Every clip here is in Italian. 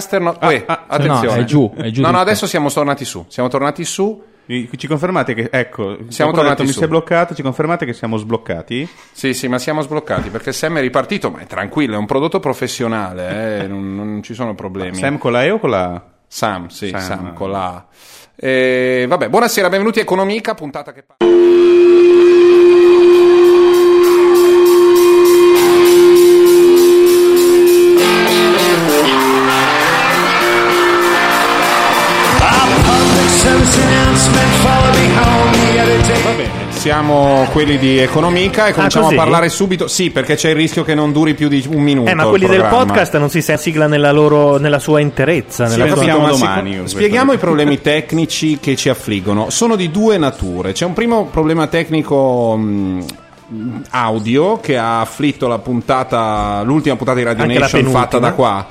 podcaster. No, Uè, attenzione. no, è giù, è giù No, no, adesso siamo tornati su. Siamo tornati su. Ci confermate che, ecco, Siamo tornati detto, mi su. si è bloccato, ci confermate che siamo sbloccati? Sì, sì, ma siamo sbloccati perché Sam è ripartito, ma è tranquillo, è un prodotto professionale, eh, non, non ci sono problemi. Sam con la E o con la A? Sam, sì, Sam. Sam, con la A. Eh, vabbè, buonasera, benvenuti a Economica, puntata che parla. Va bene, siamo quelli di Economica e cominciamo a così? parlare subito. Sì, perché c'è il rischio che non duri più di un minuto. Eh, ma il quelli del podcast non si sigla nella, loro, nella sua interezza. Sì, nella ho sua- domani sic-. Spieghiamo i problemi tecnici che ci affliggono. Sono di due nature. C'è un primo problema tecnico mh, audio che ha afflitto la puntata, l'ultima puntata di Radio Anche Nation fatta da qua.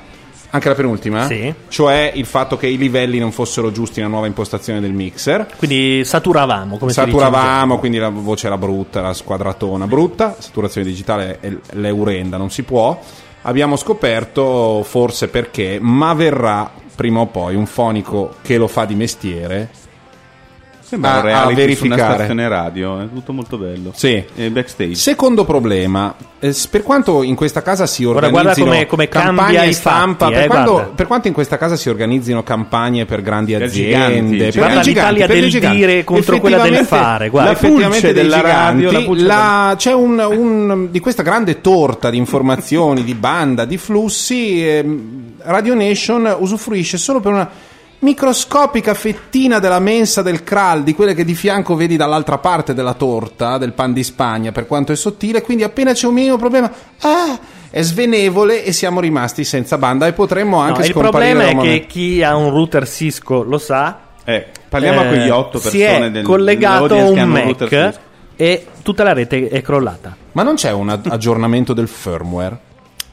Anche la penultima? Sì. Cioè il fatto che i livelli non fossero giusti nella nuova impostazione del mixer. Quindi saturavamo, come Saturavamo, quindi la voce era brutta, la squadratona brutta, saturazione digitale è l'eurenda, non si può. Abbiamo scoperto, forse perché, ma verrà prima o poi un fonico che lo fa di mestiere. Sembra A- un a reality su una verificare. stazione radio, è tutto molto bello. Sì. E backstage. Secondo problema, eh, per quanto in questa casa si organizzino come- come cambia campagne stampa, fatti, per, eh, quando- guarda. per quanto in questa casa si organizzino campagne per grandi Per aziende, giganti, per i giganti, l'Italia per del giganti. dire contro quella del fare, guarda. la pulce Effettivamente della dei radio, giganti, la la- c'è un, un- di questa grande torta di informazioni, di banda, di flussi. ehm, Radio Nation usufruisce solo per una microscopica fettina della mensa del Kral, di quelle che di fianco vedi dall'altra parte della torta, del pan di Spagna, per quanto è sottile, quindi appena c'è un minimo problema, ah, è svenevole e siamo rimasti senza banda e potremmo No, anche il scomparire problema è che chi ha un router Cisco lo sa. Eh, parliamo a eh, quegli otto si persone è del collegato a un Mac e tutta la rete è crollata. Ma non c'è un aggiornamento del firmware?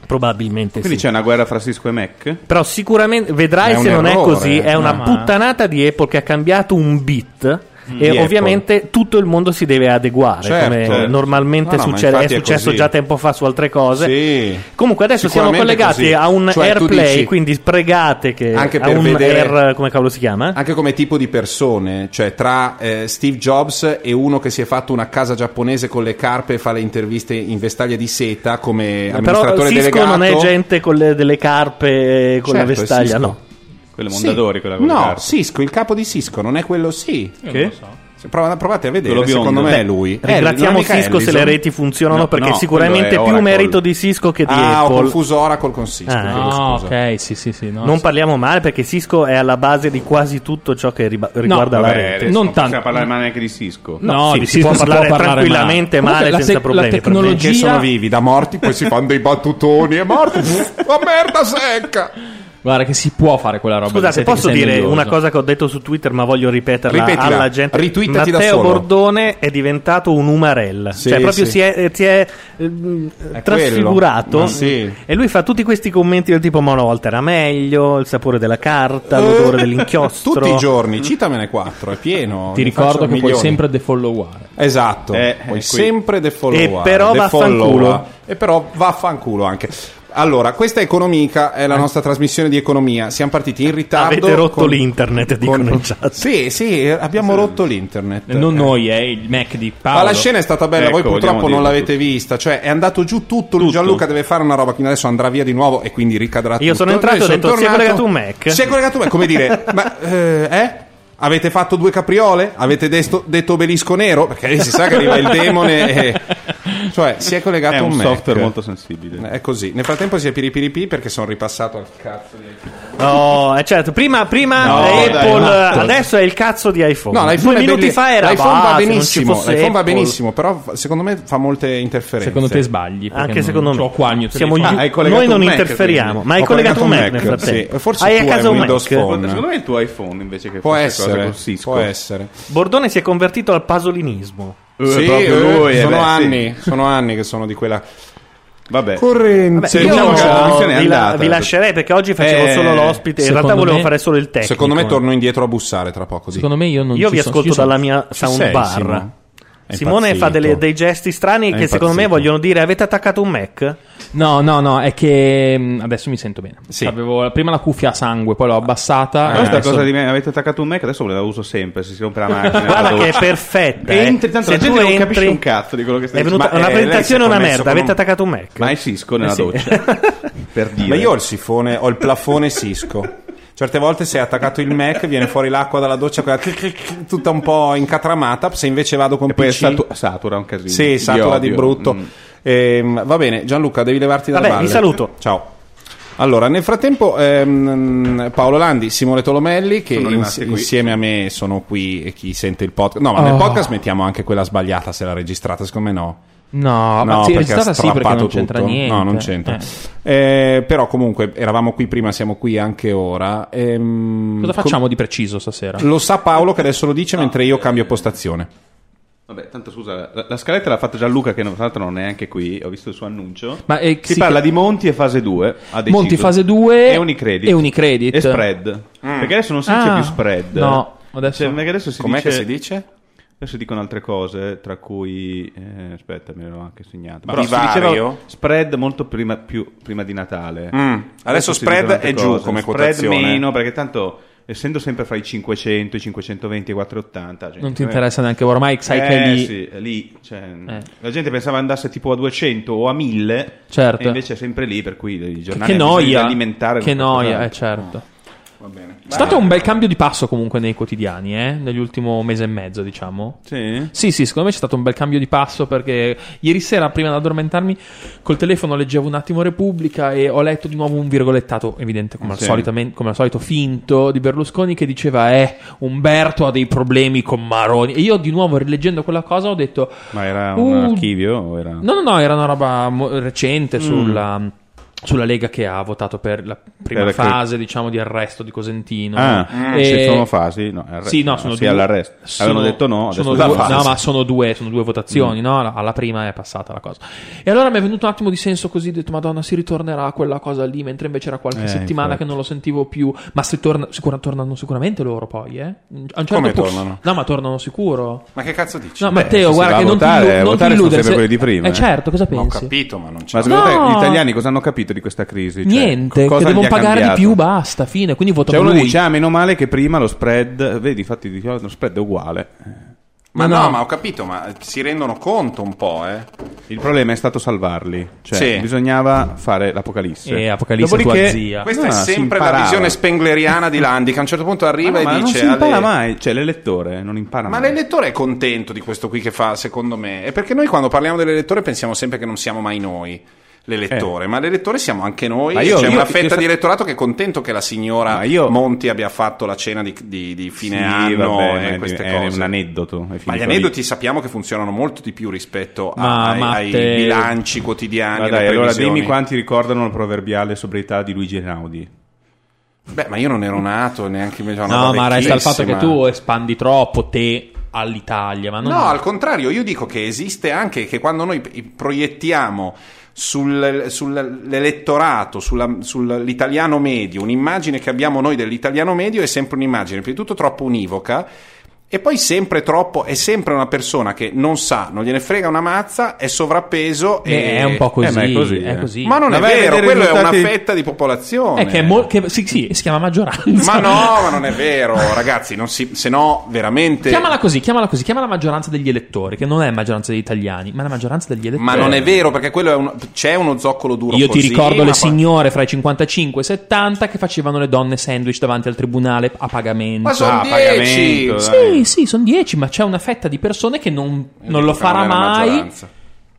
Probabilmente Quindi sì. c'è una guerra fra Cisco e Mac? Però sicuramente vedrai È se non errore, è così. È una ma- puttanata di Apple che ha cambiato un bit. E Di ovviamente tutto il mondo si deve adeguare, Certo. come normalmente No, no, succede. È è successo così. già tempo fa su altre cose. Sì. Comunque adesso siamo collegati a un Cioè, AirPlay, dici- quindi pregate che Anche per un vedere- Air, come cavolo si chiama? Anche come tipo di persone, cioè tra eh, Steve Jobs e uno che si è fatto una casa giapponese con le carpe e fa le interviste in vestaglia di seta come Però amministratore Cisco delegato. non è gente con le, delle carpe con Certo, la è vestaglia, Cisco. No. Quelle Sì. mondadori, quella con No, carte. Cisco, il capo di Cisco, non è quello sì. Che? Se prova- provate a vedere, Quello biondo. secondo me Beh, è lui. Eh, non Ringraziamo è mica Cisco se le reti funzionano No, perché no, sicuramente quello è più merito di Cisco che di Ah, ho Apple. confuso Oracle con Cisco. Ah, scusa. ok, sì, sì, sì. no, Non sì. parliamo male perché Cisco è alla base di quasi tutto ciò che riba- riguarda la Vabbè, rete. Non non tanto. possiamo parlare mai neanche di Cisco. No, sì, di si Cisco può parlare male. tranquillamente male senza problemi, La tecnologia Che sono vivi, da morti, poi si fanno dei battutoni e morti. La merda secca. Guarda che si può fare quella roba. Scusate, posso dire noioso. una cosa che ho detto su Twitter, ma voglio ripeterla Ripetila, alla gente. ritwittati da Matteo solo. Bordone è diventato un umarell. Sì, cioè, proprio sì. si è, si è, ehm, È trasfigurato. sì. E lui fa tutti questi commenti del tipo: Ma una volta era meglio, il sapore della carta, l'odore dell'inchiostro. Tutti i giorni, citamene quattro, è pieno. Ti ricordo che puoi milioni. sempre defolloware. Esatto, Eh, puoi eh, qui- sempre defolloware. E però vaffanculo. E però vaffanculo anche. Allora, questa è Economica, è la nostra trasmissione di economia. Siamo partiti in ritardo. Avete rotto con- l'internet, dicono con- in chat. Sì, sì, abbiamo rotto l'internet. Non Eh. noi, è il Mac di Paolo. Ma la scena è stata bella, voi Ecco, purtroppo vogliamo non l'avete vista, cioè è andato giù tutto, Tutto. Gianluca deve fare una roba, quindi adesso andrà via di nuovo e quindi ricadrà Io tutto. sono entrato e ho Io sono detto, "Si è tornato- collegato un Mac?" Si è collegato un Mac, come dire, ma eh, eh? Avete fatto due capriole? Avete desto- detto obelisco nero? Perché si sa che arriva il demone e... Cioè, si è collegato È un Mac. software molto sensibile. È così. Nel frattempo si è piripiripi perché sono ripassato al cazzo di... No, eh, certo, prima, prima No, Apple, dai, adesso è il cazzo di iPhone. No, l'iPhone Due è minuti belli- fa era l'iPhone bah, va benissimo, l'iPhone va benissimo, però secondo me fa molte interferenze. Secondo te sbagli. Anche secondo me. qua il mio Siamo gli- Ah, collegato noi non un Mac, interferiamo, quindi. ma hai Ho collegato un Mac, nel Mac, frattempo. sì. Forse hai a casa un un Mac. Windows Phone. Secondo me è il tuo iPhone invece che Può essere, può essere. Bordone si è convertito al pasolinismo. Eh, sì, proprio eh, lui, eh, sono, beh, sì. anni, sono anni che sono di quella Vabbè. corrente. Se Io diciamo che la vi, la- andata. vi lascerei perché oggi facevo Eh, solo l'ospite. In realtà volevo me- fare solo il tecnico. Secondo me torno indietro a bussare tra poco. Di. Secondo me io non Io ci vi sono- ascolto io sono- dalla mia soundbar. È Simone impazzito. fa delle- dei gesti strani È che secondo me impazzito. vogliono dire avete attaccato un Mac? No, no, no, è che mh, adesso mi sento bene. Sì. Avevo prima la cuffia a sangue, poi l'ho abbassata. Però eh, sta adesso- cosa di me, avete attaccato un Mac, adesso la uso sempre, se si rompe la macchina. Guarda che è perfetta. eh. Entri, tanto Se la gente tu non entri, capisce un cazzo di quello che stai È venuta dicendo. una Ma, eh, presentazione una merda. Avete un- attaccato un Mac? Ma è Cisco nella Eh sì. doccia. per dire. Ma io ho il sifone, ho il plafone Cisco. Certe volte se hai attaccato il Mac viene fuori l'acqua dalla doccia quella tutta un po' incatramata, se invece vado con E poi PC satu- satura un casino. Sì, satura di brutto. Mm. Ehm, va bene, Gianluca, devi levarti dalle Vabbè, balle. vi saluto. Ciao. Allora, nel frattempo ehm, Paolo Landi, Simone Tolomelli che ins- insieme a me sono qui e chi sente il podcast. No, ma nel Oh. podcast mettiamo anche quella sbagliata se l'ha registrata, secondo me no. No, ma No, sì, perché sì, perché strappato non c'entra tutto. niente. No, non c'entra. Eh. Eh, però comunque eravamo qui prima, siamo qui anche ora. Ehm, Cosa facciamo di preciso stasera? Lo sa Paolo che adesso lo dice mentre io cambio postazione. Vabbè, tanto scusa, la, la scaletta l'ha fatta Gianluca che tra l'altro non è neanche qui, ho visto il suo annuncio. Ma, eh, si sì, parla che- di Monti e fase 2. ha deciso. Monti fase 2 e Unicredit. e Unicredit. E spread. Perché adesso non si dice Ah, più spread. no, adesso- Cioè, adesso si Com'è dice... che si dice? Adesso dicono altre cose, tra cui... eh, aspetta, me l'ho anche segnato. Ma Però diceva spread molto prima, più, prima di Natale. Mm. Adesso si spread è giù cose. come Spread quotazione. meno, perché tanto... Essendo sempre fra i 500, i 520 e i 480... gente, Non ti eh, interessa neanche ormai, sai che eh, lì... sì, lì cioè, Eh. la gente pensava andasse tipo a 200 o a 1000 Certo. e invece è sempre lì per cui i Che, giornali che noia, alimentare che noia, eh, certo. Va bene. È stato un bel cambio di passo comunque nei quotidiani, eh? Nell'ultimo mese e mezzo, diciamo. sì? Sì, sì, secondo me c'è stato un bel cambio di passo perché ieri sera, prima di addormentarmi, col telefono leggevo un attimo Repubblica e ho letto di nuovo un virgolettato, evidente come, al, Sì. solitamen- come al solito finto, di Berlusconi che diceva eh, Umberto ha dei problemi con Maroni. E io di nuovo rileggendo quella cosa ho detto... ma era un Uh, archivio era... No, no, no, era una roba mo- Mm. recente sulla, sulla Lega che ha votato per la prima Per- fase, diciamo, di arresto di Cosentino. ah E- ci sono fasi no, arresto. Sì, no, sono sì, due. all'arresto sono- avevano detto no sono due, fase. no, ma sono due, sono due votazioni, no? Alla- prima è passata la cosa. E allora mi è venuto un attimo di senso così, ho detto, Madonna, si ritornerà a quella cosa lì, mentre invece era qualche Eh, settimana infatti. che non lo sentivo più. Ma si torna, sicura- tornano sicuramente loro poi, eh? A un certo Come punto- tornano? No, ma tornano sicuro. Ma che cazzo dici? No, Matteo, se guarda che non votare, ti, illu- non ti votare sono illudere. sempre quelli di prima, Eh eh. certo, cosa Ma ho pensi? capito, ma non c'è. ma secondo te gli italiani cosa hanno capito di questa crisi? Cioè, Niente, cosa che devono pagare cambiato? di più, basta, fine. Quindi voto cioè per uno lui. dice ah meno male che prima lo spread vedi infatti dicono lo spread è uguale Ma No, no, no. ma ho capito, ma si rendono conto un po', eh. il problema è stato salvarli cioè Sì. bisognava fare l'apocalisse E Apocalisse Dopodiché- tua zia. Questa Ah, è sempre la visione spengleriana di Landi, che a un certo punto Ma arriva no, e ma non dice... si impara alle- mai cioè l'elettore non impara Ma mai l'elettore è contento di questo qui che fa, secondo me. È perché noi quando parliamo dell'elettore pensiamo sempre che non siamo mai noi. L'elettore, ma l'elettore siamo anche noi. Ma io- C'è io- una io fetta sa- di elettorato che è contento che la signora io- Monti abbia fatto la cena di, di- di fine Sì, anno vabbè, e queste è cose. un aneddoto è Ma gli lì. aneddoti sappiamo che funzionano molto di più rispetto Ma, ai, ai Matte- bilanci quotidiani. Dai, allora dimmi quanti ricordano la proverbiale sobrietà di Luigi Einaudi. Beh, ma io non ero nato neanche. una No, ma resta il fatto che tu espandi troppo te all'Italia. Ma non... No, al contrario, io dico che esiste anche che quando noi proiettiamo sul- sull'elettorato, sulla- sull'italiano medio, un'immagine che abbiamo noi dell'italiano medio è sempre un'immagine, prima di tutto troppo univoca. E poi sempre troppo, è sempre una persona che non sa, non gliene frega una mazza, è sovrappeso e... Eh, è un po' così. Eh, ma è così, è eh. così. Ma non è a vero, quello è una risultati- fetta di popolazione. È che è mol- che- sì, sì, si chiama maggioranza. Ma no, ma non è vero, ragazzi, non si, se no veramente... Chiamala così, chiamala così, chiama la maggioranza degli elettori, che non è maggioranza degli italiani, ma la maggioranza degli elettori. Ma non è vero, perché quello è un- c'è uno zoccolo duro Io ti così, ricordo ma le poi- signore fra i 55 e i 70 che facevano le donne sandwich davanti al tribunale a pagamento. Ma sono Ah, 10! pagamento, Sì, sì, sono 10, ma c'è una fetta di persone che non, non lo non farà la mai. maggioranza.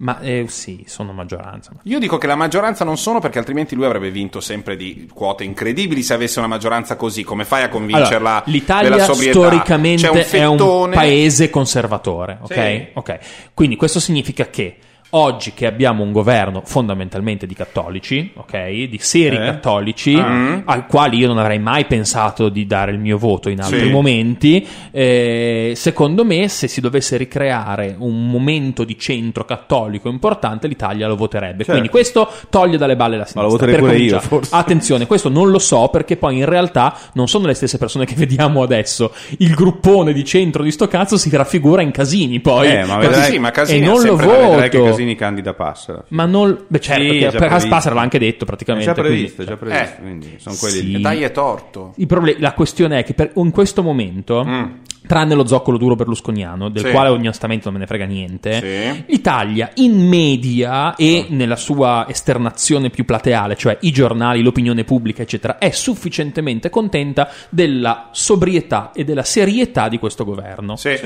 Ma eh, sì, sono maggioranza. Io dico che la maggioranza non sono perché altrimenti lui avrebbe vinto sempre di quote incredibili se avesse una maggioranza così. Come fai a convincerla Allora, L'Italia storicamente un è un paese conservatore, ok? Sì. Ok. Quindi questo significa che Oggi che abbiamo un governo fondamentalmente di cattolici, ok? Di seri Eh? cattolici, Ah. ai quali io non avrei mai pensato di dare il mio voto in altri Sì. momenti, eh, secondo me se si dovesse ricreare un momento di centro cattolico importante, l'Italia lo voterebbe. Certo. Quindi questo toglie dalle balle la sinistra. lo voterei per pure io, cominciare. forse. Attenzione, questo non lo so perché poi in realtà non sono le stesse persone che vediamo adesso. Il gruppone di centro di sto cazzo si raffigura in Casini poi. Eh, ma Ma vedrai- sì, ma Casini e non lo voto. Casini candida Passera. Ma non. Beh, certo, Sì, che già per. Passera l'ha anche detto È praticamente. già previsto, è quindi- già previsto. Eh. Quindi sono quelli Sì. lì. E dai è torto. Il proble- la questione è che per- in questo momento, Mm. tranne lo zoccolo duro berlusconiano, del Sì. quale onestamente non me ne frega niente, Sì. l'Italia in media e nella sua esternazione più plateale, cioè i giornali, l'opinione pubblica, eccetera, è sufficientemente contenta della sobrietà e della serietà di questo governo. Sì.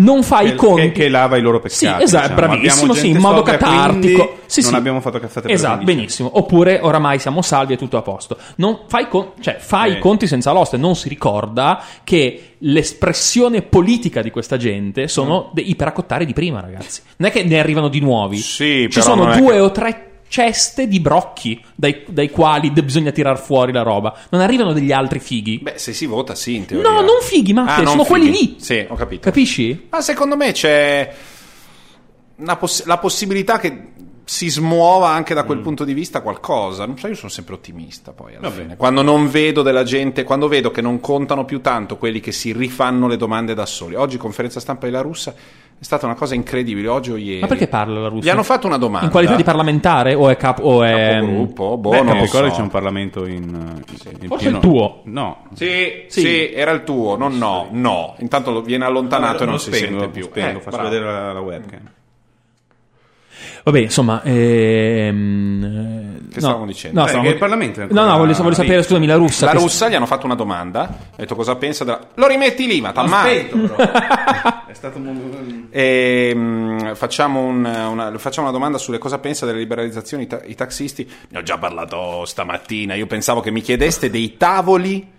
Non fa i Che, conti. che, che lava i loro peccati. Sì, esatto, diciamo. bravissimo, sì, in modo catartico. Sì, non sì. abbiamo fatto cazzate Esatto, 15 anni. benissimo. Oppure oramai siamo salvi e tutto a posto. Non fai, con- cioè, fai Eh. i conti senza l'oste, non si ricorda che l'espressione politica di questa gente sono dei iperacottari di prima, ragazzi. Non è che ne arrivano di nuovi. Sì, Ci sono due che- o tre ceste di brocchi dai, dai quali de- bisogna tirar fuori la roba. Non arrivano degli altri fighi. Beh, se si vota sì, in teoria. no, non fighi, Matte, Ah, sono quelli fighi. lì. Sì, ho capito. Capisci? Ma secondo me c'è poss- la possibilità che si smuova anche da Mm. quel punto di vista qualcosa. Non so, io sono sempre ottimista poi alla fine. Quando non vedo della gente, quando vedo che non contano più tanto quelli che si rifanno le domande da soli. Oggi conferenza stampa della Russa è stata una cosa incredibile, oggi o ieri. Ma perché parla la Russia? Gli hanno fatto una domanda. In qualità di parlamentare o è capo o è capogruppo, boh, Beh, non lo so. c'è un Parlamento in, in- Forse pieno- il tuo. No. Sì, Sì. sì, era il tuo, non no, no. Intanto viene allontanato e non si spengo, sente più. spengo, Eh, faccio bravo. vedere la, la webcam. Vabbè, insomma, ehm, Che no, stavamo dicendo? No, Eh, stavamo- il Parlamento no, no, voglio, voglio sapere, scusami, la russa. La che- russa gli hanno fatto una domanda, ha detto cosa pensa della... Lo rimetti lì, ma tammai. È stato E, mm, facciamo, un- una, facciamo una domanda sulle cosa pensa delle liberalizzazioni ta- i taxisti. Ne ho già parlato stamattina. Io pensavo che mi chiedeste dei tavoli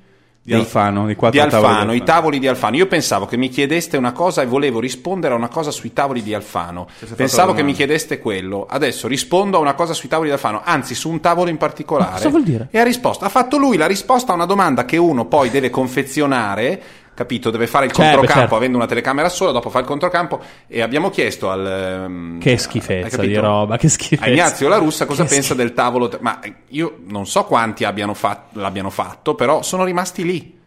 Di Alfano, di di tavoli di Alfano, i Alfano. tavoli di Alfano. Io pensavo che mi chiedeste una cosa e volevo rispondere a una cosa sui tavoli di Alfano. fatto Pensavo che mi chiedeste quello. Adesso rispondo a una cosa sui tavoli di Alfano, anzi su un tavolo in particolare. Ma cosa vuol dire? E ha risposto. Ha fatto lui la risposta a una domanda che uno poi deve confezionare. Capito? Deve fare il Certo, controcampo certo. avendo una telecamera sola, dopo fa il controcampo e abbiamo chiesto al ehm, Che schifezza di roba, che schifezza. a Ignazio La Russa cosa Che pensa schifo. del tavolo ma io non so quanti abbiano fat- l'abbiano fatto però sono rimasti lì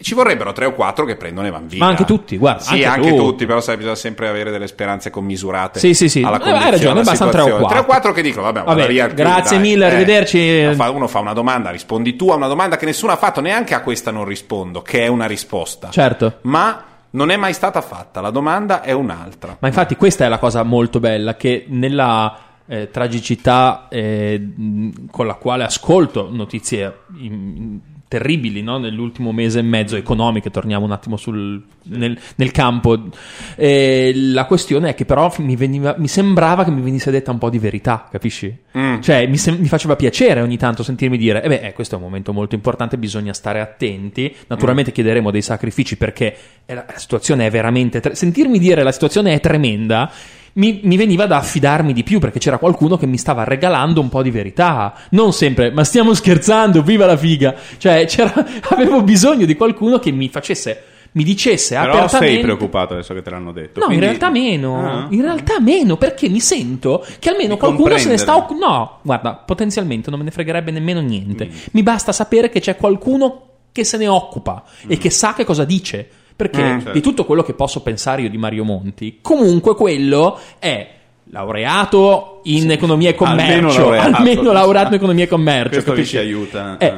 ci vorrebbero tre o quattro che prendono e van via Ma anche tutti, guarda, sì, anche anche, tutti. però sai, bisogna sempre avere delle speranze commisurate. Sì, sì, sì. alla Eh, hai ragione, bastano tre o quattro. Tre o quattro che dicono, vabbè, Vabbè, via il più, grazie dai. mille, Eh, arrivederci. fa- uno fa una domanda, rispondi tu a una domanda che nessuno ha fatto, neanche a questa non rispondo, che è una risposta. Certo. Ma non è mai stata fatta, la domanda è un'altra. Ma infatti questa è la cosa molto bella, che nella eh, tragicità eh, con la quale ascolto notizie in- terribili no? nell'ultimo mese e mezzo economiche, torniamo un attimo sul, nel, nel campo, eh, la questione è che però mi, veniva- mi sembrava che mi venisse detta un po' di verità, capisci? Mm. Cioè mi, sem- mi faceva piacere ogni tanto sentirmi dire, eh beh, eh, questo è un momento molto importante, bisogna stare attenti, Mm. naturalmente chiederemo dei sacrifici perché la, la situazione è veramente... tre- sentirmi dire la situazione è tremenda mi, mi veniva da affidarmi di più perché c'era qualcuno che mi stava regalando un po' di verità. Non sempre, ma stiamo scherzando, viva la figa. Cioè, c'era- avevo bisogno di qualcuno che mi facesse, mi dicesse Però apertamente. sei preoccupato adesso che te l'hanno detto. No, quindi- in realtà meno. Ah. In realtà meno perché mi sento che almeno Di qualcuno se ne sta occupando. No, guarda, potenzialmente non me ne fregherebbe nemmeno niente. Mm. Mi basta sapere che c'è qualcuno che se ne occupa e che sa che cosa dice. Perché Mm, certo. di tutto quello che posso pensare io di Mario Monti, comunque quello è laureato in economia e Almeno commercio. laureato. Almeno laureato in economia e commercio. Questo capisci? ci aiuta. Eh,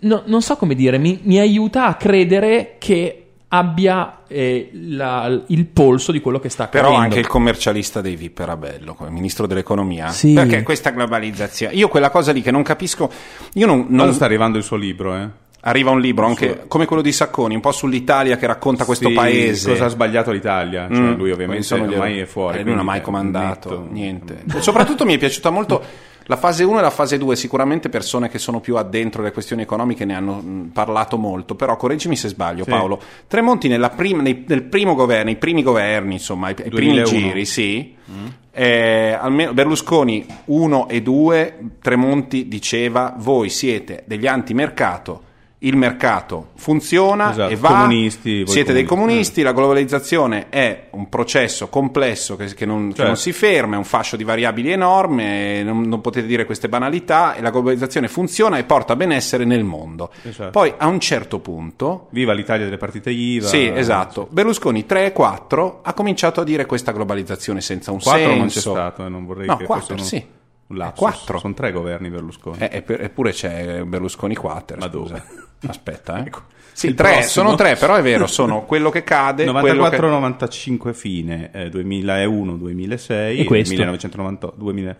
no- non so come dire, mi, mi aiuta a credere che abbia eh, la- il polso di quello che sta Però accadendo. anche il commercialista dei VIP era bello, come ministro dell'economia. Sì. Perché questa globalizzazione? Io quella cosa lì che non capisco, io non, non- sta arrivando il suo libro, eh? Arriva un libro anche come quello di Sacconi, un po' sull'Italia che racconta questo Sì, paese. Cosa ha sbagliato l'Italia? Cioè, Mm. lui ovviamente Insomma, ormai è fuori. eh, lui non ha mai comandato netto. niente. Soprattutto mi è piaciuta molto La fase 1 e la fase 2, sicuramente persone che sono più addentro alle questioni economiche ne hanno mh, parlato molto, però correggimi se sbaglio Sì. Paolo. Tremonti nella prim- nei- nel primo governo, i primi governi, insomma, i, i primi 2001. giri, sì. eh, almeno Berlusconi 1 e 2, Tremonti diceva voi siete degli antimercato, il mercato funziona Esatto, e va, comunisti, siete dei comunisti. la globalizzazione è un processo complesso che, che non, che Certo. non si ferma, è un fascio di variabili enorme, non, non potete dire queste banalità e la globalizzazione funziona e porta benessere nel mondo. Esatto. Poi a un certo punto Viva l'Italia delle partite IVA. sì, esatto. Berlusconi 3 e 4 ha cominciato a dire questa globalizzazione senza un 4 senso. non c'è stato, eh, non vorrei No, che quattro, fosse un, sì. Un lapsus. Quattro. Sono tre governi Berlusconi. Eh, epp- eppure c'è Berlusconi 4. Ma scusa. dove? Aspetta, eh. Ecco. Sì, tre, sono tre, però è vero, sono quello che cade, quello che... 94-95 fine, eh, 2001-2006 E questo? 1998-2011.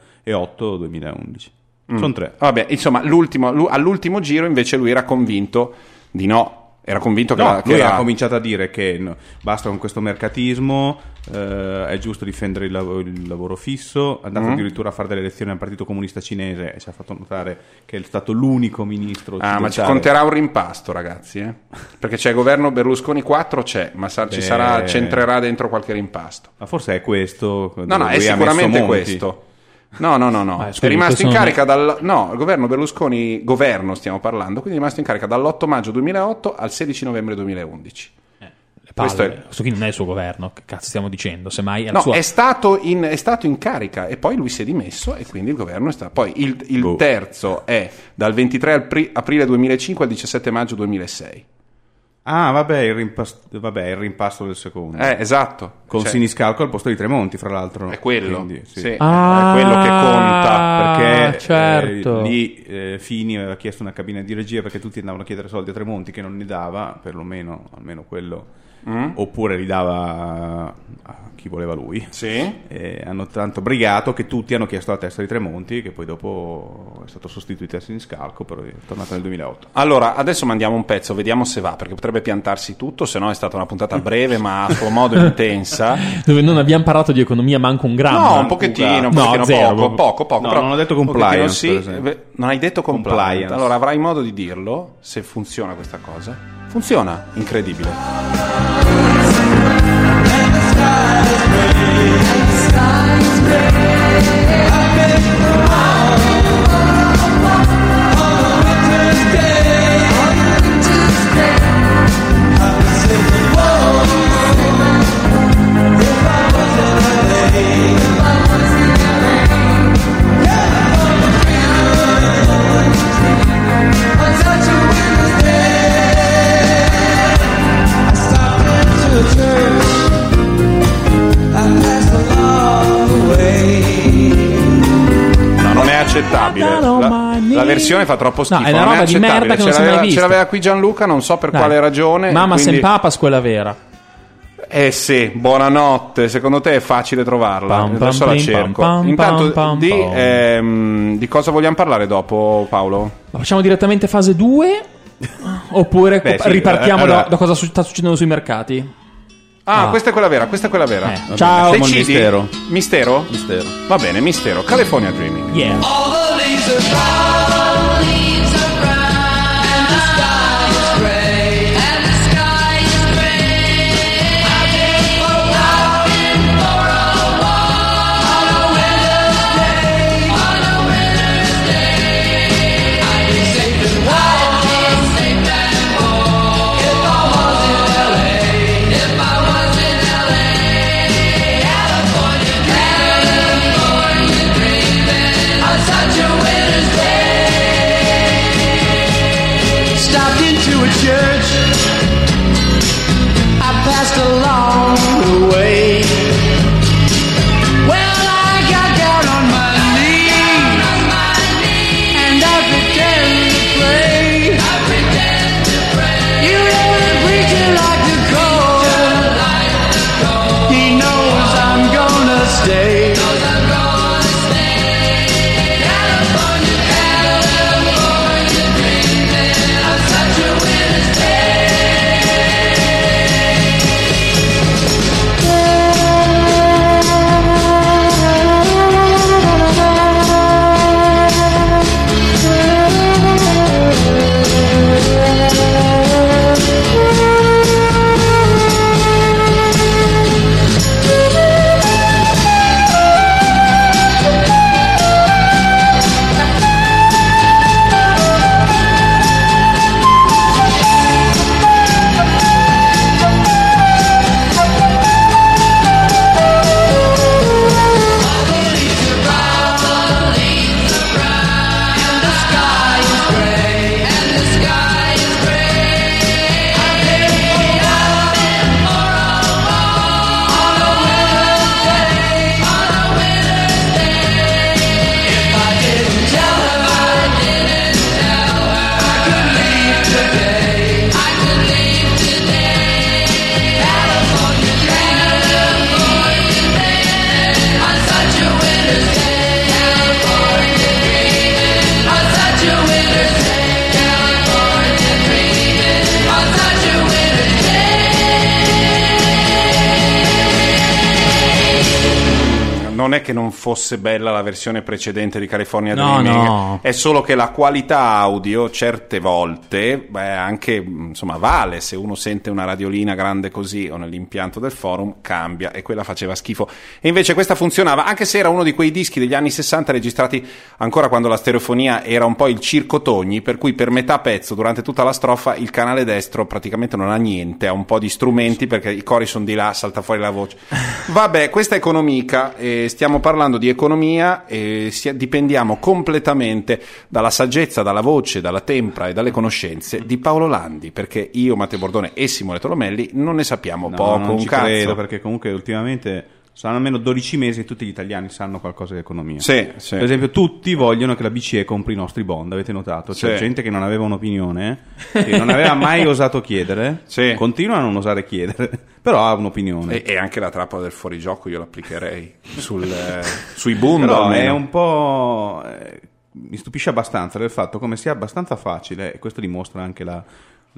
Mm. Sono tre. Vabbè, insomma, l'ultimo- lu- all'ultimo giro invece lui era convinto di no. Era convinto che, No, la- che lui la- ha cominciato a dire che no, basta con questo mercatismo, eh, è giusto difendere il, lav- il lavoro fisso, è andato Mm. addirittura a fare delle elezioni al Partito Comunista Cinese e ci ha fatto notare che è stato l'unico ministro Ah, ma ci conterà un rimpasto, ragazzi, eh? Perché c'è il governo Berlusconi 4, c'è, ma sa- ci sarà, c'entrerà dentro qualche rimpasto. Ma forse è questo. No, no, è sicuramente questo. No, no, no, no. Ah, scusi, è rimasto in questo non carica dal no, il governo Berlusconi, governo stiamo parlando, quindi è rimasto in carica dall'8 maggio 2008 al 16 novembre 2011. Le palle. Questo è- Questo qui non è il suo governo, che cazzo stiamo dicendo? Semmai è No, sua. è stato, in, è stato in carica e poi lui si è dimesso e quindi il governo è stato. Poi il, il Boh. terzo è dal 23 apri- aprile 2005 al 17 maggio 2006. Ah, vabbè il, rimpas- vabbè, il rimpasto del secondo. Eh, esatto. Con Cioè, Siniscalco al posto di Tremonti, fra l'altro. È quello. Quindi, sì. sì, Ah, è quello che conta. Perché eh, certo. lì eh, Fini aveva chiesto una cabina di regia perché tutti andavano a chiedere soldi a Tremonti che non ne dava, perlomeno almeno quello. Mm? Oppure li dava a chi voleva lui. Sì. E hanno tanto brigato che tutti hanno chiesto la testa di Tremonti, che poi dopo è stato sostituito a Siniscalco, però è tornato nel 2008. Allora, adesso mandiamo un pezzo, vediamo se va, perché potrebbe piantarsi tutto, se no è stata una puntata breve ma a suo modo intensa. Dove non abbiamo parlato di economia manco un grammo. No, un pochettino, un No, pochettino zero, poco, poco, poco. No, però non ho detto compliance, Sì, non hai detto compliance. Compliance. Allora avrai modo di dirlo se funziona questa cosa. Funziona, incredibile. No, non è accettabile. La, la versione fa troppo schifo. No, è una roba di merda che non ce si è mai l'aveva, vista. ce l'aveva qui Gianluca, non so per Dai. quale ragione. Mamma quindi- sen papas, quella vera. Eh sì, buonanotte. Secondo te è facile trovarla? Pam, pam, Adesso la cerco. pam, pam, Intanto, di, ehm, di cosa vogliamo parlare dopo, Paolo? Ma facciamo direttamente fase 2? Oppure Beh, sì, ripartiamo eh, allora- da, da cosa sta succedendo sui mercati? Ah, Ah. questa è quella vera, questa è quella vera. Eh, ciao. Decidi? mistero. Mistero? Mistero. Va bene, mistero. California Dreaming. Yeah. All the leaves are non è che non fosse bella la versione precedente di California No, Dreaming, no. è solo che la qualità audio certe volte, beh, anche insomma, vale se uno sente una radiolina grande così o nell'impianto del forum, cambia e quella faceva schifo. E invece questa funzionava, anche se era uno di quei dischi degli anni 60 registrati ancora quando la stereofonia era un po' il circo Togni, per cui per metà pezzo, durante tutta la strofa, il canale destro praticamente non ha niente, ha un po' di strumenti perché i cori sono di là, salta fuori la voce. Vabbè, questa è economica, eh, stiamo parlando di economia e dipendiamo completamente dalla saggezza, dalla voce, dalla tempra e dalle conoscenze di Paolo Landi, perché io, Matteo Bordone e Simone Tolomelli non ne sappiamo No, poco, non un ci cazzo. credo perché comunque ultimamente saranno almeno 12 mesi e tutti gli italiani sanno qualcosa di economia. Sì, sì. Per esempio, tutti vogliono che la BCE compri i nostri bond, avete notato? C'è Sì. gente che non aveva un'opinione, che non aveva mai osato chiedere, Sì. continua a non osare chiedere, però ha un'opinione. E, e anche la trappola del fuorigioco io l'applicherei sul, eh, sui boom. Però è un po'. eh, mi stupisce abbastanza del fatto come sia abbastanza facile, e questo dimostra anche la,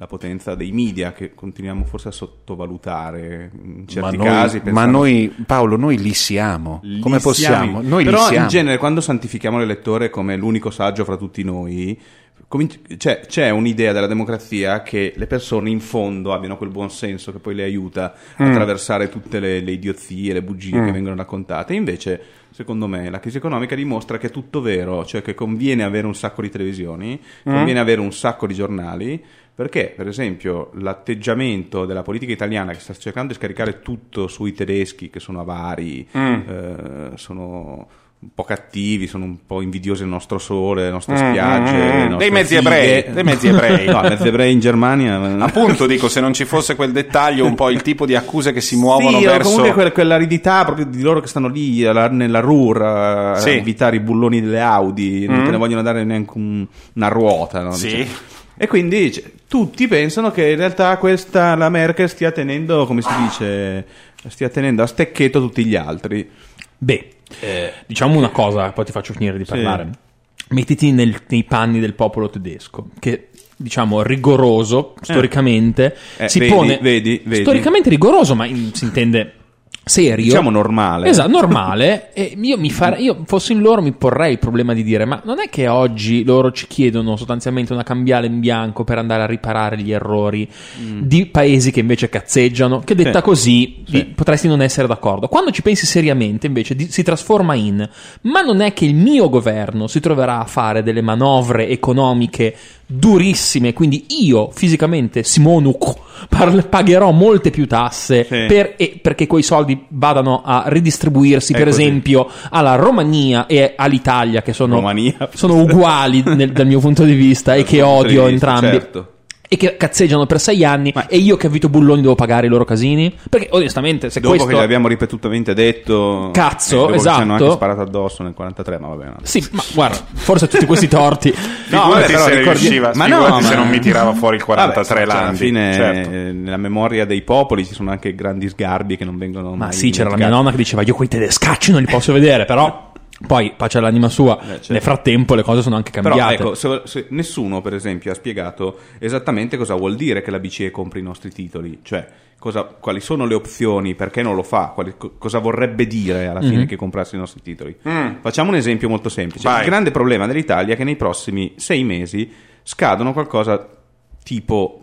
la potenza dei media che continuiamo forse a sottovalutare in certi ma casi. noi, ma pensando- noi, Paolo, noi li siamo. Li Come possiamo? siamo- Noi Però in genere quando santifichiamo l'elettore come l'unico saggio fra tutti noi, cominci- c'è, c'è un'idea della democrazia che le persone in fondo abbiano quel buon senso che poi le aiuta a Mm. attraversare tutte le, le idiozie, le bugie che vengono raccontate. Invece, secondo me, la crisi economica dimostra che è tutto vero, cioè che conviene avere un sacco di televisioni, Mm. conviene avere un sacco di giornali. Perché, per esempio, l'atteggiamento della politica italiana che sta cercando di scaricare tutto sui tedeschi, che sono avari, Mm. eh, sono un po' cattivi, sono un po' invidiosi del nostro sole, delle nostre Mm, spiagge, mm, mm. nostre Dei mezzi fighe. ebrei, dei mezzi ebrei. no, mezzi ebrei in Germania. Appunto, dico, se non ci fosse quel dettaglio, un po' il tipo di accuse che si muovono sì, verso. comunque quella, quell'aridità proprio di loro che stanno lì alla- nella RUR a, a Sì. evitare i bulloni delle Audi, non Mm. te ne vogliono dare neanche un- una ruota. no? Sì. Diciamo. E quindi cioè, tutti pensano che in realtà questa la Merkel stia tenendo, come si dice, stia tenendo a stecchetto tutti gli altri. Beh, eh, diciamo una cosa, poi ti faccio finire di Sì. parlare. Mettiti nel- nei panni del popolo tedesco, che diciamo rigoroso storicamente Eh, si vedi, pone vedi, vedi. storicamente rigoroso, ma in- si intende serio. Diciamo normale. Esatto, normale. e io, mi fare- io fossi in loro mi porrei il problema di dire: ma non è che oggi loro ci chiedono sostanzialmente una cambiale in bianco per andare a riparare gli errori di paesi che invece cazzeggiano? Che detta Sì. così Sì. potresti non essere d'accordo. Quando ci pensi seriamente, invece, di- si trasforma in: ma non è che il mio governo si troverà a fare delle manovre economiche durissime, quindi io fisicamente, Simonuk, par- pagherò molte più tasse Sì. per- e perché quei soldi vadano a ridistribuirsi, È per così. esempio, alla Romania e all'Italia, che sono, sono uguali nel- dal mio punto di vista e che odio entrambi. certo. E che cazzeggiano per sei anni Ma- e io che ho avuto bulloni devo pagare i loro casini? Perché onestamente, se Dopo questo... che l'abbiamo ripetutamente detto, Cazzo, e dopo che Ci hanno esatto. anche sparato addosso nel 43, ma va bene. Sì, ma guarda, forse tutti questi torti. No, vabbè, però se ricordi- riusciva, ma no, se ma- non mi tirava fuori il 43 Vabbè, cioè, alla fine certo. eh, nella memoria dei popoli ci sono anche grandi sgarbi che non vengono Ma mai sì, c'era la mia nonna che diceva io quei tedescacci non li posso vedere, però poi pace all'anima sua. certo. Nel frattempo le cose sono anche Però cambiate. ecco, se- se- nessuno per esempio ha spiegato esattamente cosa vuol dire che la BCE compri i nostri titoli, cioè cosa- quali sono le opzioni, perché non lo fa, quali- co- cosa vorrebbe dire alla fine Mhm. che comprassi i nostri titoli. Mm. Facciamo un esempio molto semplice. Vai. Il grande problema dell'Italia è che nei prossimi sei mesi scadono qualcosa tipo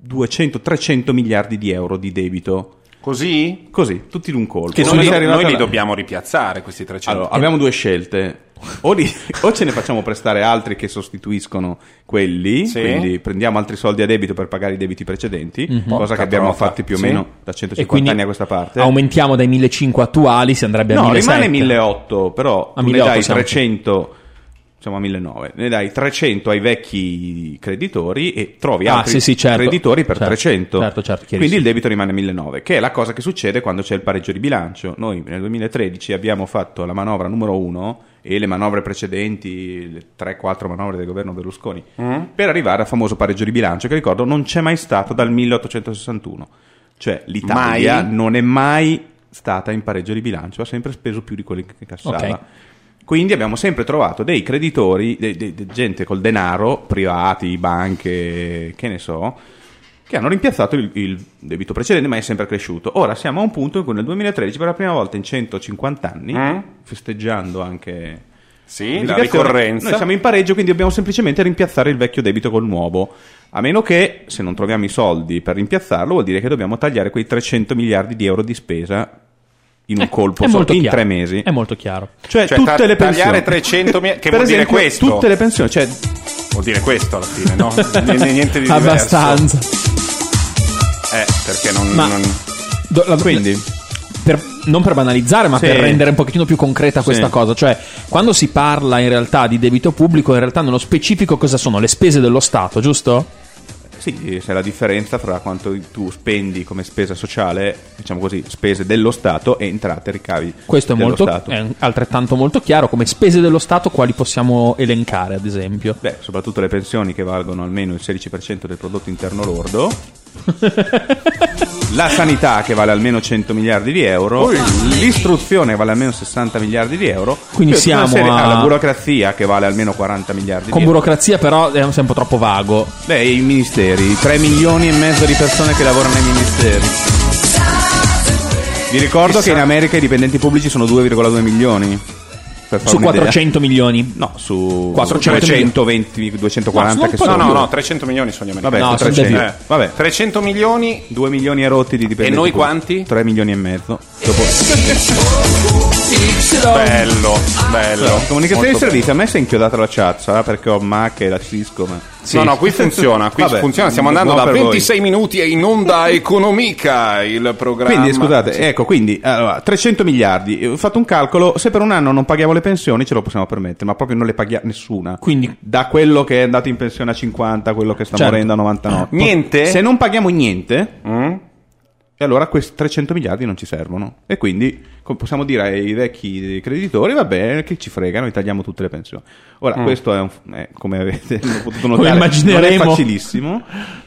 200-300 miliardi di euro di debito. Così? Così, tutti in un colpo. Che noi, arrivata noi li dobbiamo ripiazzare questi 300. allora, abbiamo due scelte. O, li- o ce ne facciamo prestare altri che sostituiscono quelli, Sì. quindi prendiamo altri soldi a debito per pagare i debiti precedenti, cosa Porca che abbiamo fatti più o Sì. meno da e 150 quindi anni a questa parte. aumentiamo dai 1500 attuali, si andrebbe a no, 1700. rimane 1800, però A tu ne 1800 dai siamo. 300 siamo a 1900, ne dai 300 ai vecchi creditori e trovi Ah, altri sì, sì, certo. creditori per Certo, 300. certo, certo. Quindi il debito rimane 1900, che è la cosa che succede quando c'è il pareggio di bilancio. Noi nel 2013 abbiamo fatto la manovra numero 1 e le manovre precedenti, le 3-4 manovre del governo Berlusconi, Mm. per arrivare al famoso pareggio di bilancio che ricordo non c'è mai stato dal 1861. Cioè l'Italia Mai? non è mai stata in pareggio di bilancio, ha sempre speso più di quelli che cassava. Ok. Quindi abbiamo sempre trovato dei creditori, de- de- de- gente col denaro, privati, banche, che ne so, che hanno rimpiazzato il, il debito precedente, ma è sempre cresciuto. Ora siamo a un punto in cui nel 2013, per la prima volta in 150 anni, Mm? festeggiando anche Sì, la ricorrenza. Noi siamo in pareggio, quindi dobbiamo semplicemente rimpiazzare il vecchio debito col nuovo. A meno che, se non troviamo i soldi per rimpiazzarlo, vuol dire che dobbiamo tagliare quei 300 miliardi di euro di spesa in un Eh, colpo molto in chiaro. tre mesi. È molto chiaro. Cioè, Cioè, tutte ta- le pensioni. tagliare 300 mi- che per vuol dire esempio, questo? Tutte le pensioni, cioè Vuol dire questo alla fine, no? N- Niente di diverso. Abbastanza. Eh, perché non... Ma- non- Do- la- Quindi, per- non per banalizzare, ma Sì. per rendere un pochino più concreta questa Sì. cosa. Cioè, quando si parla in realtà di debito pubblico, in realtà nello specifico cosa sono? Le spese dello Stato, giusto? Sì, c'è la differenza fra quanto tu spendi come spesa sociale, diciamo così, spese dello Stato e entrate, ricavi Questo è, dello molto, Stato. è altrettanto molto chiaro. Come spese dello Stato, quali possiamo elencare, ad esempio? Beh, soprattutto le pensioni che valgono almeno il 16% del prodotto interno lordo. La sanità che vale almeno 100 miliardi di euro, l'istruzione che vale almeno 60 miliardi di euro, Quindi siamo a- ah, la burocrazia che vale almeno 40 miliardi Con di euro. burocrazia, però, è sempre troppo vago. Beh, i ministeri, 3 milioni e mezzo di persone che lavorano nei ministeri. Vi ricordo che in America i dipendenti pubblici sono 2,2 milioni. Su un'idea. 400 milioni. No, su 400 320, 240 No, che sono. No, no, no, 300 milioni sono gli americani. Vabbè, No, su sono 300. di Eh, vabbè, 300 milioni 2 milioni e rotti di dipendenti. E noi quanti? 3 milioni e mezzo. Dopo Bello, bello. comunicazione di servizio, a me si è inchiodata la chat, sarà perché ho Mac e la Cisco, ma No, no, qui funziona, qui Vabbè, funziona. Stiamo andando da per voi. 26 minuti e in onda economica il programma. Quindi scusate, ecco, quindi allora, 300 miliardi, ho fatto un calcolo, se per un anno non paghiamo le pensioni ce lo possiamo permettere, ma proprio non le paghiamo nessuna. Quindi- da quello che è andato in pensione a 50, quello che sta Certo. morendo a 99. Niente? Se non paghiamo niente, Mm? E allora questi 300 miliardi non ci servono. E quindi possiamo dire ai vecchi creditori, va bene, che ci frega, noi tagliamo tutte le pensioni. Ora, questo è, un, è, come avete potuto notare, non è facilissimo.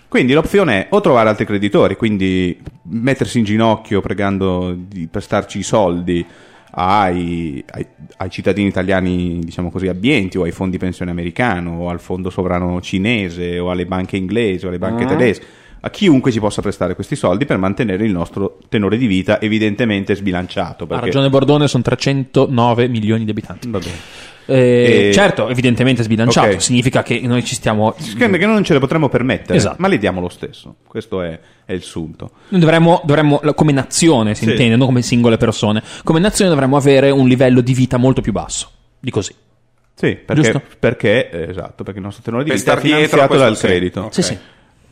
Quindi l'opzione è o trovare altri creditori, quindi mettersi in ginocchio pregando di prestarci i soldi ai, ai- ai cittadini italiani, diciamo così, abbienti, o ai fondi pensione americano, o al fondo sovrano cinese, o alle banche inglesi, o alle banche tedesche, a chiunque ci possa prestare questi soldi per mantenere il nostro tenore di vita evidentemente sbilanciato. Ha Perché... ragione Bordone, sono 309 milioni di abitanti. Va bene. Eh, E- Certo, evidentemente sbilanciato. Ok. Significa che noi ci stiamo. Che che non ce le potremmo permettere, Esatto. ma le diamo lo stesso. Questo è, è il sunto. Noi dovremmo, dovremmo- come nazione, si Sì. intende, non come singole persone. Come nazione dovremmo avere un livello di vita molto più basso. Di così. Sì, perché, Giusto? perché, eh, esatto, perché il nostro tenore di Per vita è dietro finanziato dal sì. credito. Ok. Sì, sì.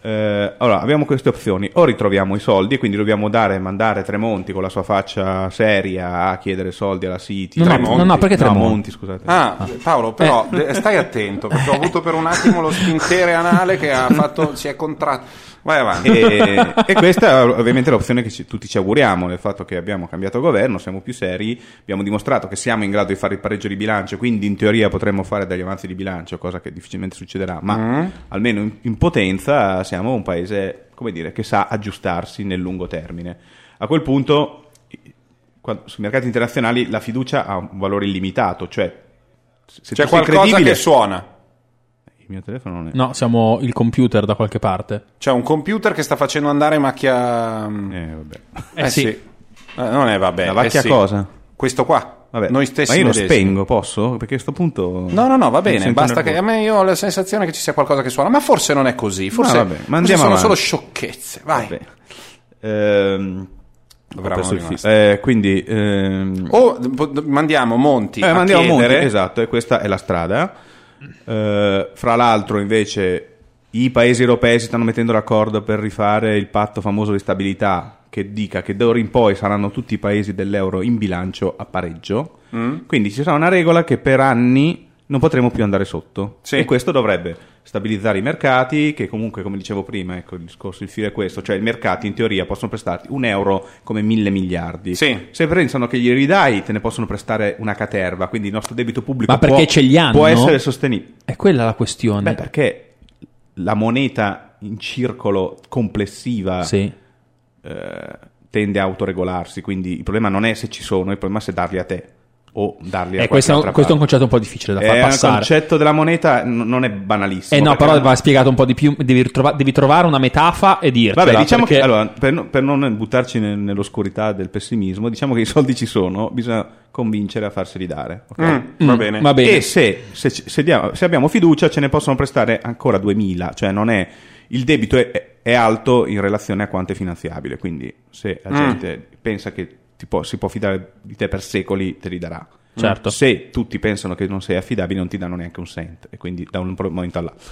Eh, allora, abbiamo queste opzioni. O ritroviamo i soldi, e quindi dobbiamo dare, mandare Tremonti con la sua faccia seria a chiedere soldi alla City. No, no, Tremonti. no, no, perché No, Tremonti? Monti, scusate. Ah, Paolo, però Eh. stai attento perché ho avuto per un attimo lo spintere anale che ha fatto, si è contratto. Vai avanti. e, e questa è ovviamente l'opzione che ci- tutti ci auguriamo nel fatto che abbiamo cambiato governo, siamo più seri, abbiamo dimostrato che siamo in grado di fare il pareggio di bilancio, quindi in teoria potremmo fare degli avanzi di bilancio, cosa che difficilmente succederà, ma Mm. almeno in, in potenza siamo un paese come dire, che sa aggiustarsi nel lungo termine. A quel punto i- qua- sui mercati internazionali la fiducia ha un valore illimitato, cioè se C'è qualcosa che suona. Il mio telefono non è No, siamo il computer da qualche parte. C'è un computer che sta facendo andare macchia. eh, vabbè. Eh, sì. sì. Eh, non è vabbè. La vecchia eh sì. cosa? Questo qua. Vabbè, Noi stessi ma io lo medesimi. spengo, posso? Perché a questo punto. No, no, no, va bene. Basta che a me io ho la sensazione che ci sia qualcosa che suona, ma forse non è così. Forse, No, vabbè, ma forse sono avanti. solo sciocchezze. Vai. Vabbè. Ehm. Eh, quindi. ehm, O mandiamo Monti eh, a mandiamo chiedere. Monti, esatto, e questa è la strada. Eh, fra l'altro, invece, i paesi europei si stanno mettendo d'accordo per rifare il patto famoso di stabilità che dica che d'ora in poi saranno tutti i paesi dell'euro in bilancio a pareggio. Mm? Quindi ci sarà una regola che per anni non potremo più andare sotto. Sì. E questo dovrebbe stabilizzare i mercati, che comunque, come dicevo prima, ecco il discorso, il filo è questo, cioè i mercati in teoria possono prestarti un euro come mille miliardi. Sì. Se pensano che glieli ridai, te ne possono prestare una caterva, quindi il nostro debito pubblico Ma perché può, ce li hanno? può essere sostenibile. È quella la questione. Beh, perché la moneta in circolo complessiva Sì. eh, tende a autoregolarsi, quindi il problema non è se ci sono, il problema è se darli a te o darli a Eh, questo, è un, altra questo è un concetto un po' difficile da far È un passare. concetto della moneta n- non è banalissimo. Eh no, però va spiegato un po' di più. Devi, ritrova- devi trovare una metafora e dircela. Vabbè, diciamo perché- che allora, per, no- per non buttarci nel- nell'oscurità del pessimismo, diciamo che i soldi ci sono, bisogna convincere a farseli dare. ok? Mm, va bene. Va bene. E se, se se diamo- se abbiamo fiducia, ce ne possono prestare ancora 2000, cioè non è il debito è, è alto in relazione a quanto è finanziabile. Quindi, se la Mm. gente pensa che può- si può fidare di te per secoli, te li darà. Certo. Se tutti pensano che non sei affidabile, non ti danno neanche un cent, e quindi da un momento all'altro.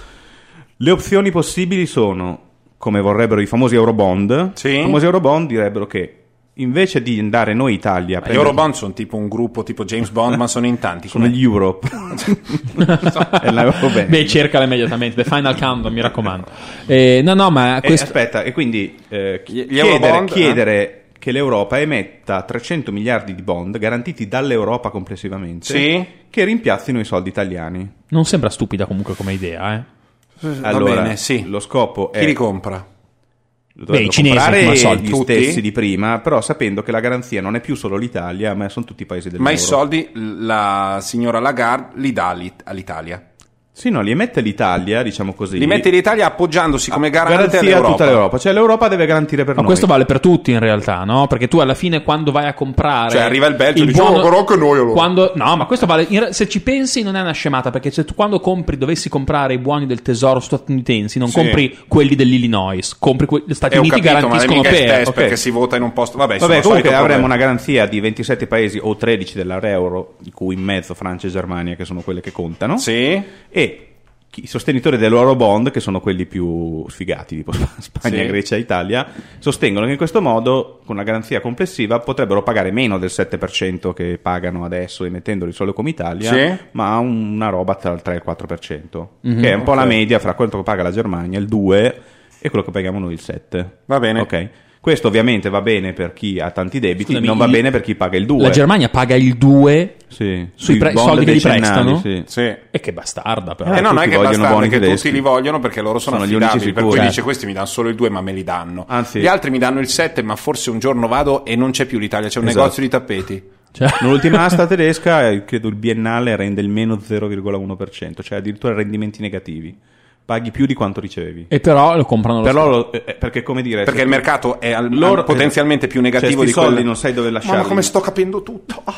Le opzioni possibili sono, come vorrebbero i famosi Eurobond, Sì. i famosi Eurobond direbbero che invece di andare noi Italia a Gli prendere- Eurobond sono tipo un gruppo tipo James Bond, ma sono in tanti. sono come- gli Europe. Euroband. Beh, cercala immediatamente. The Final Countdown, mi raccomando. Eh, no, no, ma E questo. aspetta, e quindi eh, chiedere, Eurobond, chiedere che l'Europa emetta 300 miliardi di bond garantiti dall'Europa complessivamente Sì. che rimpiazzino i soldi italiani. Non sembra stupida comunque come idea, eh. Va Allora, bene, sì. lo scopo è Chi li compra? Beh, i cinesi, come al solito, gli tutti? stessi di prima, però sapendo che la garanzia non è più solo l'Italia, ma sono tutti i paesi del Ma i mondo. soldi la signora Lagarde li dà all'It- all'Italia. Sì, no, li emette l'Italia, diciamo così. Li mette l'Italia appoggiandosi come garante garanzia a tutta l'Europa, cioè l'Europa deve garantire per Ma noi. questo vale per tutti in realtà, no? Perché tu alla fine quando vai a comprare... Cioè, arriva il Belgio e dice, "Oh, però che noi allora." Quando... No, ma questo vale... in Se ci pensi non è una scemata, perché se tu quando compri, dovessi comprare i buoni del tesoro statunitensi, non Sì. compri quelli dell'Illinois, compri quelli... Gli Stati Eh, Uniti capito, ma garantiscono il per... test ok. perché si vota in un posto. Vabbè, Vabbè, comunque avremo una garanzia di 27 paesi o 13 dell'euro, di cui in mezzo Francia e Germania, che sono quelle che contano. Sì. E i sostenitori dell'Eurobond, che sono quelli più sfigati, tipo Sp- Spagna, Sì. Grecia e Italia, sostengono che in questo modo, con una garanzia complessiva, potrebbero pagare meno del 7% che pagano adesso emettendoli solo come Italia, Sì. ma un- una roba tra il 3 e il 4%, Mhm. che è un po' la Ok. media fra quello che paga la Germania, il 2, e quello che paghiamo noi, il 7. Va bene. Ok. Questo ovviamente va bene per chi ha tanti debiti, Scusami, non va il- bene per chi paga il 2. La Germania paga il 2 sì. sui pre- bond soldi che gli decennali, prestano? sì. Sì. E che bastarda però. Eh no, non è tutti che vogliono basta buoni che tedeschi. tutti li vogliono perché loro sono, Sono gli unici affidabili. Per sicuri. cui Eh. dice questi mi danno solo il 2 ma me li danno. Anzi- Gli altri mi danno il 7 ma forse un giorno vado e non c'è più l'Italia, c'è un Esatto. negozio di tappeti. Cioè- L'ultima asta tedesca, eh, credo il biennale, rende il meno 0,1%, cioè addirittura rendimenti negativi. Paghi più di quanto ricevevi. E però lo comprano lo Però, lo- eh, eh, perché come dire... Perché il mercato è al- loro- potenzialmente più cioè, negativo sti di soldi non sai dove lasciarli. Ma come sto capendo tutto? Ah,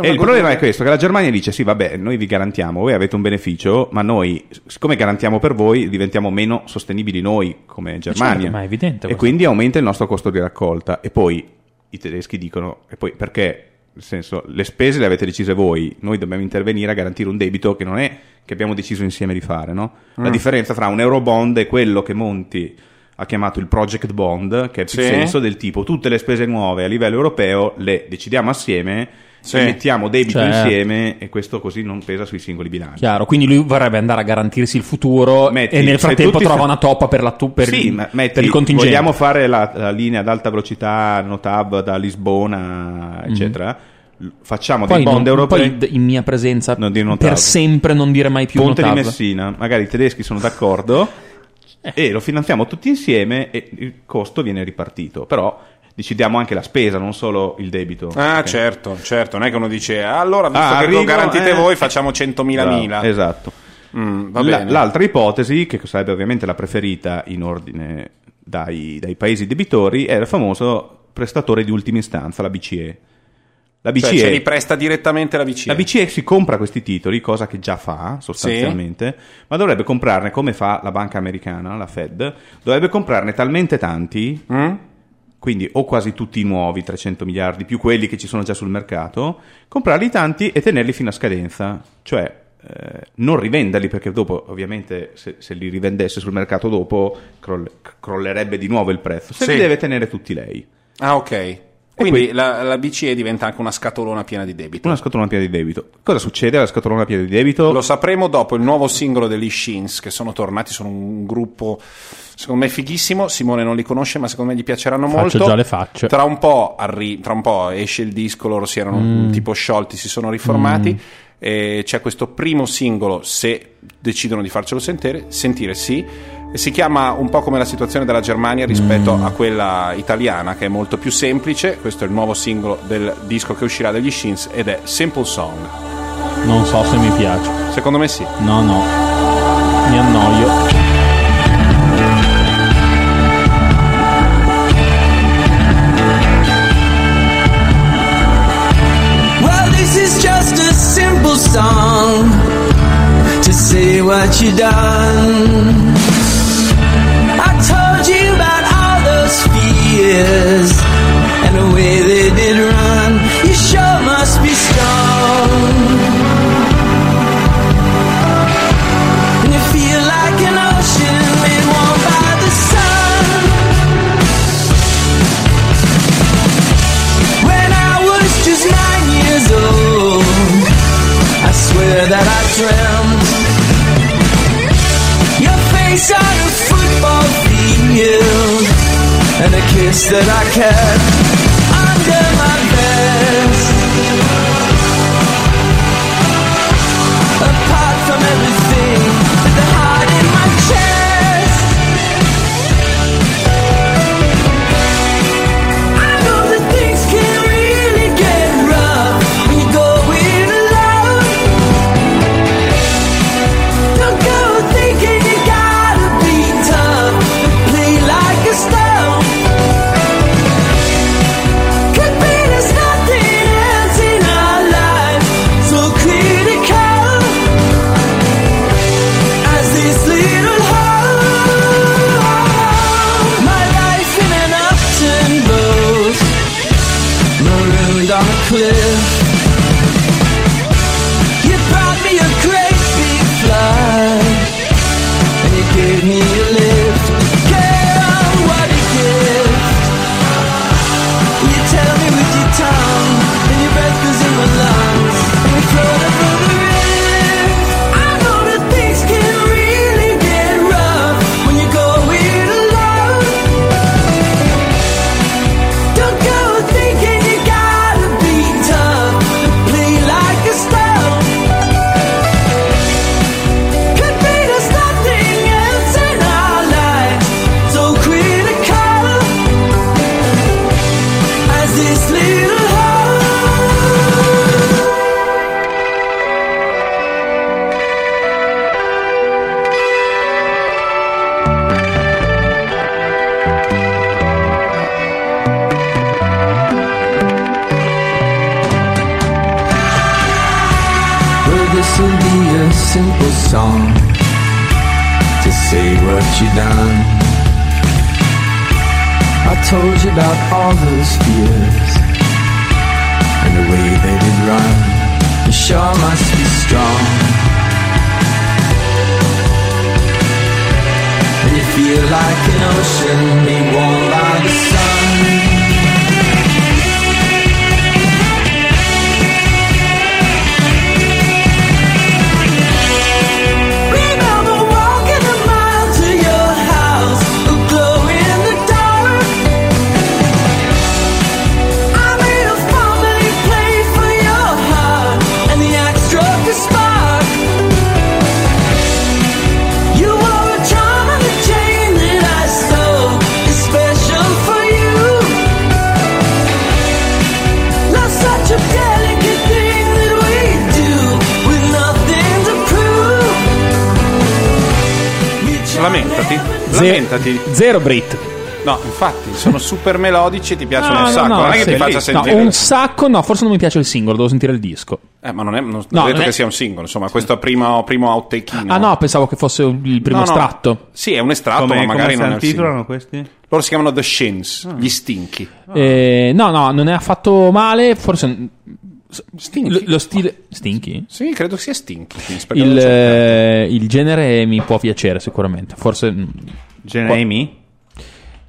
E il problema è questo, che la Germania dice sì vabbè noi vi garantiamo, voi avete un beneficio, ma noi siccome garantiamo per voi diventiamo meno sostenibili noi come Germania. certo, ma è evidente E questo. quindi aumenta il nostro costo di raccolta. E poi i tedeschi dicono, e poi perché? Nel senso, le spese le avete decise voi, noi dobbiamo intervenire a garantire un debito che non è che abbiamo deciso insieme di fare, no? Mm. La differenza fra un eurobond e quello che Monti ha chiamato il project bond, che è più Sì. senso del tipo tutte le spese nuove a livello europeo le decidiamo assieme Sì. mettiamo debito Certo. insieme e questo così non pesa sui singoli bilanci. Chiaro, quindi lui vorrebbe andare a garantirsi il futuro Metti- e nel frattempo trova fa- una toppa per, la tu- per, sì, il, ma metti, per il contingente. vogliamo fare la, la linea ad alta velocità Notab da Lisbona, eccetera. L- Facciamo Mhm. Poi, dei bond non- europei. poi in mia presenza per sempre non dire mai più Ponte di. Messina, magari i tedeschi sono d'accordo e lo finanziamo tutti insieme e il costo viene ripartito. Però decidiamo anche la spesa, non solo il debito. Ah, Ok? certo, certo. Non è che uno dice, "Ah, allora, visto Ah, che arrivo, lo garantite eh." voi, facciamo 100.000 Bravo, mila. Esatto. Mm, La- l'altra ipotesi, che sarebbe ovviamente la preferita in ordine dai, dai paesi debitori, è il famoso prestatore di ultima istanza, la BCE. La Cioè, BCE, ce li presta direttamente la BCE. la BCE si compra questi titoli, cosa che già fa sostanzialmente, ma dovrebbe comprarne come fa la banca americana, la Fed, dovrebbe comprarne talmente tanti, Mm? Quindi o quasi tutti nuovi, 300 miliardi, più quelli che ci sono già sul mercato, comprarli tanti e tenerli fino a scadenza, cioè eh, non rivenderli perché dopo ovviamente se, se li rivendesse sul mercato dopo croll- crollerebbe di nuovo il prezzo, se Sì. li deve tenere tutti lei. Ah, ok. Quindi qui- la, la BCE diventa anche una scatolona piena di debito. Una scatolona piena di debito. Cosa succede alla scatolona piena di debito? Lo sapremo dopo il nuovo singolo degli Shins che sono tornati, sono un gruppo secondo me fighissimo. Simone non li conosce, ma secondo me gli piaceranno Faccio molto. già le facce. Tra un, po arri- tra un po' esce il disco, loro si erano Mm. tipo sciolti, si sono riformati. E c'è questo primo singolo, se decidono di farcelo sentire, sentire sì. E si chiama un po' come la situazione della Germania rispetto a quella italiana, che è molto più semplice. Questo è il nuovo singolo del disco che uscirà dagli Shins ed è Simple Song. Non so se mi piace. Secondo me sì. No, no. Mi annoio. Well, this is just a simple song to say what you done. Fears and way they did run. You sure must be strong. And you feel like an ocean by the sun. When I was just nine years old, I swear that I dreamt your face on and a kiss that I kept under my vest. Apart from everything, the heart in my chest. Zero Brit. No, infatti, sono super melodici e ti piacciono No, un no, sacco. no, non è che sì, ti faccia no, sentire. un sacco, no, forse non mi piace il singolo, devo sentire il disco. Eh, ma non è non ho No, detto non è- che sia un singolo, insomma, questo primo, primo outtake. Ah no, pensavo che fosse il primo No, no. estratto. Sì, è un estratto, Come, ma come magari si non è il intitolano singolo. questi? Loro si chiamano The Shins, gli stinchi. Eh, no, no, non è affatto male, forse... Stinchi? Lo, lo stile... Stinky? Sì, credo sia stinchi. Perché Il, non so- eh, il genere mi può piacere sicuramente, forse... mm, Genemi?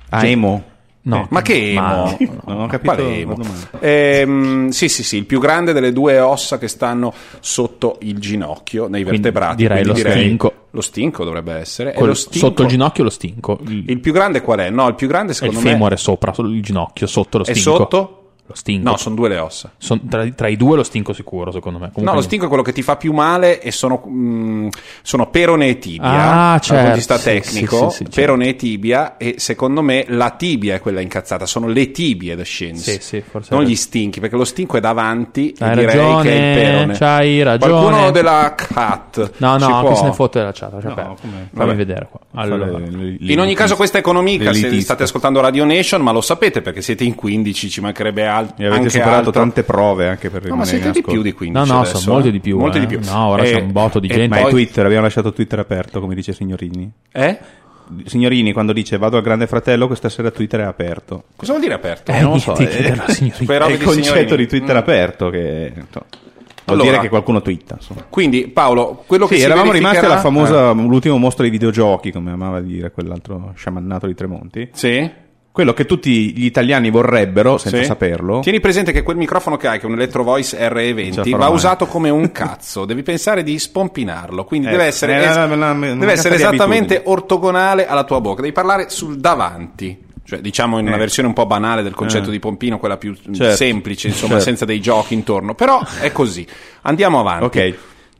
Ah, emo. No. Ma che emo? Ma- Non ho capito Quale emo? Ehm, sì, sì, sì, il più grande delle due ossa che stanno sotto il ginocchio, nei Quindi vertebrati. direi lo stinco. Lo stinco dovrebbe essere. Lo stinco- Sotto il ginocchio lo stinco. Il, Il più grande qual è? No, il più grande il secondo me femore sopra il ginocchio, sotto lo è stinco. sotto Lo stinco. No, sono due le ossa. Son- tra, tra i due lo stinco sicuro, secondo me. No, Comunque lo stinco è quello che ti fa più male e sono, mm, sono perone e tibia. Ah, Dal punto di vista certo, sì, tecnico, sì, sì, sì, perone e tibia e secondo me la tibia è quella incazzata, sono le tibie da scienza. Sì, sì, forse Non gli stinchi, perché lo stinco è davanti e Hai direi ragione, che è il perone. c'hai ragione. Qualcuno della cat No, no, può- che se ne fotte la chat. Cioè, No, fammi vedere qua. Allora, In ogni caso questa è economica, se state ascoltando Radio Nation, ma lo sapete perché siete in 15, ci mancherebbe altro. E avete anche superato altro. tante prove anche per No, ma rimanere siete di più di 15 No, no, adesso, sono molti eh. di più, Molti eh. di più. No, ora c'è un botto di e gente. Ma poi- è Twitter, abbiamo lasciato Twitter aperto, come dice Signorini. Eh? Signorini, quando dice vado al Grande Fratello, questa sera Twitter è aperto. Cosa vuol dire aperto? Eh, non lo so, niente, eh, È il concetto di Twitter Mm. aperto che insomma, vuol Allora. dire che qualcuno twitta. Insomma. Quindi Paolo, quello che Sì, si eravamo rimasti verificherà- alla famosa, l'ultimo mostro dei videogiochi, come amava dire quell'altro sciamannato di Tremonti. Eh, Sì. Quello che tutti gli italiani vorrebbero, senza Sì. saperlo. Tieni presente che quel microfono che hai, che è un Electro Voice Ce la RE20, farò va mai. usato come un cazzo. Devi pensare di spompinarlo. Quindi Eh, deve essere, è es- una- una- una deve essere esattamente abitudine. ortogonale alla tua bocca. Devi parlare sul davanti. Cioè, diciamo in una Eh. versione un po' banale del concetto Eh. di pompino, quella più Certo. semplice, insomma, Certo. senza dei giochi intorno. Però è così. Andiamo avanti. Ok.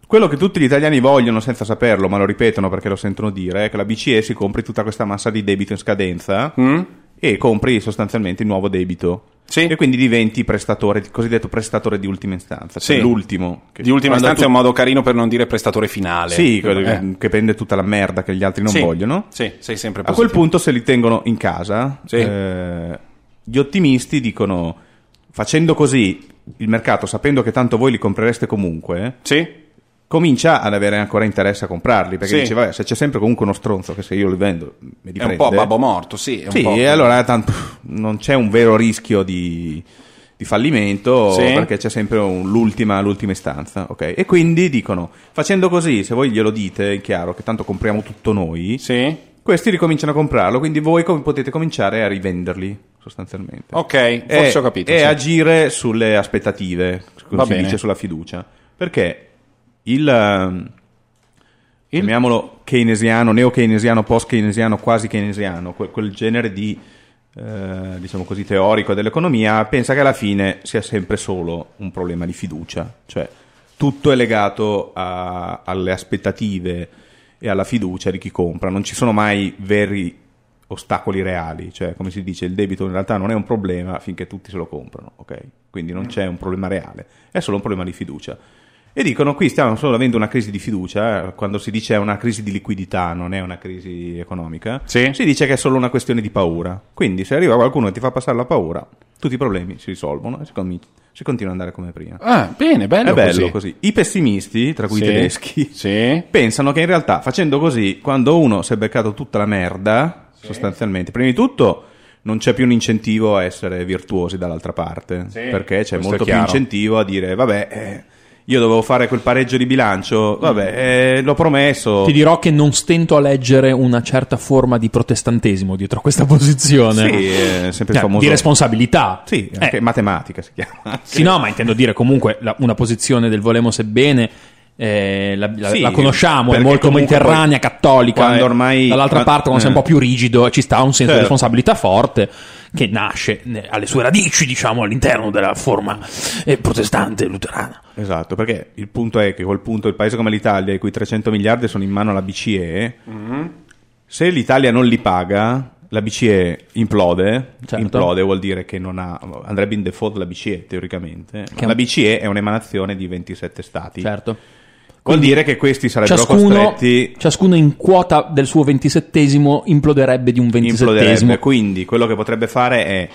Quello che tutti gli italiani vogliono senza saperlo, ma lo ripetono perché lo sentono dire, è che la BCE si compri tutta questa massa di debito in scadenza Mm? E compri sostanzialmente il nuovo debito. Sì. E quindi diventi prestatore, cosiddetto prestatore di ultima istanza, cioè Sì. l'ultimo. che- Di ultima istanza è tu- un modo carino per non dire prestatore finale. Sì, Eh. che prende tutta la merda che gli altri non Sì. vogliono. Sì, sei sempre A quel positivo. punto se li tengono in casa, eh, gli ottimisti dicono, facendo così il mercato, sapendo che tanto voi li comprereste comunque, Sì? Comincia ad avere ancora interesse a comprarli, perché Sì. dice, vabbè, se c'è sempre comunque uno stronzo che se io li vendo mi li È un po' babbo morto, sì. Sì, e allora tanto, non c'è un vero rischio di, di fallimento Sì. perché c'è sempre un- l'ultima, l'ultima istanza, ok? E quindi dicono, facendo così, se voi glielo dite, è chiaro che tanto compriamo tutto noi, Sì? questi ricominciano a comprarlo, quindi voi com- potete cominciare a rivenderli sostanzialmente. Ok, forse e, ho capito. E sì. agire sulle aspettative, come Va si bene. dice, sulla fiducia. Perché il, ehm, chiamiamolo keynesiano, neo-keynesiano, post-keynesiano, quasi keynesiano, quel, quel genere di, eh, diciamo così, teorico dell'economia, pensa che alla fine sia sempre solo un problema di fiducia. Cioè, tutto è legato a- alle aspettative e alla fiducia di chi compra. Non ci sono mai veri ostacoli reali, cioè come si dice il debito in realtà non è un problema finché tutti se lo comprano, ok? Quindi non c'è un problema reale, è solo un problema di fiducia. E dicono qui stiamo solo avendo una crisi di fiducia, eh, quando si dice è una crisi di liquidità, non è una crisi economica, Sì. si dice che è solo una questione di paura. Quindi se arriva qualcuno e ti fa passare la paura, tutti i problemi si risolvono e si, comin- si continua ad andare come prima. Ah, bene, bello, è bello così. così. I pessimisti, tra cui Sì. i tedeschi, Sì. pensano che in realtà facendo così, quando uno si è beccato tutta la merda, sostanzialmente, prima di tutto non c'è più un incentivo a essere virtuosi dall'altra parte, Sì, perché c'è molto più incentivo a dire, vabbè, eh, io dovevo fare quel pareggio di bilancio, vabbè, eh, l'ho promesso. Ti dirò che non stento a leggere una certa forma di protestantesimo dietro questa posizione. Sì, è sempre il Cioè, famoso... Di responsabilità. Sì, Eh, anche matematica si chiama. Sì, no, ma intendo dire comunque la- una posizione del volemo sebbene. eh, la, la- Sì, la conosciamo, è molto mediterranea, cattolica. quando eh. ormai- dall'altra ma- parte, quando sei un eh. po' più rigido, ci sta un senso di Certo. responsabilità forte che nasce alle sue radici, diciamo, all'interno della forma eh, protestante luterana. Esatto, perché il punto è che quel punto il paese come l'Italia, i cui 300 miliardi sono in mano alla BCE, se l'Italia non li paga, la BCE implode. Certo. Implode vuol dire che non ha, andrebbe in default la BCE teoricamente. Ma la BCE è un'emanazione di 27 stati. Certo. Vuol dire che questi sarebbero Ciascuno, costretti ciascuno in quota del suo ventisettesimo imploderebbe di un ventisettesimo. Quindi quello che potrebbe fare è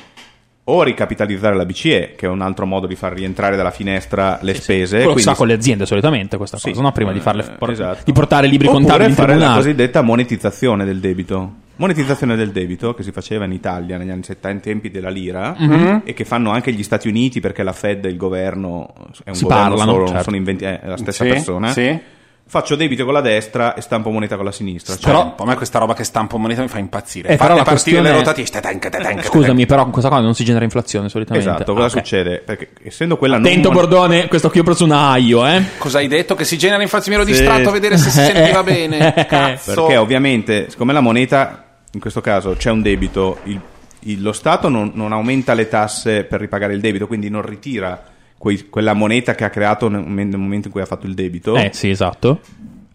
o ricapitalizzare la BCE, che è un altro modo di far rientrare dalla finestra le spese. Quello quindi sa con le aziende solitamente questa Sì, cosa, no? prima di, farle, eh, esatto. di portare libri Oppure contabili in fare la tribunale. cosiddetta monetizzazione del debito. Monetizzazione del debito che si faceva in Italia negli anni 70 ai tempi della lira Mhm. e che fanno anche gli Stati Uniti perché la Fed e il governo è un Si governo parlano, solo, certo. sono inventi- è la stessa Sì, persona. sì. Faccio debito con la destra e stampo moneta con la sinistra. Cioè, Però, a me questa roba che stampo moneta mi fa impazzire. Eh, però la partire le questione- rotative. tatanca, tatanca, Scusami, però con questa cosa non si genera inflazione solitamente. esatto, cosa Ah, succede? Perché essendo quella Attento non Bordone, questo qui ho preso una aio, eh. Cosa hai detto? Che si genera inflazione? Mi ero Sì. distratto a vedere se si sentiva bene. Cazzo. Perché ovviamente, siccome la moneta, in questo caso c'è un debito, il il- lo Stato non, non aumenta le tasse per ripagare il debito, quindi non ritira quei- quella moneta che ha creato nel, nel momento in cui ha fatto il debito. Eh sì, esatto.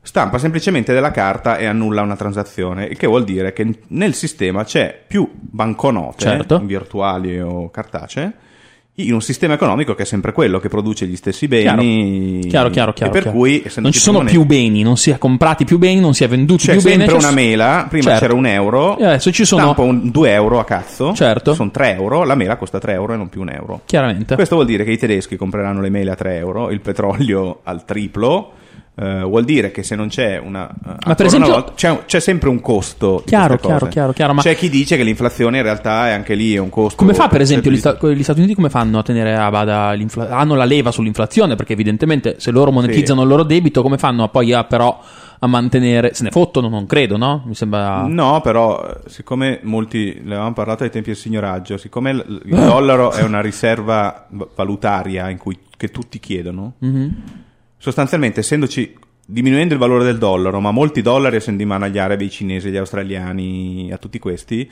Stampa semplicemente della carta e annulla una transazione, il che vuol dire che nel sistema c'è più banconote Certo. virtuali o cartacee in un sistema economico che è sempre quello che produce gli stessi beni Chiaro, chiaro, chiaro. per cui non ci sono monete- più beni, non si è comprati più beni, non si è venduti c'è più beni. sempre c'è una s- mela, prima Certo. c'era un euro, E adesso ci sono- un 2 euro a cazzo, Certo. sono 3 euro, la mela costa 3 euro e non più un euro. Chiaramente. Questo vuol dire che i tedeschi compreranno le mele a 3 euro, il petrolio al triplo. Eh, vuol dire che se non c'è una. eh, ancora per esempio- volta, c'è, c'è sempre un costo. Chiaro, chiaro, chiaro, chiaro, ma- C'è chi dice che l'inflazione in realtà è anche lì è un costo. Come fa per esempio gli. Sta- gli Stati Uniti come fanno a tenere a bada l'inflazione? Hanno la leva sull'inflazione perché evidentemente se loro monetizzano il loro debito come fanno a poi a, però a mantenere... Se ne fottono? Non credo, no? Mi sembra... No, però, eh, siccome molti, ne avevamo parlato ai tempi del signoraggio, siccome il, dollaro è una riserva valutaria in cui, che tutti chiedono, Mhm. Sostanzialmente essendoci diminuendo il valore del dollaro, ma molti dollari essendo in mano agli arabi, ai cinesi, agli australiani, a tutti questi,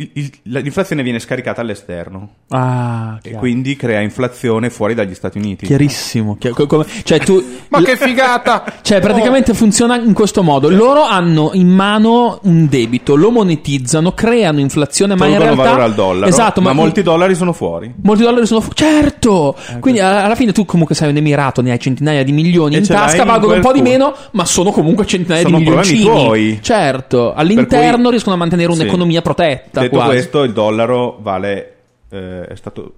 il- il- la- l'inflazione viene scaricata all'esterno Ah, e chiaro. quindi crea inflazione fuori dagli Stati Uniti. Chiarissimo. Chi- co- come- cioè tu... Ma che figata! Cioè, praticamente funziona in questo modo. Loro hanno in mano un debito, lo monetizzano, creano inflazione, ma in Tolgono realtà... valore al dollaro, Esatto, ma, molti dollari sono fuori. Molti dollari sono fu- certo! Quindi a- alla fine tu comunque sei un emirato, ne hai centinaia di milioni E in tasca, valgono un po' di meno, ma sono comunque centinaia Sono di problemi milioncini. tuoi. Certo, all'interno cui- riescono a mantenere Sì. un'economia protetta. Detto quasi. questo, il dollaro vale, eh, è stato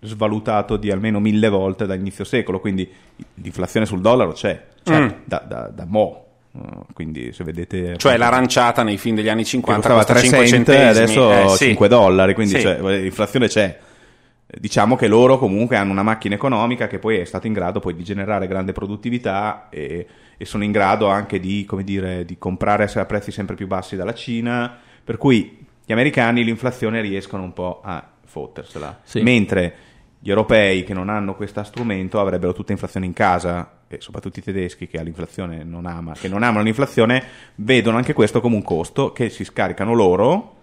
svalutato di almeno mille volte da inizio secolo, quindi l'inflazione sul dollaro c'è, c'è Mm. da, da- da mo'. Uh, quindi se vedete... Cioè l'aranciata nei film degli anni che 50 costava 3 costa 5 cent, centesimi. adesso eh, sì. 5 dollari, quindi Sì. cioè, l'inflazione c'è. Eh, Diciamo che loro comunque hanno una macchina economica che poi è stata in grado poi di generare grande produttività e, e sono in grado anche di, come dire, di comprare a prezzi sempre più bassi dalla Cina, per cui gli americani l'inflazione riescono un po' a fottersela, Sì. mentre gli europei che non hanno questo strumento avrebbero tutta inflazione in casa e soprattutto i tedeschi che l'inflazione non ama, che non amano l'inflazione, vedono anche questo come un costo che si scaricano loro,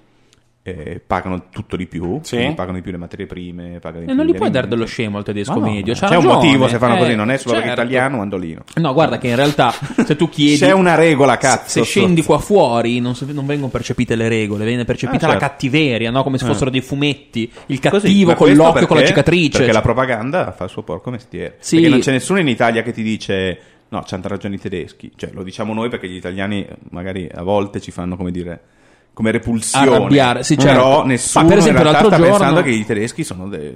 eh, pagano tutto di più, Sì. pagano di più le materie prime, pagano di E più non gli puoi dare dello scemo al tedesco no, medio. c'è c'ha un motivo se fanno Eh, così, non è solo perché certo. italiano andolino. No, guarda che in realtà se tu chiedi... C'è una regola, cazzo. Se scendi qua fuori non, non vengono percepite le regole, viene percepita Ah, la certo. cattiveria, no? come se Eh. fossero dei fumetti. Il Così, cattivo ma con l'occhio con la perché- cicatrice. Perché la propaganda fa il suo porco mestiere. Sì. Perché non c'è nessuno in Italia che ti dice no, c'hanno ragione i tedeschi. Cioè, lo diciamo noi perché gli italiani eh, magari a volte ci fanno come dire come repulsione. Arrabbiare, sì, certo. Però Ma nessuno per esempio in realtà l'altro sta giorno- pensando che i tedeschi sono delle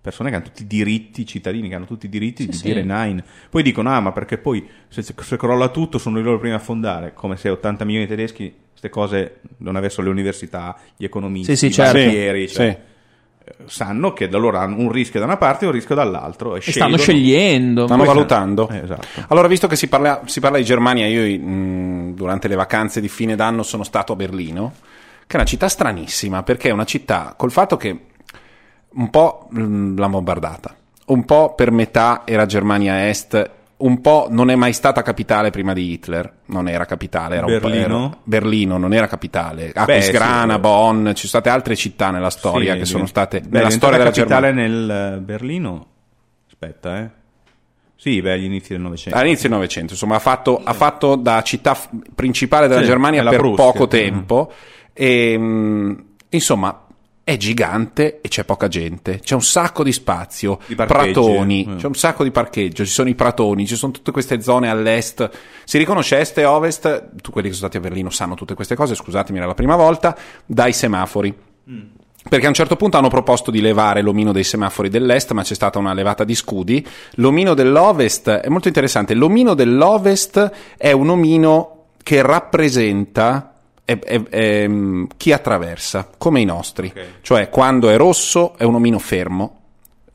persone che hanno tutti i diritti, cittadini che hanno tutti i diritti di sì. dire nine. Poi dicono ah, ma perché poi se, se crolla tutto sono i loro primi a fondare, come se 80 milioni di tedeschi queste cose non avessero le università, gli economisti, Sì, sì, i certo. banchieri, cioè, Sì. Sanno che da loro hanno un rischio da una parte e un rischio dall'altro e, E stanno scegliendo. Stanno valutando. Eh, esatto. Allora, visto che si parla, si parla di Germania, io mh, durante le vacanze di fine d'anno sono stato a Berlino, che è una città stranissima, perché è una città col fatto che un po' mh, l'ha bombardata, un po' per metà era Germania Est, un po' non è mai stata capitale prima di Hitler, non era capitale, era un po'- Berlino? era- Berlino non era capitale, Aquisgrana, sì. Bonn, ci sono state altre città nella storia Sì, che sono state Beh, nella storia della diventata Germania. capitale nel eh, Berlino. Aspetta, eh. Sì, beh, agli inizi del Novecento. All'inizio del Novecento, insomma, ha fatto, ha fatto da città f- principale della Sì, Germania per Prussia. poco tempo. E, mh, insomma, è gigante e c'è poca gente. C'è un sacco di spazio, Di pratoni, eh. c'è un sacco di parcheggio, ci sono i pratoni, ci sono tutte queste zone all'est. Si riconosce est e ovest, tu quelli che sono stati a Berlino sanno tutte queste cose, scusatemi, era la prima volta, dai semafori. Perché a un certo punto hanno proposto di levare l'omino dei semafori dell'est, ma c'è stata una levata di scudi. L'omino dell'ovest è molto interessante. L'omino dell'ovest è un omino che rappresenta è- è- è, mm, chi attraversa, come i nostri. Ok. Cioè, quando è rosso è un omino fermo.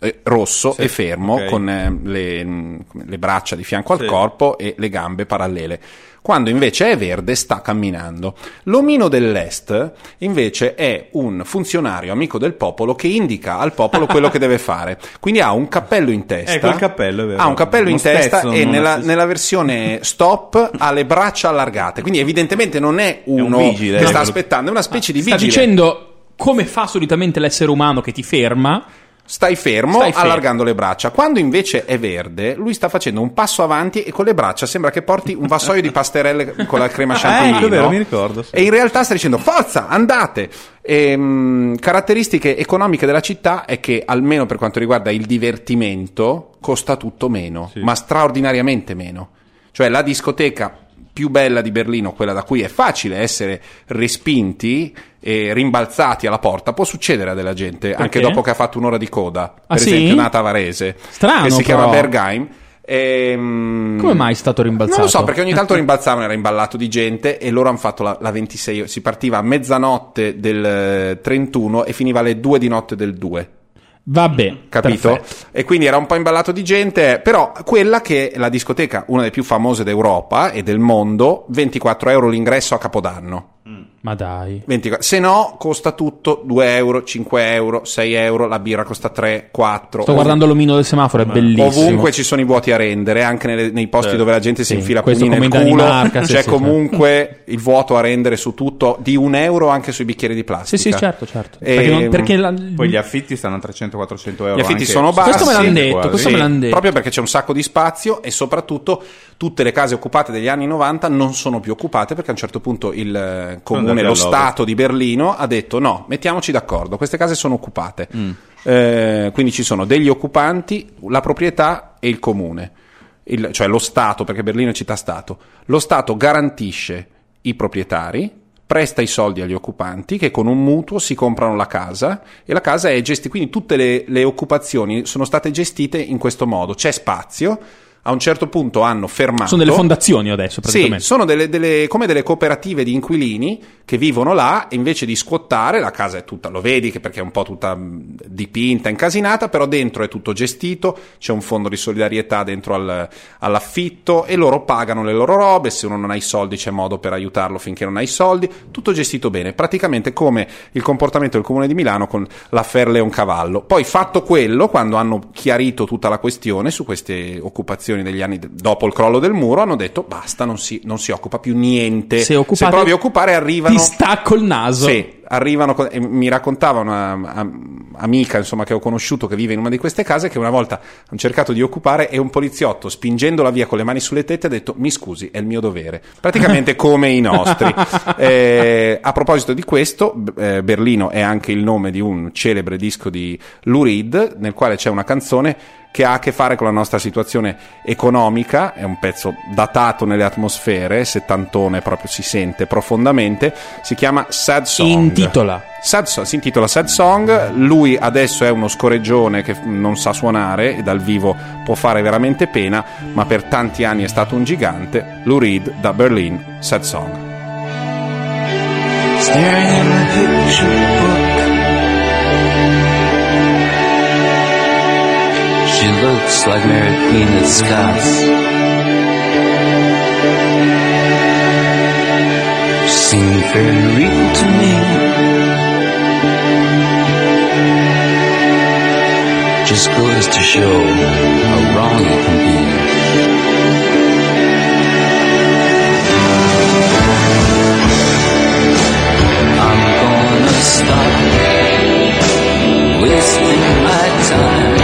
eh, rosso Sì, e fermo ok. con eh, le, mm, le braccia di fianco al Sì. corpo e le gambe parallele. Quando invece è verde sta camminando. L'omino dell'est invece è un funzionario amico del popolo che indica al popolo quello che deve fare. Quindi ha un cappello in testa. Ecco il cappello, è vero. Ha un cappello in testa e nella, nella versione stop ha le braccia allargate. Quindi evidentemente non è uno vigile, che sta aspettando, è una specie di Sta vigile. dicendo come fa solitamente l'essere umano che ti ferma. Stai fermo, Stai allargando le braccia. Quando invece è verde, lui sta facendo un passo avanti e con le braccia sembra che porti un vassoio di pasterelle con la crema chantilly. ecco, è vero, mi ricordo, sì. E in realtà sta dicendo forza, andate. Ehm, caratteristiche economiche della città è che almeno per quanto riguarda il divertimento costa tutto meno, ma straordinariamente meno. Cioè la discoteca più bella di Berlino, quella da cui è facile essere respinti e rimbalzati alla porta, può succedere a della gente anche dopo che ha fatto un'ora di coda. Per Ah, sì? esempio, Nata Varese, Strano, che si chiama però. Bergheim. Ehm, Come mai è stato rimbalzato? non lo so, perché ogni tanto rimbalzavano, era imballato di gente e loro hanno fatto la, la 26, si partiva a mezzanotte del eh, 31 e finiva alle 2 di notte del 2. Vabbè, Capito? perfetto. E quindi era un po' imballato di gente, però quella che è la discoteca, una delle più famose d'Europa e del mondo, 24 euro l'ingresso a Capodanno. Ma dai. 24. Se no, costa tutto 2 euro, 5 euro, 6 euro, la birra costa 3, 4. Sto guardando l'omino del semaforo, è bellissimo. Ovunque ci sono i vuoti a rendere, anche nelle- nei posti dove la gente si Sì, infila questo nel come in culo, Danimarca, sì, c'è sì, comunque il vuoto a rendere su tutto di un euro anche sui bicchieri di Sì, plastica. sì, certo, certo. E- Perché, non- perché la- Poi gli affitti stanno a 300-400 euro. Gli affitti anche- sono bassi. Questo me l'hanno detto, questo me l'hanno detto. Proprio perché c'è un sacco di spazio e soprattutto tutte le case occupate degli anni 90 non sono più occupate perché a un certo punto il eh, comune, lo. Stato di Berlino ha detto no, mettiamoci d'accordo, queste case sono occupate. Mm. Eh, quindi ci sono degli occupanti, la proprietà e il comune. Il- cioè lo Stato, perché Berlino è città-Stato. Lo Stato garantisce i proprietari, presta i soldi agli occupanti che con un mutuo si comprano la casa e la casa è gestita, quindi tutte le, le occupazioni sono state gestite in questo modo, c'è spazio, a un certo punto hanno fermato... sono delle fondazioni adesso, Sì, praticamente. sono delle, delle- come delle cooperative di inquilini che vivono là e invece di squattare la casa è tutta, lo vedi perché è un po' tutta mh, dipinta, incasinata, però dentro è tutto gestito, c'è un fondo di solidarietà dentro al- all'affitto e loro pagano le loro robe, se uno non ha i soldi c'è modo per aiutarlo finché non ha i soldi, tutto gestito bene, praticamente come il comportamento del comune di Milano con l'affaire Leoncavallo. Poi fatto quello, quando hanno chiarito tutta la questione su queste occupazioni degli anni dopo il crollo del muro, hanno detto basta, non si, non si occupa più niente. Se occupate- provi a occupare arrivano... Ti stacco il naso. Sì, arrivano, mi raccontava una amica insomma, che ho conosciuto che vive in una di queste case che una volta hanno cercato di occupare e un poliziotto spingendola via con le mani sulle tette ha detto mi scusi è il mio dovere praticamente come i nostri Eh, a proposito di questo eh, Berlino è anche il nome di un celebre disco di Lou Reed nel quale c'è una canzone che ha a che fare con la nostra situazione economica, è un pezzo datato nelle atmosfere, settantone proprio si sente profondamente, si chiama Sad Song. Intitola. Sad si intitola Sad Song, lui adesso è uno scoreggione che non sa suonare e dal vivo può fare veramente pena, ma per tanti anni è stato un gigante, Lou Reed da Berlin, Sad Song. Staring in a picture book. She looks like Mary Queen of Scots. Seemed very real to me. Just goes to show how wrong it can be. I'm gonna stop wasting my time.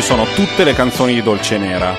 Ci sono tutte le canzoni di Dolce Nera,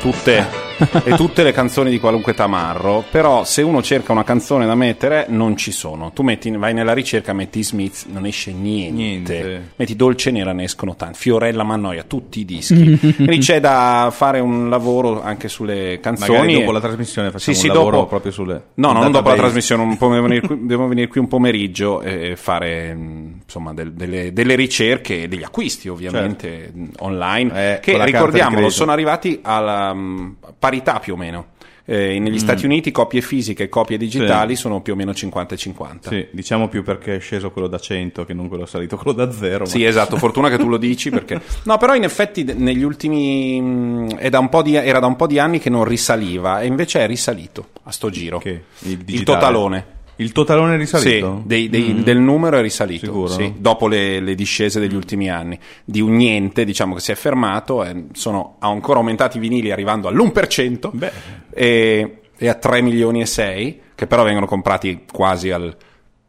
tutte e tutte le canzoni di qualunque tamarro, però se uno cerca una canzone da mettere non ci sono. Tu metti, vai nella ricerca, metti Smith, non esce niente. Niente. Metti Dolce Nera, ne escono tanti. Fiorella Mannoia, tutti i dischi. Quindi c'è da fare un lavoro anche sulle canzoni. Magari dopo la trasmissione facciamo Sì, sì, un lavoro dopo- proprio sulle No, no, non dopo la trasmissione, devo, venire qui, devo venire qui un pomeriggio e fare mh, insomma del- delle, delle ricerche, degli acquisti ovviamente mh, online, Eh, che ricordiamolo sono arrivati alla mh, parità più o meno. Eh, Mm. negli Stati Uniti copie fisiche e copie digitali sono più o meno 50 e 50. Sì, diciamo più perché è sceso quello da 100 che non quello salito quello da 0. Sì, esatto, fortuna che tu lo dici perché... No, però in effetti negli ultimi... è da un po' di- era da un po' di anni che non risaliva e invece è risalito a sto giro. Che? Il Il totalone. Il totalone è risalito? Sì, dei- dei- del numero è risalito, sì, dopo le, le discese degli ultimi anni. Di un niente, diciamo che si è fermato, e sono ancora aumentati i vinili arrivando all'1% Beh. e, e a 3 milioni e 6, che però vengono comprati quasi al...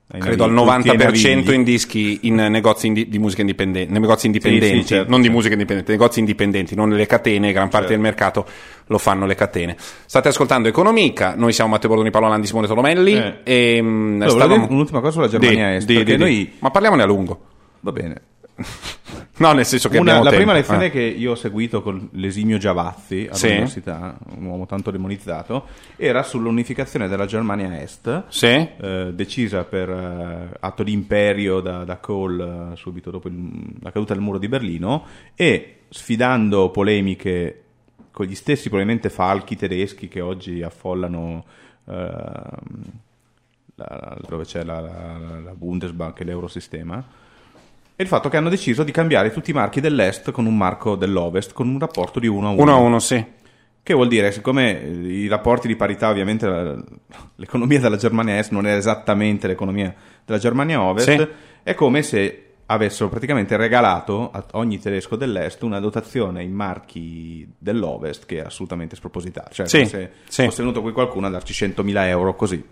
Credo al navi- tutti ai 90% navigli. in dischi in negozi indi- di musica indipendente, negozi indipendenti, sì, certo, non di certo. musica indipendente, negozi indipendenti, non le catene, gran parte Certo. del mercato lo fanno le catene. State ascoltando Economica, noi siamo Matteo Bordoni, Paolo Landi, Simone Tolomelli Eh. e Allora, volevo stavamo- un'ultima cosa sulla Germania Di- Est, di- di- di- noi- Ma parliamone a lungo. Va bene. No, nel senso che Una- la tempo. prima lezione Eh. che io ho seguito con l'esimio Giavazzi Sì. all'università, un uomo tanto demonizzato, era sull'unificazione della Germania Est, Sì? eh, decisa per eh, atto di imperio da, da Kohl eh, subito dopo il- la caduta del muro di Berlino e sfidando polemiche con gli stessi probabilmente falchi tedeschi che oggi affollano ehm, la- dove c'è la, la- la Bundesbank e l'Eurosistema e il fatto che hanno deciso di cambiare tutti i marchi dell'est con un marco dell'ovest con un rapporto di 1 a 1 Uno a uno, sì. che vuol dire, siccome i rapporti di parità, ovviamente la- l'economia della Germania Est non è esattamente l'economia della Germania Ovest, Sì. è come se avessero praticamente regalato a ogni tedesco dell'Est una dotazione in marchi dell'Ovest che è assolutamente spropositata. Cioè, Sì, come se sì. fosse venuto qui qualcuno a darci 100.000 euro così,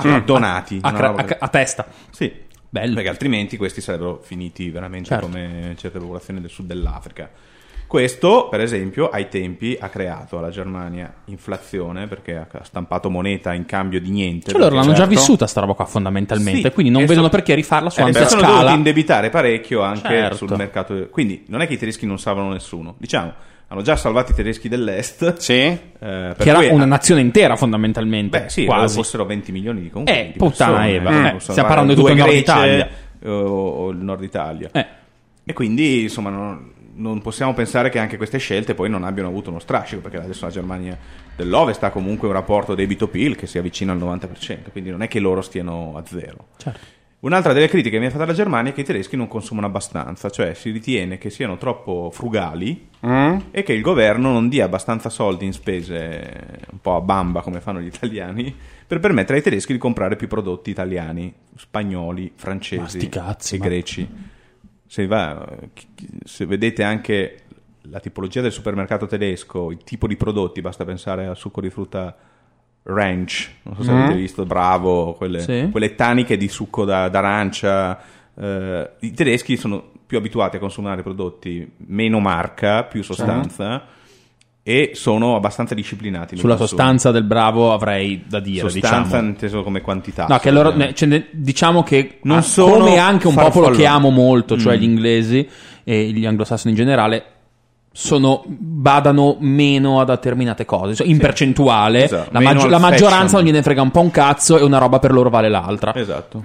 cioè, donati. A, a che- a testa. sì, Bello. perché altrimenti questi sarebbero finiti veramente Certo. come certe popolazioni del sud dell'Africa. Questo, per esempio, ai tempi ha creato alla Germania inflazione perché ha stampato moneta in cambio di niente. Cioè loro l'hanno già certo, vissuta sta roba qua fondamentalmente, Sì, quindi non vedono so- perché rifarla su eh, ampia si sono scala. indebitare parecchio anche Certo. sul mercato. Quindi non è che i tedeschi non salvano nessuno. Diciamo, hanno già salvato i tedeschi dell'est. Sì? eh, per Che era una nazione intera fondamentalmente. Beh, sì, quasi. fossero 20 milioni di comunque. Eh, di puttana persone, Eva, eh, eh, non so, stiamo parlando di due tutto il Nord Italia. eh, O, o il nord Italia. Eh. E quindi, insomma, non, non possiamo pensare che anche queste scelte poi non abbiano avuto uno strascico, perché adesso la Germania dell'Ovest ha comunque un rapporto debito-PIL che si avvicina al 90%, quindi non è che loro stiano a zero. Certo. Un'altra delle critiche che viene fatta alla Germania è che i tedeschi non consumano abbastanza, cioè si ritiene che siano troppo frugali Mm? e che il governo non dia abbastanza soldi in spese un po' a bamba come fanno gli italiani per permettere ai tedeschi di comprare più prodotti italiani, spagnoli, francesi cazzi, e ma- greci. Se, va, se vedete anche la tipologia del supermercato tedesco, il tipo di prodotti, basta pensare al succo di frutta ranch, non so se avete visto, bravo, quelle, Sì. quelle taniche di succo da- d'arancia. eh, I tedeschi sono più abituati a consumare prodotti meno marca, più sostanza e sono abbastanza disciplinati. Sulla consumi. sostanza del bravo avrei da dire, Sostanza diciamo. inteso come quantità. No, che loro, ovviamente. ne- cioè, diciamo che Non ah, sono come anche un popolo farfalloni. che amo molto, cioè Mm. gli inglesi e gli anglosassoni in generale, sono, badano meno a determinate cose, cioè, in percentuale. Esatto, La, maggi- la maggioranza non gliene frega un po' un cazzo e una roba per loro vale l'altra. Esatto.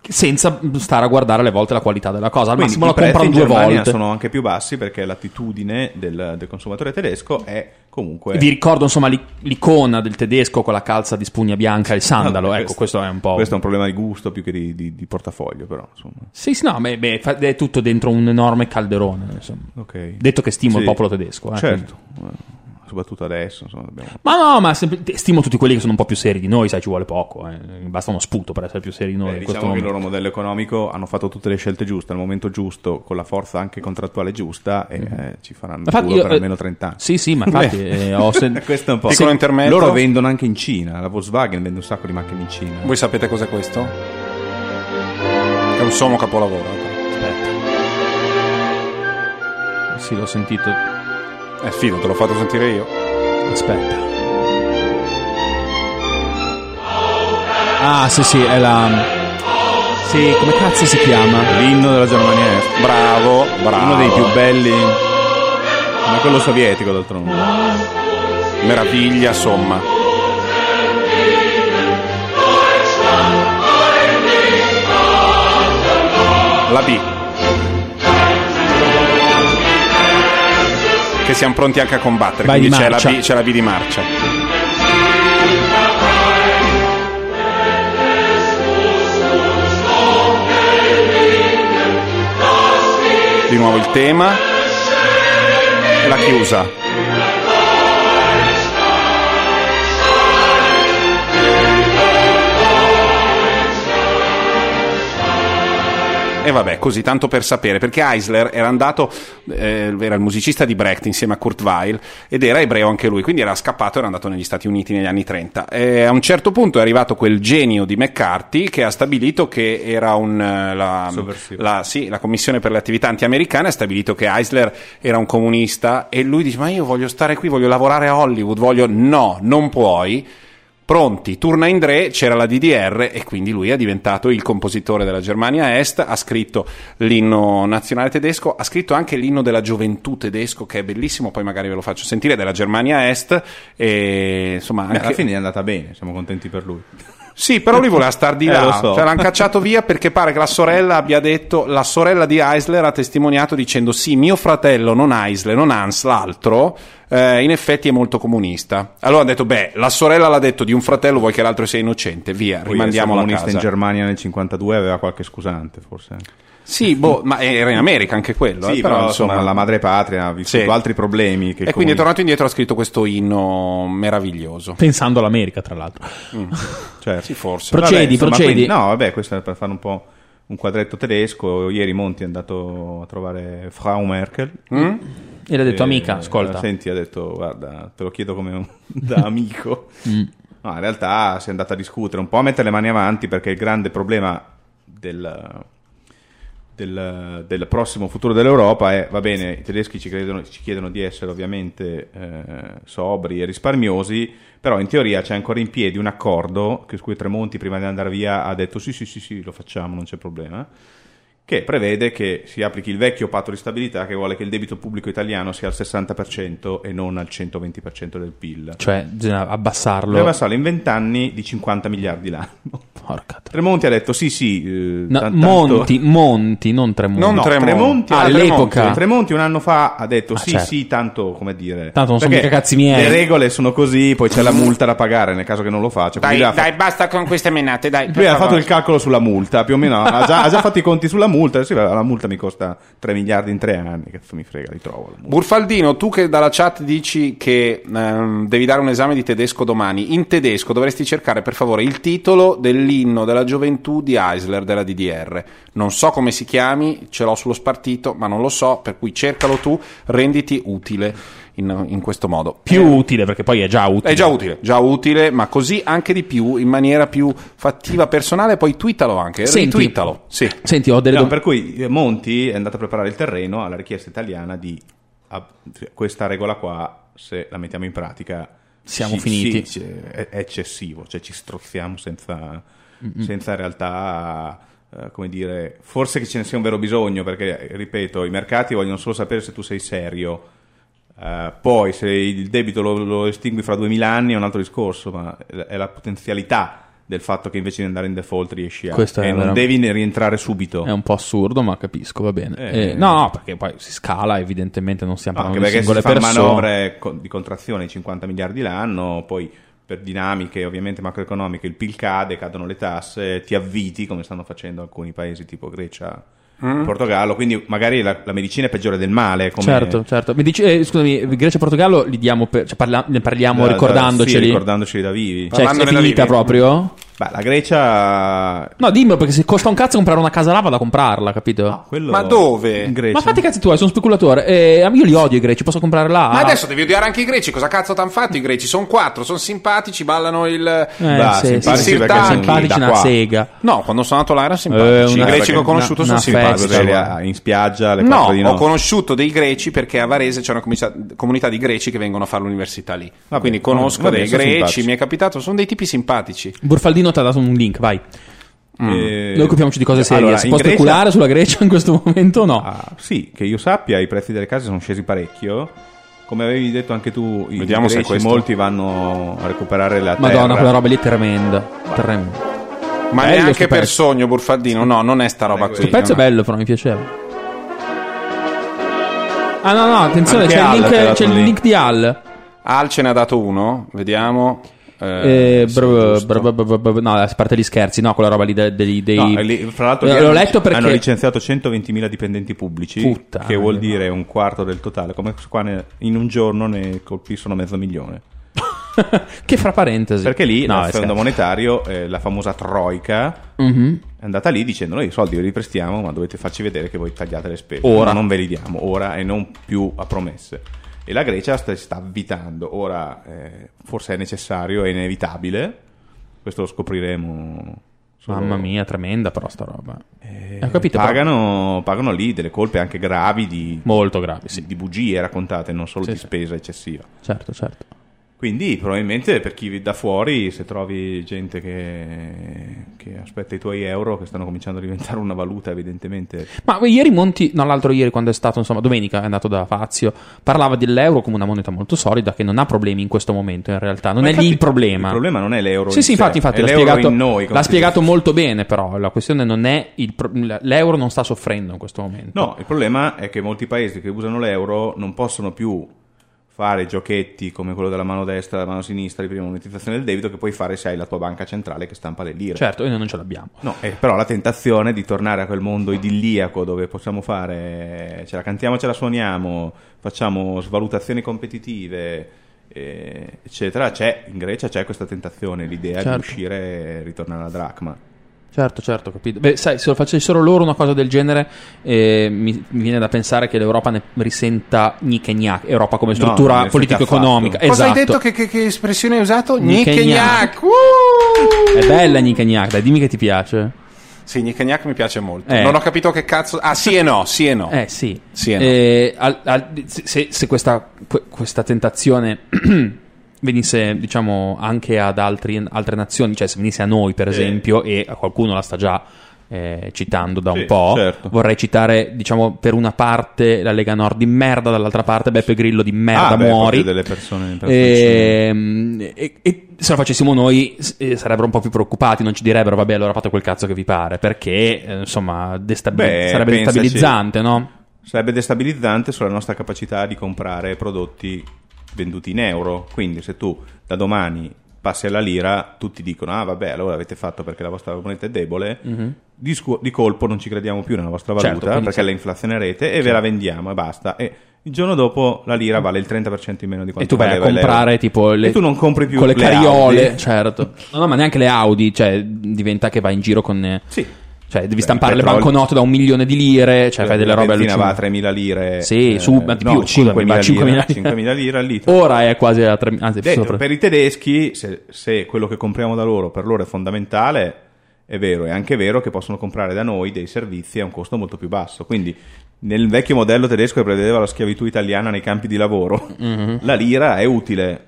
Senza stare a guardare alle volte la qualità della cosa. Al Quindi massimo la comprano due volte. sono anche più bassi perché l'attitudine del, del consumatore tedesco è comunque Vi ricordo insomma l'i- l'icona del tedesco con la calza di spugna bianca e il sandalo. Vabbè, ecco, questo è un po'. questo è un problema di gusto più che di, di- di portafoglio però insomma Sì, sì, no, beh, beh, è tutto dentro un enorme calderone. insomma. ok Detto che stimo Sì. il popolo tedesco. eh, certo eh, soprattutto adesso insomma, abbiamo- Ma no, ma sempre- stimo tutti quelli che sono un po' più seri di noi, sai, ci vuole poco. eh. Basta uno sputo per essere più seri di noi. Eh, questo diciamo che il loro modello economico hanno fatto tutte le scelte giuste al momento giusto con la forza anche contrattuale giusta e eh, ci faranno Infatti io, per eh, almeno 30 anni Sì, sì, ma infatti eh, ho sen- questo è un po' Piccolo intermezzo. loro vendono anche in Cina la Volkswagen vende un sacco di macchine in Cina Voi sapete cos'è questo? È un sommo capolavoro. Aspetta. Sì, l'ho sentito. Eh, fido, te l'ho fatto sentire io. Aspetta. Ah, sì, sì, è la. Sì, come cazzo si chiama? L'inno della Germania Est. Bravo, bravo. Uno dei più belli. Ma quello sovietico, d'altronde. Meraviglia, insomma. La B. Che siamo pronti anche a combattere, Vai quindi di c'è la. B, c'è la B di marcia. Di nuovo il tema e la chiusa. E vabbè, così tanto per sapere, perché Eisler era andato, eh, era il musicista di Brecht insieme a Kurt Weill ed era ebreo anche lui, quindi era scappato e era andato negli Stati Uniti negli anni 30. E a un certo punto è arrivato quel genio di McCarthy che ha stabilito che era un... eh, La, la, sì, la Commissione per le attività anti-americane ha stabilito che Eisler era un comunista e lui dice ma io voglio stare qui, voglio lavorare a Hollywood, voglio... No, non puoi. Pronti, turna in Dre, c'era la DDR e quindi lui è diventato il compositore della Germania Est, ha scritto l'inno nazionale tedesco, ha scritto anche l'inno della gioventù tedesco che è bellissimo, poi magari ve lo faccio sentire, della Germania Est e insomma Beh, anche... alla fine è andata bene, siamo contenti per lui. Sì, però lui voleva star di Eh, là, lo so. cioè l'hanno cacciato via perché pare che la sorella abbia detto, la sorella di Eisler ha testimoniato dicendo sì, mio fratello, non Eisler, non Hans, l'altro, eh, in effetti è molto comunista. Allora hanno detto, beh, la sorella l'ha detto di un fratello, vuoi che l'altro sia innocente, via, Poi rimandiamolo a essere comunista casa. in Germania nel 52 aveva qualche scusante, forse. Sì, boh, ma era in America anche quello, Sì, eh, però, però insomma, insomma... la madre patria ha vissuto Sì. altri problemi. Che E quindi è tornato indietro e ha scritto questo inno meraviglioso. Pensando all'America, tra l'altro. Certo. Sì, forse. Procedi, Vabbè, insomma, procedi. quindi- no, vabbè, questo è per fare un po' un quadretto tedesco. Ieri Monti è andato a trovare Frau Merkel. Mm? E l'ha detto, Eh, amica, ascolta. Senti, ha detto, guarda, te lo chiedo come un, da amico. Mm. No, in realtà si è andata a discutere, un po' a mettere le mani avanti perché il grande problema del, del, del prossimo futuro dell'Europa è, va bene, i tedeschi ci, credono- ci chiedono di essere ovviamente eh, sobri e risparmiosi, però in teoria c'è ancora in piedi un accordo che su cui Tremonti prima di andare via ha detto sì sì sì sì lo facciamo, non c'è problema che prevede che si applichi il vecchio patto di stabilità che vuole che il debito pubblico italiano sia al 60% e non al 120% del PIL. Cioè, bisogna abbassarlo. Deve passare in 20 anni di 50 miliardi l'anno. Porca Tremonti ha detto sì sì. eh, No, tan- tanto- Monti, Monti, non Tremonti. Non No, Tremonti. Tremonti, Ah, ah, all'epoca. Tremonti, Tremonti un anno fa ha detto Ah, sì certo. sì tanto come dire Tanto non sono mica cazzi miei. le regole sono così poi c'è la multa da pagare nel caso che non lo faccia Dai, dai, basta con queste menate, dai. Lui ha fatto il calcolo sulla multa, più o meno ha già, ha già fatto i conti sulla multa. Sì, la multa mi costa 3 miliardi in 3 anni. Che mi frega, li trovo. Multa. Burfaldino, tu che dalla chat dici che ehm, devi dare un esame di tedesco domani, in tedesco dovresti cercare per favore il titolo dell'inno della gioventù di Eisler della DDR. Non so come si chiami, ce l'ho sullo spartito, ma non lo so, per cui cercalo tu, renditi utile in, in questo modo. Più utile, perché poi è già utile. È già utile, già utile, ma così anche di più, in maniera più fattiva, personale, poi twittalo anche, Senti. retweetalo. Sì. Senti, ho delle No, dom- per cui eh, Monti è andato a preparare il terreno alla richiesta italiana di ah, cioè, questa regola qua, se la mettiamo in pratica, Siamo ci- finiti. sì, ci- è, è eccessivo, cioè ci strozziamo senza, senza in realtà. eh, come dire, forse che ce ne sia un vero bisogno perché, ripeto, i mercati vogliono solo sapere se tu sei serio. Eh, poi se il debito lo, lo estingui fra 2000 anni è un altro discorso, ma è la potenzialità del fatto che invece di andare in default riesci a... Questo e non veramente- devi ne rientrare subito. È un po' assurdo, ma capisco, va bene. Eh. Eh, no, no, perché poi si scala, evidentemente non stiamo Anche parlando di perché si singole fanno persone. manovre di contrazione di 50 miliardi l'anno, poi per dinamiche ovviamente macroeconomiche il PIL cade, cadono le tasse, ti avviti come stanno facendo alcuni paesi tipo Grecia, Mm. Portogallo, quindi magari la, la medicina è peggiore del male. Come Certo, certo. Mi dici, eh, scusami, Grecia e Portogallo li diamo per, cioè parla- ne parliamo da- da- ricordandoceli. sì, ricordandoceli da vivi. Cioè, è da finita vivi. proprio? Beh, la Grecia... No, dimmi perché se costa un cazzo comprare una casa là vado a comprarla, capito? quello- Ma dove? In Grecia. Ma fatti i cazzi tuoi, sono speculatore. Eh, io li odio i greci, posso comprare là. Ma adesso devi odiare anche i greci. Cosa cazzo t'hanno fatto i greci? Sono quattro, sono simpatici, ballano il. Eh, Bah, sì, simpatici sì, perché simpatici una sega. No, quando sono andato là erano simpatici. Eh, I una- greci che ho una- conosciuto una sono festa, simpatici. Cos'è, in spiaggia alle No, 4 di ho notte. conosciuto dei greci perché a Varese c'è una comunità di greci che vengono a fare l'università lì. Vabbè, Quindi conosco vabbè, dei greci, simpatici. mi è capitato, sono dei tipi simpatici. Burfaldino ti ha dato un link, vai. Eh, Noi occupiamoci di cose serie. allora, si può Grecia- speculare sulla Grecia in questo momento o no? Ah, sì, che io sappia, i prezzi delle case sono scesi parecchio. Come avevi detto anche tu, i Vediamo se greci questo- molti vanno a recuperare la Madonna, terra. quella roba lì è tremenda. Tremenda. Ma Bello neanche per pezzo. sogno, Burfaldino. No, non è sta roba Questo qui. Il pezzo è no, no. bello, però mi piaceva. Ah, no, no, attenzione, Anche c'è, il link, c'è il link di Al. Al ce ne ha dato uno, vediamo. Eh, Eh, br- br- br- no, a parte gli scherzi, no, quella roba lì dei. dei- dei- No, lì, fra l'altro, Eh, l'ho hanno- letto perché. hanno licenziato 120.000 dipendenti pubblici, Puttana, che vuol dire un quarto del totale. Come qua ne- in un giorno ne colpiscono mezzo milione. che fra parentesi. Perché lì no, il Fondo monetario, eh, la famosa troika, Mhm. è andata lì dicendo noi i soldi vi riprestiamo, ma dovete farci vedere che voi tagliate le spese. Ora. No, non ve li diamo, ora e non più a promesse. E la Grecia sta, sta avvitando. Ora eh, forse è necessario, è inevitabile. Questo lo scopriremo. solo- Mamma mia, tremenda però sta roba. Eh, Ho capito, però. pagano, pagano lì delle colpe anche gravi di, Molto gravi, sì. di bugie raccontate, non solo Sì, di sì. spesa eccessiva. Certo, certo. Quindi probabilmente per chi da fuori, se trovi gente che, che aspetta i tuoi euro, che stanno cominciando a diventare una valuta evidentemente... Ma ieri Monti, no, l'altro ieri quando è stato, insomma, domenica è andato da Fazio, parlava dell'euro come una moneta molto solida che non ha problemi in questo momento in realtà, non Ma è infatti lì il problema. Il problema non è l'euro Sì, sì, infatti, infatti l'ha spiegato, noi. l'ha spiegato molto bene, però la questione non è il pro- l'euro non sta soffrendo in questo momento. No, il problema è che molti paesi che usano l'euro non possono più fare giochetti come quello della mano destra e della mano sinistra di prima monetizzazione del debito che puoi fare se hai la tua banca centrale che stampa le lire. Certo, noi non ce l'abbiamo. No, eh, però la tentazione di tornare a quel mondo idilliaco dove possiamo fare, ce la cantiamo, ce la suoniamo, facciamo svalutazioni competitive, eh, eccetera, c'è, in Grecia c'è questa tentazione, l'idea Certo. di uscire e ritornare alla dracma. Certo, certo, capito. Beh, sai, se lo facessero loro una cosa del genere, eh, mi, mi viene da pensare che l'Europa ne risenta gnic e gnac, Europa come No, struttura risente politico-economica. affatto. Cosa Esatto. hai detto? Che, che- che espressione hai usato? Gnocchi e Gnocchi È bella gnic e gnac, dai, dimmi che ti piace. Sì, e Gnac mi piace molto. Eh. Non ho capito che cazzo. Ah, sì e no, sì e no. Eh sì. Sì e no. Eh, al- al- se, se questa, que- questa tentazione venisse, diciamo, anche ad altri- altre nazioni, cioè se venisse a noi, per esempio, e a qualcuno la sta già eh, citando da un Sì, po', certo. vorrei citare, diciamo, per una parte la Lega Nord di merda, dall'altra parte Beppe Grillo di merda, Ah, beh, muori. delle persone, persone Ehm, E, e se lo facessimo noi eh, sarebbero un po' più preoccupati, non ci direbbero vabbè allora fate quel cazzo che vi pare, perché eh, insomma destabil- Beh, sarebbe pensaci. destabilizzante, no? Sarebbe destabilizzante sulla nostra capacità di comprare prodotti venduti in euro. Quindi, se tu da domani passi alla lira, tutti dicono: Ah, vabbè, allora avete fatto perché la vostra moneta è debole. di, scu- di colpo non ci crediamo più nella vostra valuta Mhm. Certo, perché sì. la inflazionerete e ve la vendiamo e basta. E il giorno dopo la lira vale il 30% in meno di E quanto tu vai a comprare l'euro. tipo le, E tu non compri più con le le cariole, Audi. certo. No, no, ma neanche le Audi, cioè diventa che vai in giro con Sì. Cioè devi stampare le banconote da un milione di lire, cioè fai delle la robe benzina va a allucinanti. 3.000 lire. Sì, eh, su, ma di no, più, scusami, 5.000 va a 5.000 lire, lire. 5.000 lire al litro. Ora è quasi a 3 anzi Detto, sopra. per i tedeschi, se, se quello che compriamo da loro per loro è fondamentale, è vero, è anche vero che possono comprare da noi dei servizi a un costo molto più basso. Quindi, nel vecchio modello tedesco che prevedeva la schiavitù italiana nei campi di lavoro, Mhm. la lira è utile.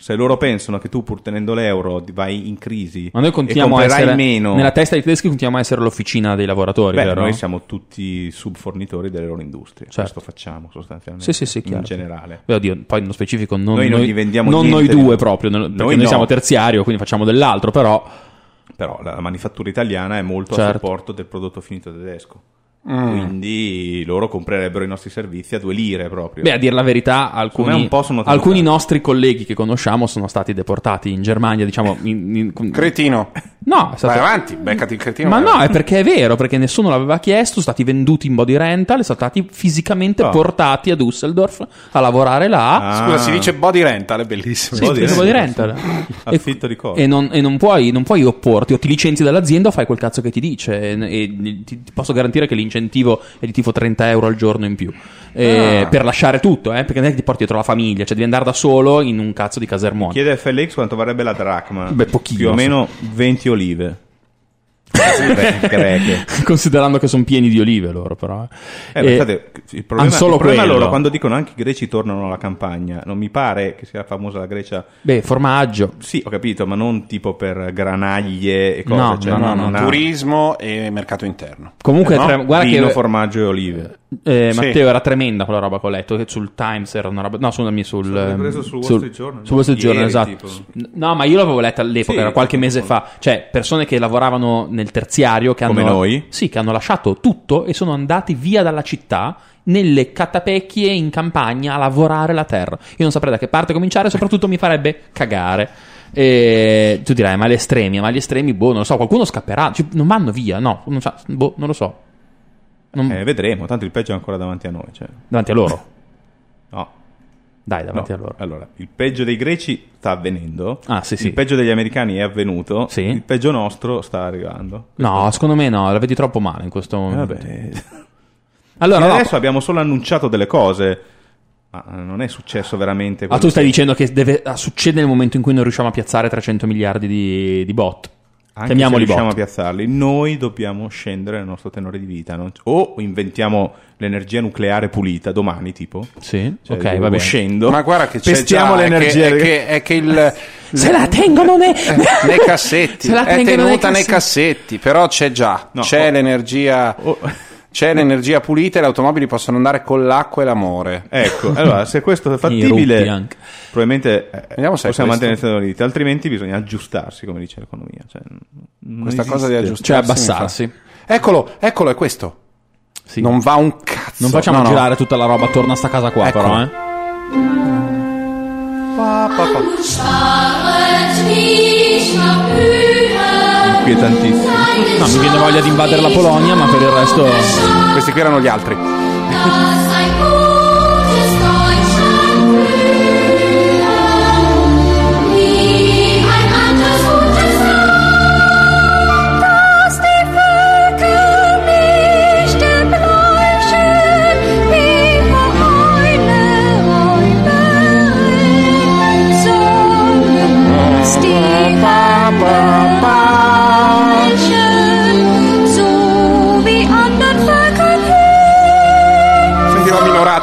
Se loro pensano che tu, pur tenendo l'euro, vai in crisi Ma noi continuiamo a essere meno, nella testa dei tedeschi continuiamo a essere l'officina dei lavoratori, beh, vero? noi siamo tutti subfornitori delle loro industrie. Certo. Questo facciamo sostanzialmente. Sì, sì, sì, chiaro. in generale. Beh, oddio, poi nello specifico non Noi non gli vendiamo non noi due proprio, perché Noi noi, no. siamo terziario, quindi facciamo dell'altro, però Però la, la manifattura italiana è molto a Certo. supporto del prodotto finito tedesco. Quindi loro comprerebbero i nostri servizi a due lire proprio. Beh, a dire la verità, alcuni, me un po' sono tentati. alcuni nostri colleghi che conosciamo sono stati deportati in Germania, diciamo... in- in- Cretino. no, è stato... Vai avanti, beccati il cretino. Ma no, è perché è vero, perché nessuno l'aveva chiesto, sono stati venduti in body rental, sono stati fisicamente Ah. portati a Düsseldorf a lavorare là. Ah. Scusa, si dice body rental, è bellissimo. Sì, body rental, body rental. Affitto di cosa? E, non, e non puoi, non puoi opporti, o ti licenzi dall'azienda o fai quel cazzo che ti dice. E, e ti, ti posso garantire che l'incentivo è di tipo 30 euro al giorno in più. Eh, Ah. Per lasciare tutto, eh, perché non è che ti porti dietro la famiglia, cioè devi andare da solo in un cazzo di casermone. Chiede FLX quanto varrebbe la dracma. Beh, pochino, Più o meno 20 olive. Gre- Greche. Considerando che sono pieni di olive loro, però. Eh, ma Eh, infatti, il problema, solo il problema loro quando dicono anche i greci tornano alla campagna, non mi pare che sia famosa la Grecia. Beh, formaggio. Sì, ho capito, ma non tipo per granaglie e cose. No, cioè, no, no, no, Turismo e mercato interno. Comunque, No? tre- guarda vino, che. formaggio e olive. Eh, Sì. Matteo era tremenda quella roba che ho letto che sul Times era una roba no scusami sul L'hai ehm, preso sul Wall sul- Street Journal? sul Wall Street Journal, esatto tipo. No ma io l'avevo letta all'epoca Sì, era qualche mese fa cioè persone che lavoravano nel terziario che Come hanno noi? sì che hanno lasciato tutto e sono andati via dalla città nelle catapecchie in campagna a lavorare la terra io non saprei da che parte cominciare soprattutto mi farebbe cagare e tu dirai ma gli estremi ma gli estremi boh non lo so qualcuno scapperà Cioè, non vanno via no non, so, boh, non lo so Non- Eh, vedremo, tanto il peggio è ancora davanti a noi. Cioè. davanti a loro No. Dai davanti no. a loro Allora, il peggio dei greci sta avvenendo. Ah, sì, sì. Il peggio degli americani è avvenuto. Sì. Il peggio nostro sta arrivando. No, secondo me no, la vedi troppo male in questo Eh, momento. vabbè. Allora, no. adesso abbiamo solo annunciato delle cose. Ma eh, non è successo veramente. Ah, tu stai che- dicendo che deve, ah, succede nel momento in cui non riusciamo a piazzare 300 miliardi di, di bot. Anche Chiamiamoli se riusciamo bot. a piazzarli, noi dobbiamo scendere nel nostro tenore di vita. non- O inventiamo l'energia nucleare pulita domani, tipo. Sì, Cioè, ok, va bene. Scendo. Ma guarda che c'è Pestiamo già, è l'energia. che- È che, è che il... Se la tengono nei, nei cassetti, Se la è tenuta nei nei cassetti, però c'è già, No, c'è oh. l'energia, Oh. C'è l'energia pulita e le automobili possono andare con l'acqua e l'amore. Ecco, allora, se questo è fattibile, probabilmente eh, Vediamo se è possiamo questo. mantenere di vita, altrimenti bisogna aggiustarsi, come dice l'economia. Cioè, Questa cosa di esiste. aggiustarsi. Cioè abbassarsi. Eccolo, eccolo, è questo. Sì. Non va un cazzo. Non facciamo No, no. girare tutta la roba attorno a sta casa qua, Eccolo. però, eh. Inquietantissimo. No, mi viene voglia di invadere la Polonia, ma per il resto. Questi qui erano gli altri.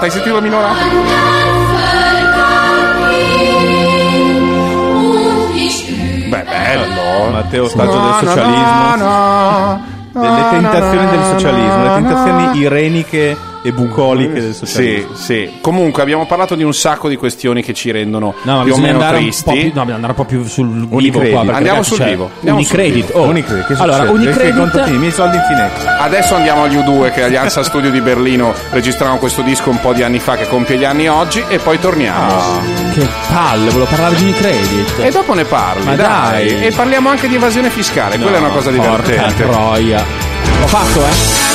minorata, hai sentito la minorata? Beh, bello. Matteo, ostaggio No, del socialismo. no, no, delle no, tentazioni del socialismo, le tentazioni ireniche e bucoliche del Sì, socialismo. sì. Comunque abbiamo parlato di un sacco di questioni che ci rendono No, più o meno tristi. po' più, no, bisogna andare un po' più sul vivo qua. Andiamo ragazzi, sul vivo. Andiamo sul Unicredit. vivo. Oh. Unicredit, che allora, Unicredit. contatti, i miei soldi in Finex. Adesso andiamo agli U2 che agli Ansa Studio di Berlino registrarono questo disco un po' di anni fa che compie gli anni oggi e poi torniamo. Che palle, volevo parlare di Unicredit. E dopo ne parli, Ma dai. dai. E parliamo anche di evasione fiscale, quella è una cosa Porca divertente. troia. L'ho fatto, eh?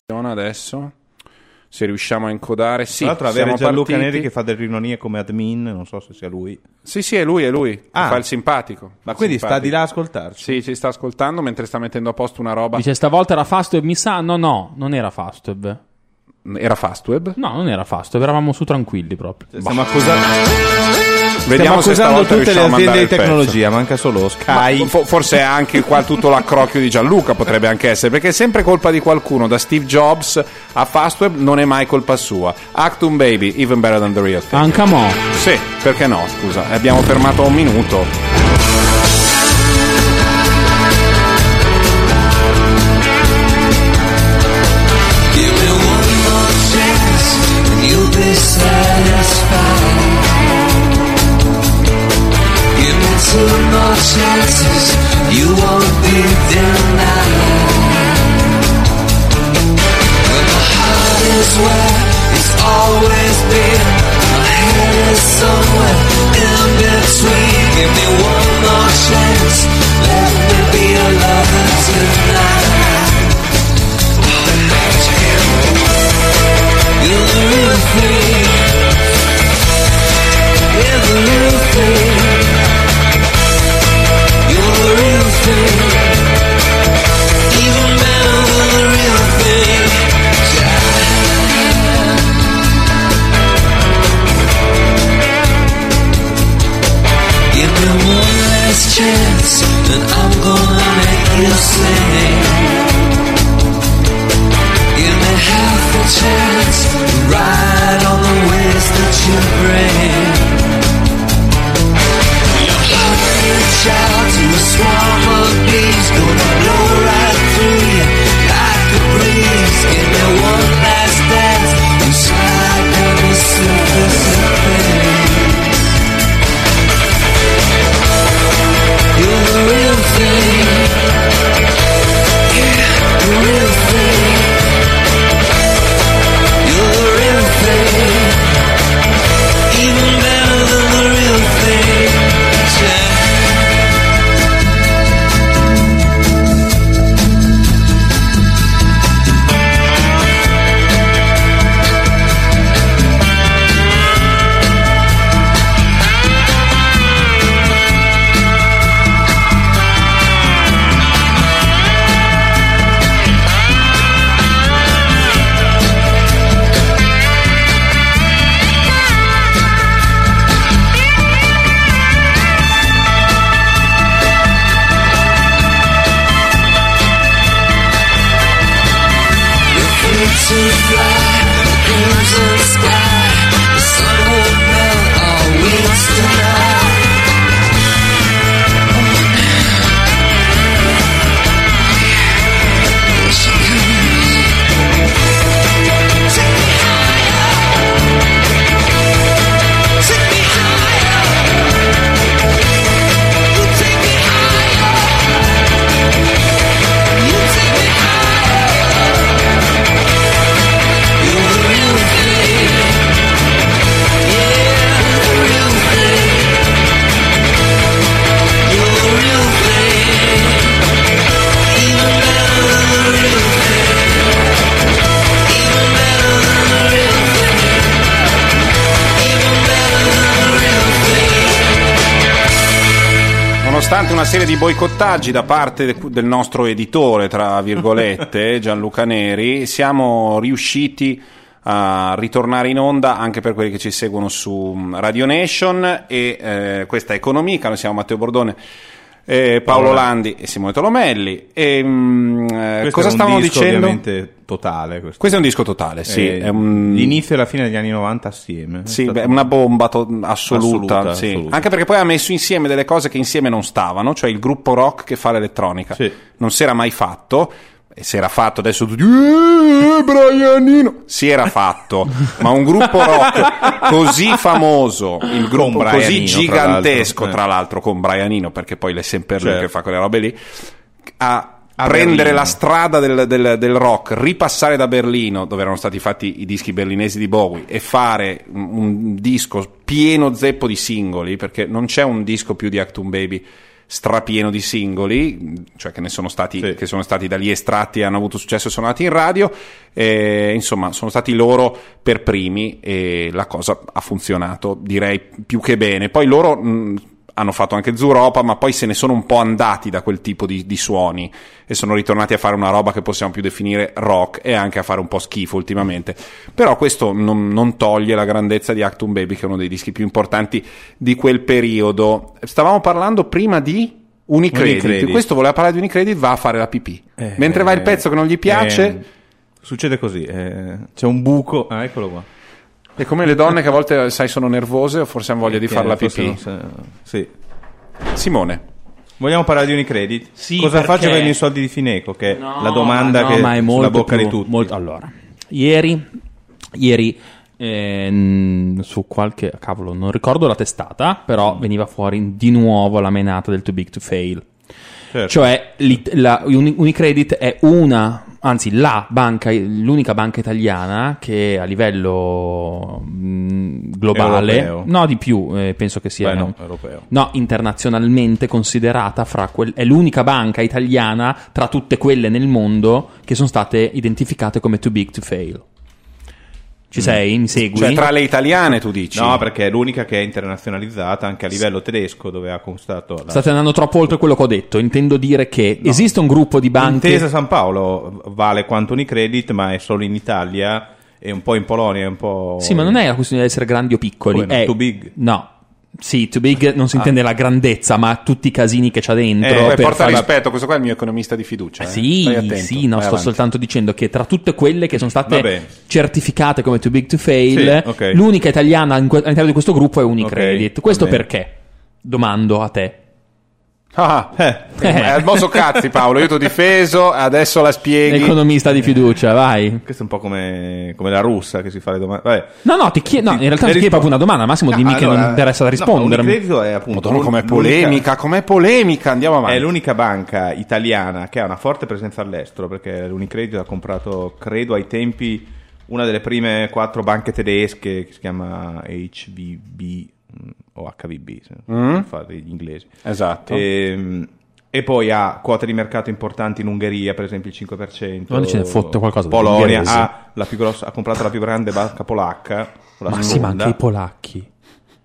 Adesso, se riusciamo a incodare, sì. Tra l'altro avere siamo Gianluca partiti. Neri che fa delle ironie come admin, non so se sia lui. Sì, sì, è lui, è lui. che Ah. Fa il simpatico. Ma Il quindi sta simpatico. di là a ascoltarci. Sì, ci sta ascoltando mentre sta mettendo a posto una roba. Dice stavolta era Fastweb, mi sa. No, no, non era Fastweb. Era Fastweb? No, non era Fast, eravamo su tranquilli proprio. Stiamo accusando, stiamo Vediamo se accusando stavolta tutte le aziende di tecnologia, manca solo Sky. Ma fo- forse è anche qua tutto l'accrocchio di Gianluca potrebbe anche essere perché è sempre colpa di qualcuno da Steve Jobs a Fastweb non è mai colpa sua Actum Baby even better than the real thing Anche mo. sì perché no scusa abbiamo fermato un minuto satisfied. Give me two more chances, you won't be denied. My heart is where it's always been, my head is somewhere in between. Give me one more chance, let me be a lover tonight. Chance to ride on the waves that you bring. Gonna blow right through you like a breeze. Give me Nonostante una serie di boicottaggi da parte de- del nostro editore, tra virgolette, Gianluca Neri, siamo riusciti a ritornare in onda anche per quelli che ci seguono su Radio Nation e eh, questa è Economica, noi siamo Matteo Bordone. Eh, Paolo Landi e Simone Tolomelli. E, mm, eh, cosa è un stavamo disco dicendo? ovviamente totale. Questo. Questo è un disco totale, sì. Eh, un... L'inizio e la fine degli anni 90 assieme. Sì, È beh, una bomba to- assoluta, Assoluta, sì. assoluta. Anche perché poi ha messo insieme delle cose che insieme non stavano, cioè il gruppo rock che fa l'elettronica. Sì. Non si era mai fatto. E si era fatto adesso tutti "Eh, Brianino si era fatto ma un gruppo rock così famoso il gruppo così Brianino, tra gigantesco l'altro. tra l'altro con Brianino perché poi l'è sempre lui Certo. che fa quelle robe lì a A prendere Berlino. la strada del, del- del rock, ripassare da Berlino, dove erano stati fatti i dischi berlinesi di Bowie, e fare un, un disco pieno zeppo di singoli, perché non c'è un disco più di Actum Baby strapieno di singoli, cioè che ne sono stati, Sì. che sono stati da lì estratti e hanno avuto successo e sono andati in radio, e, insomma sono stati loro per primi e la cosa ha funzionato, direi più che bene. Poi loro mh, hanno fatto anche Zuropa, ma poi se ne sono un po' andati da quel tipo di, di suoni e sono ritornati a fare una roba che possiamo più definire rock e anche a fare un po' schifo ultimamente. Però questo non, non toglie la grandezza di Actum Baby, che è uno dei dischi più importanti di quel periodo. Stavamo parlando prima di Unicredit. Unicredit. Questo voleva parlare di Unicredit, va a fare la pipì. Mentre va il pezzo che non gli piace, Eh, succede così, eh, c'è un buco, ah, eccolo qua. È come le donne che a volte, sai, sono nervose o forse hanno voglia di fare la pipì. Sì. Simone. Vogliamo parlare di Unicredit? Sì, Cosa perché- faccio con i miei soldi di Fineco? Che è No, la domanda ma no, che ma è è molto sulla bocca più- di tutti. molto- allora, ieri, ieri ehm, su qualche cavolo, non ricordo la testata, però veniva fuori di nuovo la menata del too big to fail. Certo. Cioè, la Uni- Unicredit è una, anzi, la banca, l'unica banca italiana che a livello mh, globale, Europeo. no di più, eh, penso che sia Beh, no, europeo. No, internazionalmente considerata fra quel- è l'unica banca italiana tra tutte quelle nel mondo che sono state identificate come too big to fail. Ci sei? Mi segui? Cioè, tra le italiane tu dici? No, perché è l'unica che è internazionalizzata anche a livello tedesco, dove ha conquistato la State andando troppo oltre quello che ho detto. Intendo dire che esiste un gruppo di banche. Intesa San Paolo vale quanto Unicredit, ma è solo in Italia e un po' in Polonia, un po'. Sì, ma non è la questione di essere grandi o piccoli. Come no? è Too big? No. Sì, too big non si intende la grandezza, ma tutti i casini che c'ha dentro. Eh, Beh, per porta fare- rispetto, questo qua è il mio economista di fiducia. eh. Sì, Stai attento, sì, no, sto avanti. soltanto dicendo che tra tutte quelle che sono state Vabbè. certificate come too big to fail, Sì, ok. l'unica italiana all'interno di questo gruppo è Unicredit. Ok, Questo perché? Domando a te. Ah, Eh, eh, al mosso cazzi Paolo, io ti ho difeso, adesso la spieghi. Economista di fiducia, vai. questo è un po' come, come la russa che si fa le domande. Vabbè. No, no, ti chiedo, no, in realtà ti chiedo proprio una domanda, al massimo dimmi che non allora, interessa no, rispondermi. Unicredit è appunto Madonna, com'è polemica, com'è polemica, andiamo avanti. È l'unica banca italiana che ha una forte presenza all'estero perché l'Unicredit ha comprato, credo ai tempi, una delle prime quattro banche tedesche che si chiama HVB o HVB, se non fate gli inglesi. Esatto. Ehm, E, poi ha quote di mercato importanti in Ungheria, per esempio il 5%. Ma dice, fotte qualcosa Polonia ha, la più grossa- ha comprato la più grande banca polacca. la Ma sì, ma anche i polacchi.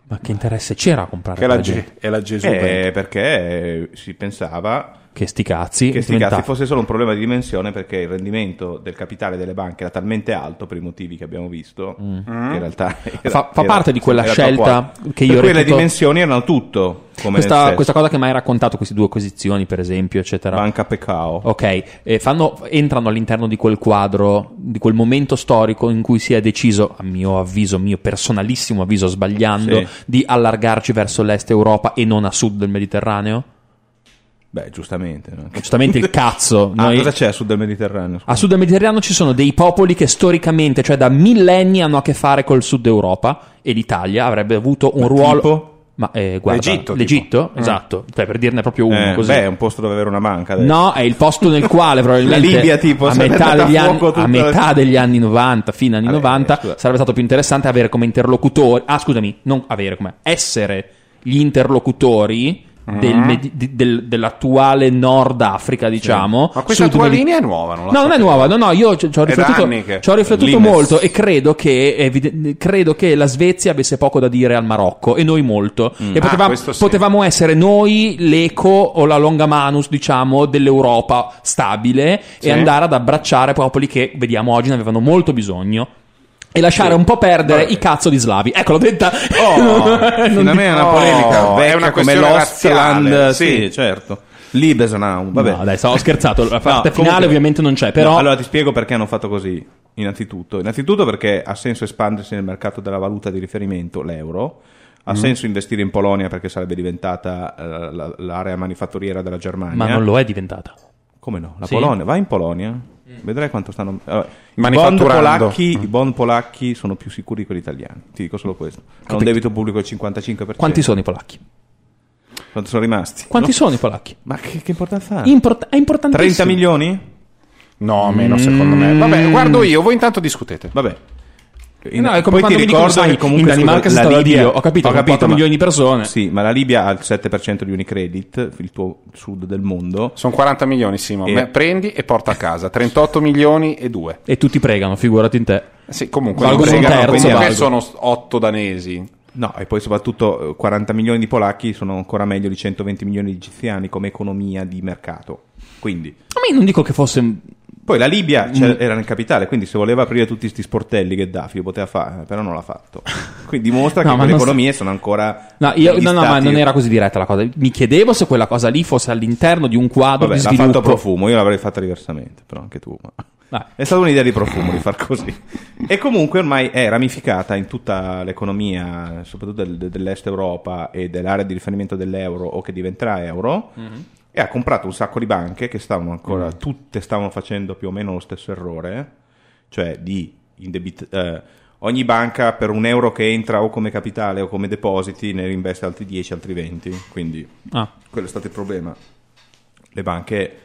Ma che interesse c'era a comprare? Che la, Ge- gente? è la Gesù. Eh, perché si pensava Che sti cazzi. che sti diventa- cazzi fosse solo un problema di dimensione perché il rendimento del capitale delle banche era talmente alto per i motivi che abbiamo visto che in realtà era- Mm. Fa- fa era- parte di quella era scelta che io per cui le reputo- dimensioni erano tutto Questa, questa cosa che mi hai raccontato, queste due acquisizioni, per esempio, eccetera. banca Pecao Ok, fanno- entrano all'interno di quel quadro, di quel momento storico in cui si è deciso, a mio avviso, mio personalissimo avviso, sbagliando, Sì. di allargarci verso l'est Europa e non a sud del Mediterraneo? Beh giustamente no? Giustamente il cazzo. ah, Noi- cosa c'è a sud del Mediterraneo scusa? a sud del Mediterraneo ci sono dei popoli che storicamente, cioè da millenni, hanno a che fare col sud Europa e l'Italia avrebbe avuto un Ma ruolo. tipo? Ma eh, guarda, L'Egitto, tipo. l'Egitto? Esatto, cioè, per dirne proprio uno Eh, così. beh è un posto dove avere una banca adesso. No, è il posto nel quale probabilmente La Libia, tipo, a, metà degli, a anni, a metà degli anni 90, fine anni Vabbè, 90, scusa. sarebbe stato più interessante avere come interlocutori, ah scusami, non avere come, essere gli interlocutori Mm-hmm. del Medi- di- del- dell'attuale Nord Africa, diciamo. Ma questa tua Medi- linea è nuova, non la No, non è nuova, no, no, io ci ho riflettuto, ci ho riflettuto molto e credo che, evide- credo che la Svezia avesse poco da dire al Marocco e noi molto. E potevamo, Ah, sì. potevamo essere noi l'eco o la longa manus, diciamo, dell'Europa stabile Sì. e andare ad abbracciare popoli che vediamo oggi ne avevano molto bisogno. E lasciare un po' perdere Vabbè. i cazzo di slavi. Ecco, l'ho detta. Oh, Non me è una Oh, polemica è vecchia una come questione l'Ostland razziale, sì. sì. certo Libesnaum vabbè No, dai, stavo scherzato. La parte No, finale comunque- ovviamente non c'è, però... No, allora ti spiego perché hanno fatto così. Innanzitutto, innanzitutto perché ha senso espandersi nel mercato della valuta di riferimento, l'euro. Ha Mm. senso investire in Polonia perché sarebbe diventata la- l'area manifatturiera della Germania. Ma non lo è diventata. Come no? La Sì. Polonia, vai in Polonia, vedrai quanto stanno. Allora, I bond, polacchi, I bond polacchi sono più sicuri di quelli italiani. Ti dico solo questo. Hanno un debito pubblico del 55%. Quanti sono i polacchi? Quanti sono rimasti? Quanti No? sono i polacchi? Ma che, che importanza ha? Import- è importantissimo. 30 milioni? No, meno secondo me. Vabbè, guardo io, voi intanto discutete. Vabbè. Eh no, è come quando mi dicono, sai, in Danimarca si la Libia- Dio. Ho capito, con 4 ma- milioni di persone. Sì, ma la Libia ha il 7% di Unicredit, il tuo sud del mondo. Sono 40 milioni, Simo. E- Prendi e porta a casa. 38 milioni e 2. E tutti pregano, figurati in te. Sì, comunque Valgono non un pregano, terzo, quindi valgono. sono 8 danesi. No, e poi soprattutto eh, 40 milioni di polacchi sono ancora meglio di 120 milioni di egiziani come economia di mercato. Quindi, Ma io non dico che fosse. Poi la Libia c'era- Mm. era nel capitale, quindi se voleva aprire tutti questi sportelli Gheddafi lo poteva fare, però non l'ha fatto. Quindi dimostra No, che ma quelle non sta- economie sono ancora No, io- no, no, ma stati- non era così diretta la cosa. Mi chiedevo se quella cosa lì fosse all'interno di un quadro Vabbè, di l'ha sviluppo. fatto Profumo, io l'avrei fatta diversamente, però anche tu. ma- Ah. È stata un'idea di Profumo di far così. E comunque ormai è ramificata in tutta l'economia, soprattutto del- dell'est Europa e dell'area di riferimento dell'euro o che diventerà euro. E ha comprato un sacco di banche che stavano ancora, tutte stavano facendo più o meno lo stesso errore, cioè di indebit- eh, ogni banca per un euro che entra o come capitale o come depositi ne reinveste altri 10, altri 20. Quindi Ah, quello è stato il problema. Le banche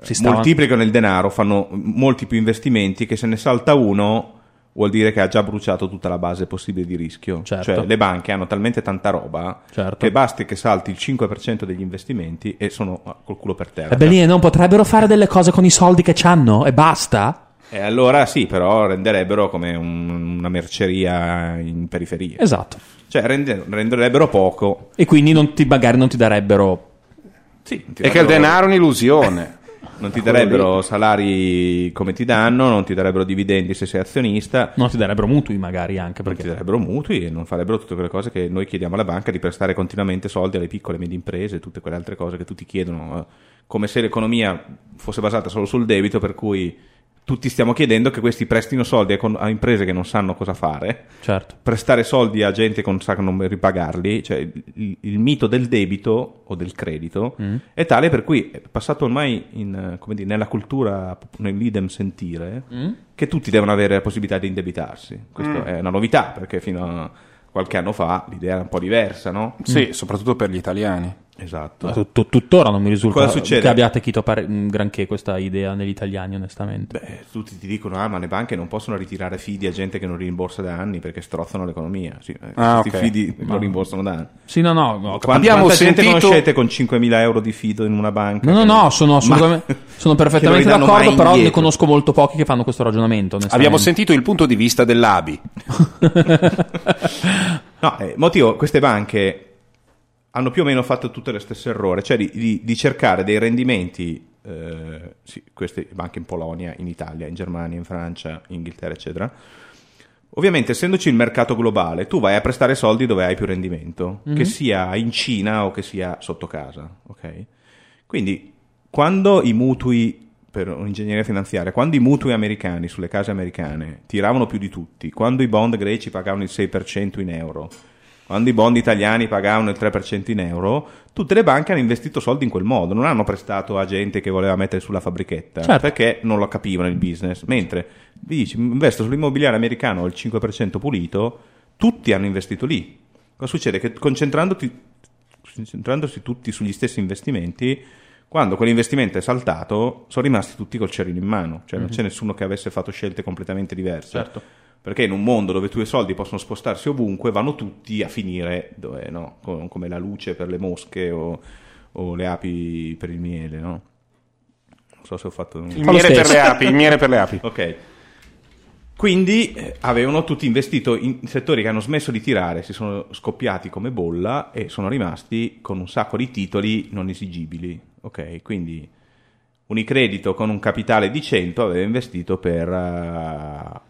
si stava- moltiplicano il denaro, fanno molti più investimenti che se ne salta uno vuol dire che ha già bruciato tutta la base possibile di rischio. Certo. Cioè le banche hanno talmente tanta roba Certo. che basti che salti il 5% degli investimenti e sono col culo per terra. Le belline non potrebbero fare delle cose con i soldi che hanno e basta? E allora sì, però renderebbero come un- una merceria in periferia. Esatto. Cioè rende- renderebbero poco. E quindi non ti- magari non ti darebbero. Sì, ti E che il darebbero- denaro è un'illusione. Non ti darebbero salari come ti danno, non ti darebbero dividendi se sei azionista, Non ti darebbero mutui, magari anche non ti perché. darebbero mutui e non farebbero tutte quelle cose che noi chiediamo alla banca di prestare continuamente soldi alle piccole e medie imprese, tutte quelle altre cose che tutti chiedono, eh, come se l'economia fosse basata solo sul debito, per cui tutti stiamo chiedendo che questi prestino soldi a, con- a imprese che non sanno cosa fare, Certo. prestare soldi a gente che non sa non ripagarli, cioè il, il mito del debito o del credito è tale per cui è passato ormai in, come dire, nella cultura, nell'idem sentire, che tutti devono avere la possibilità di indebitarsi. Questa è una novità perché fino a qualche anno fa l'idea era un po' diversa, no? Sì, soprattutto per gli italiani. Esatto. Ma tut- tuttora non mi risulta che abbiate chito pare- un granché questa idea negli italiani, onestamente. Beh, tutti ti dicono, ah, ma le banche non possono ritirare fidi a gente che non rimborsa da anni perché strozzano l'economia. Sì, eh, Ah, questi ok. fidi lo rimborsano da anni. Sì, no, no. no, Quanta, Abbiamo quanta gente sentito- conoscete con 5.000 euro di fido in una banca? No, no, no, sono assolutamente. Ma- sono perfettamente d'accordo, però ne conosco molto pochi che fanno questo ragionamento. Abbiamo sentito il punto di vista dell'ABI. No, eh, motivo, queste banche hanno più o meno fatto tutte le stesse errore, cioè di, di- di cercare dei rendimenti, eh, sì, queste banche in Polonia, in Italia, in Germania, in Francia, in Inghilterra, eccetera. Ovviamente, essendoci il mercato globale, tu vai a prestare soldi dove hai più rendimento, che sia in Cina o che sia sotto casa, ok? Quindi, quando i mutui per un'ingegneria finanziaria, quando i mutui americani sulle case americane tiravano più di tutti, quando i bond greci pagavano il 6% in euro, quando i bond italiani pagavano il 3% in euro, tutte le banche hanno investito soldi in quel modo, non hanno prestato a gente che voleva mettere sulla fabbrichetta, Certo. perché non lo capivano il business, mentre vi dici investo sull'immobiliare americano il 5% pulito, tutti hanno investito lì. Cosa succede? Che concentrandosi tutti sugli stessi investimenti, quando quell'investimento è saltato, sono rimasti tutti col cerino in mano, cioè non c'è nessuno che avesse fatto scelte completamente diverse. Certo. Perché in un mondo dove i tuoi soldi possono spostarsi ovunque, vanno tutti a finire dove, no? Co- come la luce per le mosche o, o le api per il miele, no? Non so se ho fatto un... Il miele per le api, il miele per le api. Ok. Quindi eh, avevano tutti investito in settori che hanno smesso di tirare, si sono scoppiati come bolla e sono rimasti con un sacco di titoli non esigibili. Ok, quindi Unicredito con un capitale di 100 aveva investito per eh,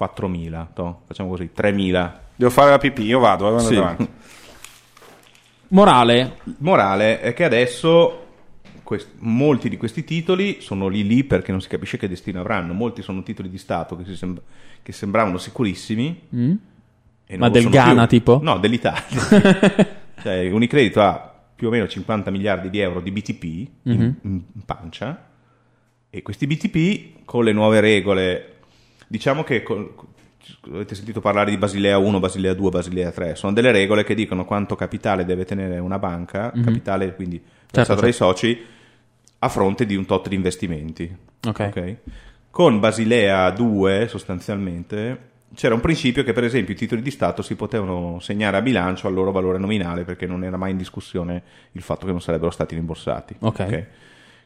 4.000, to, facciamo così, 3.000. Devo fare la pipì, io vado, vado Sì. avanti. Morale, morale è che adesso quest- molti di questi titoli sono lì lì perché non si capisce che destino avranno. Molti sono titoli di Stato che, sem- che sembravano sicurissimi. Mm? Ma del Ghana, più. tipo? No, dell'Italia. cioè, Unicredito ha più o meno 50 miliardi di euro di BTP in, Mhm. in pancia e questi BTP con le nuove regole, diciamo che col- avete sentito parlare di Basilea 1, Basilea 2, Basilea 3, sono delle regole che dicono quanto capitale deve tenere una banca, capitale quindi versato dai soci, a fronte di un tot di investimenti. Ok. Ok? Con Basilea 2 sostanzialmente c'era un principio che per esempio i titoli di Stato si potevano segnare a bilancio al loro valore nominale perché non era mai in discussione il fatto che non sarebbero stati rimborsati. Ok.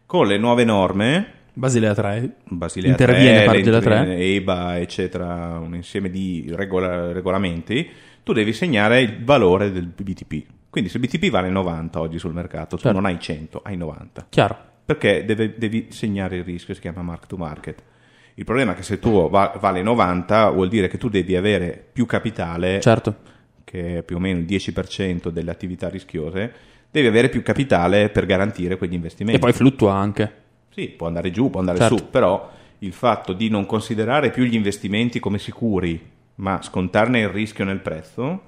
Con le nuove norme, Basilea 3. Basilea Interviene 3, Basilea le- 3. EBA, eccetera, un insieme di regola- regolamenti, tu devi segnare il valore del BTP. Quindi se il BTP vale 90 oggi sul mercato, tu Certo. non hai 100, hai 90. Chiaro. Perché deve- devi segnare il rischio, si chiama mark to market. Il problema è che se tu va- vale 90 vuol dire che tu devi avere più capitale, Certo. che è più o meno il 10% delle attività rischiose, devi avere più capitale per garantire quegli investimenti. E poi fluttua anche. Sì, può andare giù, può andare Certo. su, però il fatto di non considerare più gli investimenti come sicuri, ma scontarne il rischio nel prezzo,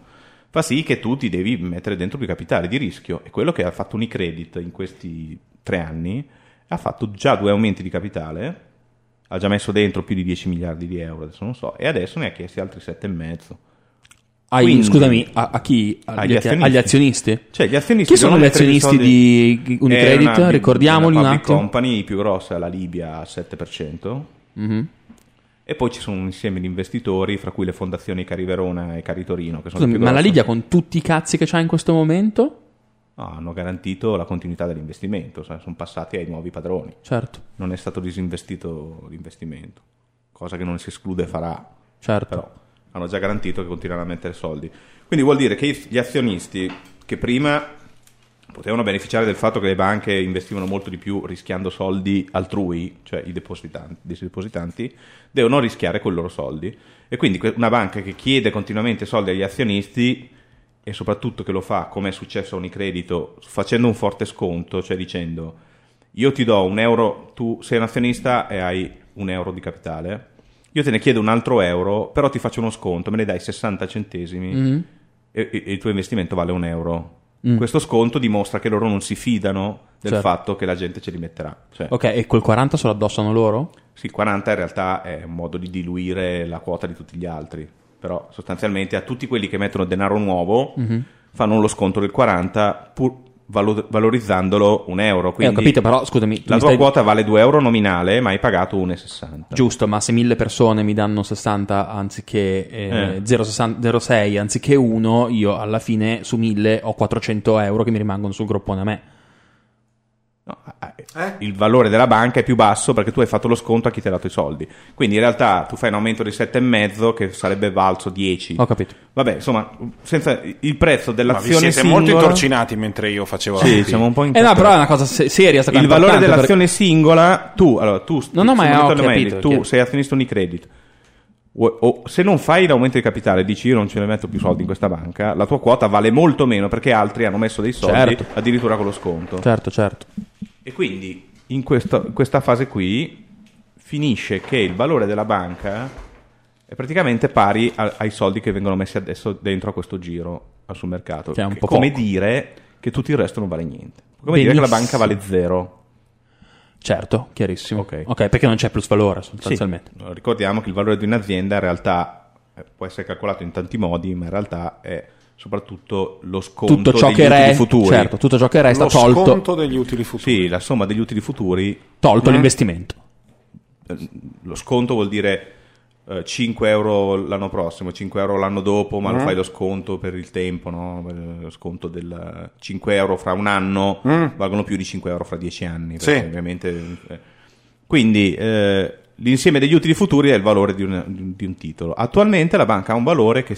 fa sì che tu ti devi mettere dentro più capitale di rischio. E quello che ha fatto Unicredit in questi tre anni ha fatto già due aumenti di capitale, ha già messo dentro più di 10 miliardi di euro, adesso non so, e adesso ne ha chiesti altri 7,5. Ai- Quindi- scusami, a, a chi? Agli Agli, azionisti. agli azionisti? Cioè, gli azionisti Chi sono gli azionisti soldi- di Unicredit? È una- Ricordiamoli una un attimo. company più grossa, la Libia, al 7%. Mhm. E poi ci sono un insieme di investitori, fra cui le fondazioni Cari Verona e Cari Torino, che sono Scusami, ma la. Libia con tutti i cazzi che c'ha in questo momento? No, hanno garantito la continuità dell'investimento, sai, sono passati ai nuovi padroni. Certo, Non è stato disinvestito l'investimento, cosa che non si esclude farà, certo. però hanno già garantito che continueranno a mettere soldi. Quindi vuol dire che gli azionisti che prima potevano beneficiare del fatto che le banche investivano molto di più rischiando soldi altrui, cioè i depositanti, i depositanti devono rischiare con i loro soldi. E quindi una banca che chiede continuamente soldi agli azionisti e soprattutto che lo fa, come è successo a Unicredito, facendo un forte sconto, cioè dicendo io ti do un euro, tu sei un azionista e hai un euro di capitale, io te ne chiedo un altro euro, però ti faccio uno sconto, me ne dai 60 centesimi Mhm. e, e- il tuo investimento vale un euro. Mm. Questo sconto dimostra che loro non si fidano del Certo. fatto che la gente ce li metterà. Cioè, Ok, e col 40 se lo addossano loro? sì, 40 in realtà è un modo di diluire la quota di tutti gli altri, però sostanzialmente a tutti quelli che mettono denaro nuovo Mhm. fanno lo sconto del 40 pur valorizzandolo un euro. Eh, ho Quindi capito, però scusami, la tua stai- quota vale 2 euro nominale, ma hai pagato 1,60. Giusto, ma se mille persone mi danno 60 anziché eh, Eh. 0,60 0,6 anziché 1, io alla fine su 1000 ho 400 euro che mi rimangono sul groppone a me. Eh, Il valore della banca è più basso perché tu hai fatto lo sconto a chi ti ha dato i soldi. Quindi in realtà tu fai un aumento di 7,5 che sarebbe valso 10. Ho capito. Vabbè, insomma, senza il prezzo Ma vi dell'azione siete singola... molto intorcinati mentre io facevo Sì, siamo un po' in Eh no, però è una cosa se- seria il valore dell'azione singola, tu, allora, tu, No, no, ma ho ricordo meglio, capito, tu sei azionista Unicredit. O, o se non fai l'aumento di capitale, dici io non ce ne metto più soldi in questa banca, la tua quota vale molto meno perché altri hanno messo dei soldi Certo. addirittura con lo sconto. Certo, certo. E quindi in questa, questa fase qui finisce che il valore della banca è praticamente pari a- ai soldi che vengono messi adesso dentro a questo giro sul mercato. Che è un Che- po' come poco. dire che tutto il resto non vale niente. Come dire che la banca Benissimo. vale zero. Certo, chiarissimo. Ok. Ok, perché non c'è plus valore sostanzialmente. Sì. Ricordiamo che il valore di un'azienda in realtà eh, può essere calcolato in tanti modi, ma in realtà è soprattutto lo sconto Tutto ciò degli che utili re- futuri. certo, tutto ciò che resta lo tolto, sconto degli utili futuri. Sì, la somma degli utili futuri tolto l'investimento. eh, lo sconto vuol dire eh, 5 euro l'anno prossimo, 5 euro l'anno dopo, ma lo fai lo sconto per il tempo, no? Eh, lo sconto del 5 euro fra un anno valgono più di 5 euro fra 10 anni. Sì. ovviamente, eh. Quindi eh, l'insieme degli utili futuri è il valore di un, di un- titolo. Attualmente la banca ha un valore che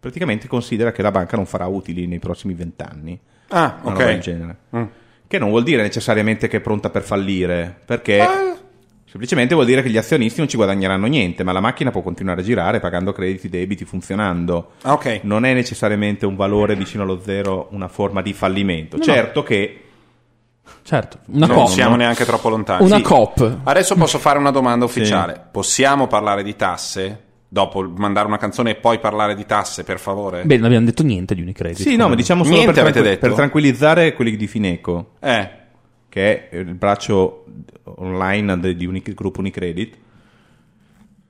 praticamente considera che la banca non farà utili nei prossimi 20 anni. Ah, Una roba del ok. genere. Mm. Che non vuol dire necessariamente che è pronta per fallire, perché Ah. semplicemente vuol dire che gli azionisti non ci guadagneranno niente, ma la macchina può continuare a girare pagando crediti, debiti, funzionando. Ah, ok. Non è necessariamente un valore vicino allo zero una forma di fallimento. certo che Certo, una non COP. siamo neanche troppo lontani. Una Sì. COP. Adesso posso fare una domanda ufficiale. Possiamo parlare di tasse? Dopo mandare una canzone e poi parlare di tasse, per favore? Beh, non abbiamo detto niente di Unicredit. Sì, no, ma diciamo solo per, detto? per tranquillizzare quelli di Fineco, Eh, che è il braccio online di Uni- gruppo Unicredit.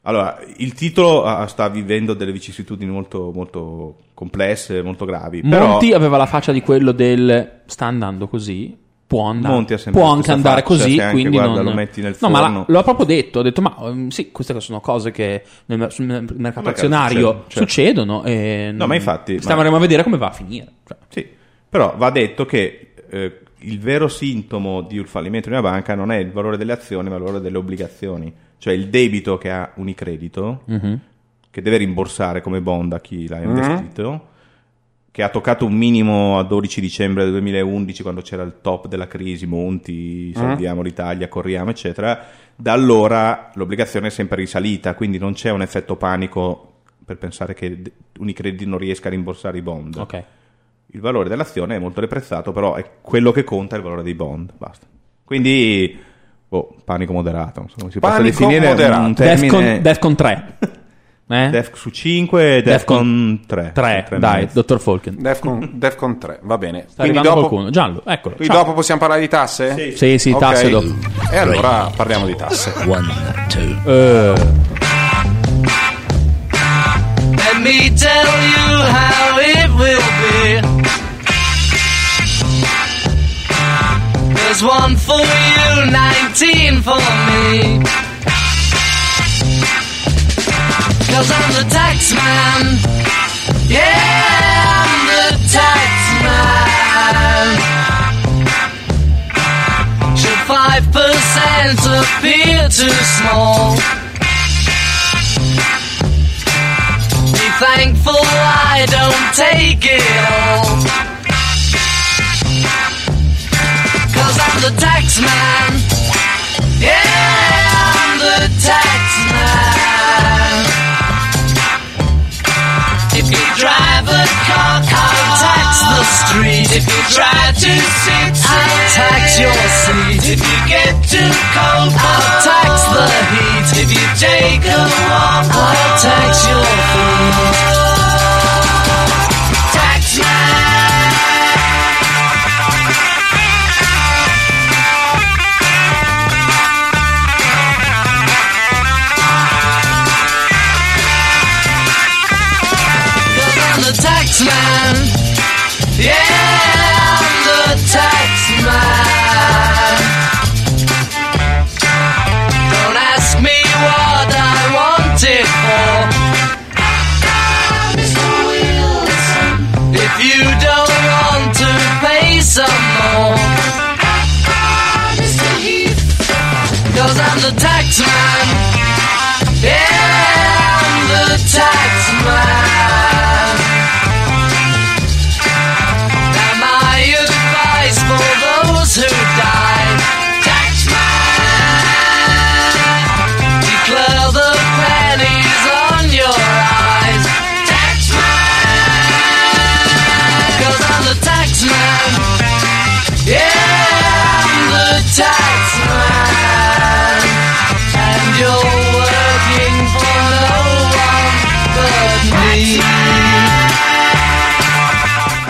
Allora, il titolo ah, sta vivendo delle vicissitudini molto, molto complesse, molto gravi. Però Monti aveva la faccia di quello del sta andando così, può andare, può anche andare faccia, così, che anche, quindi guarda, non... lo metti nel No, ma forno. lo ha proprio detto, ha detto ma um, sì, queste sono cose che nel, sul mer- mercato mercato azionario succedono, certo. succedono e No, ma infatti, stiamo ma- a vedere come va a finire. Cioè, Sì, però va detto che eh, il vero sintomo di un fallimento di una banca non è il valore delle azioni, ma il valore delle obbligazioni. Cioè il debito che ha Unicredito mhm. che deve rimborsare come bond a chi l'ha investito, che ha toccato un minimo a 12 dicembre del 2011 quando c'era il top della crisi, Monti, Mhm. salviamo l'Italia, corriamo, eccetera. Da allora l'obbligazione è sempre risalita, quindi non c'è un effetto panico per pensare che Unicredit non riesca a rimborsare i bond. Ok. Il valore dell'azione è molto deprezzato, però è quello che conta è il valore dei bond. Basta. Quindi, boh, panico moderato. come si possa Panico definire moderato. un Defcon, termine. Defcon 3. Eh? Def su 5 e Defcon 3. 3, Tre e dai, mezzo. dottor Falken. Defcon, Defcon 3, va bene. Sta Quindi dopo, qualcuno. Giallo, eccolo. quindi Ciao. dopo possiamo parlare di tasse? Sì, sì, Ok. tasse dopo. E allora parliamo di tasse. Eh, Let me tell you how it will be. There's one for you, 19 for me. Cause I'm the tax man. Yeah, I'm the tax man. Should 5% appear too small? Be thankful I don't take it all. Cause I'm the tax man. Yeah, I'm the tax drive a car, I'll tax the street. If you try to sit, I'll tax your seat. If you get too cold, I'll tax the heat. If you take a walk, I'll tax your feet.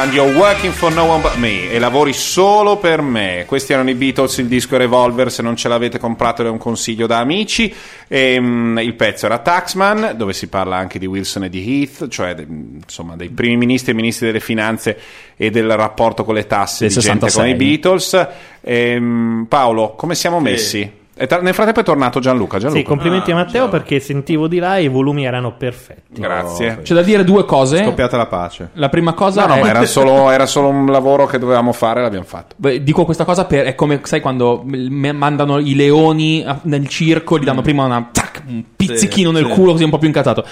And you're working for no one but me e lavori solo per me. Questi erano i Beatles, il disco Revolver, se non ce l'avete comprato è un consiglio da amici. Ehm, il pezzo era Taxman, dove si parla anche di Wilson e di Heath, cioè de- insomma dei primi ministri e ministri delle finanze e del rapporto con le tasse Del di gente come i 66. Beatles. Ehm, Paolo, come siamo messi? E tra- nel frattempo è tornato Gianluca. Gianluca. Sì, complimenti a Matteo perché sentivo di là e i volumi erano perfetti. Grazie. C'è da dire due cose. Scoppiata la pace. La prima cosa No, no, è... ma era solo, era solo un lavoro che dovevamo fare, l'abbiamo fatto. Beh, Dico questa cosa per è come sai quando mandano i leoni nel circo, gli danno prima una tac, un pizzichino nel sì. culo così un po' più incazzato.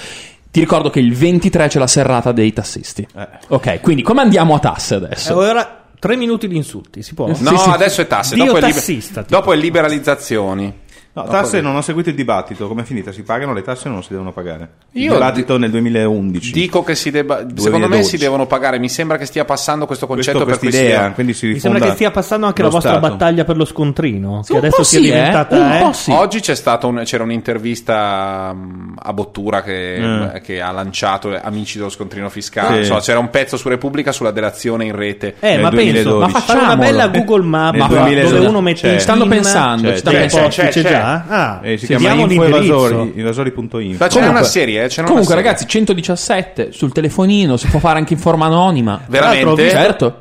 Ti ricordo che il 23 c'è la serrata dei tassisti. Eh. Ok, quindi come andiamo a tasse E adesso? ora tre minuti di insulti, si può? No, adesso è tasse, Dio dopo è, liber- dopo è liberalizzazioni. No, tasse non ho seguito il dibattito, com'è finita? Si pagano le tasse o non si devono pagare? Il Io dibattito nel 2011. Dico che si debba. Secondo me si devono pagare. Mi sembra che stia passando questo concetto Questo, per questa cui idea, si- quindi si Mi sembra che stia passando anche la vostra Stato. battaglia per lo scontrino. Sì, che adesso sia sì, eh, diventata. eh? po' sì. Oggi c'è stato un- c'era un'intervista mh, a Bottura che, Eh. che ha lanciato Amici dello scontrino fiscale. Sì. Insomma, c'era un pezzo su Repubblica sulla delazione in rete. Eh, Nel ma penso, 2012. ma fare una bella Google Map dove 2012 uno mette in Stanno pensando, C'è, ci stanno dei c'è, c'è, c'è c'è. Già? Ah, Eh, si sì, chiama diamo info-evasori, l'indirizzo. evasori.info. Ma c'è Comunque- una serie, eh, c'è una Comunque, serie. ragazzi, 117 sul telefonino si può fare anche in forma anonima. Veramente? Certo.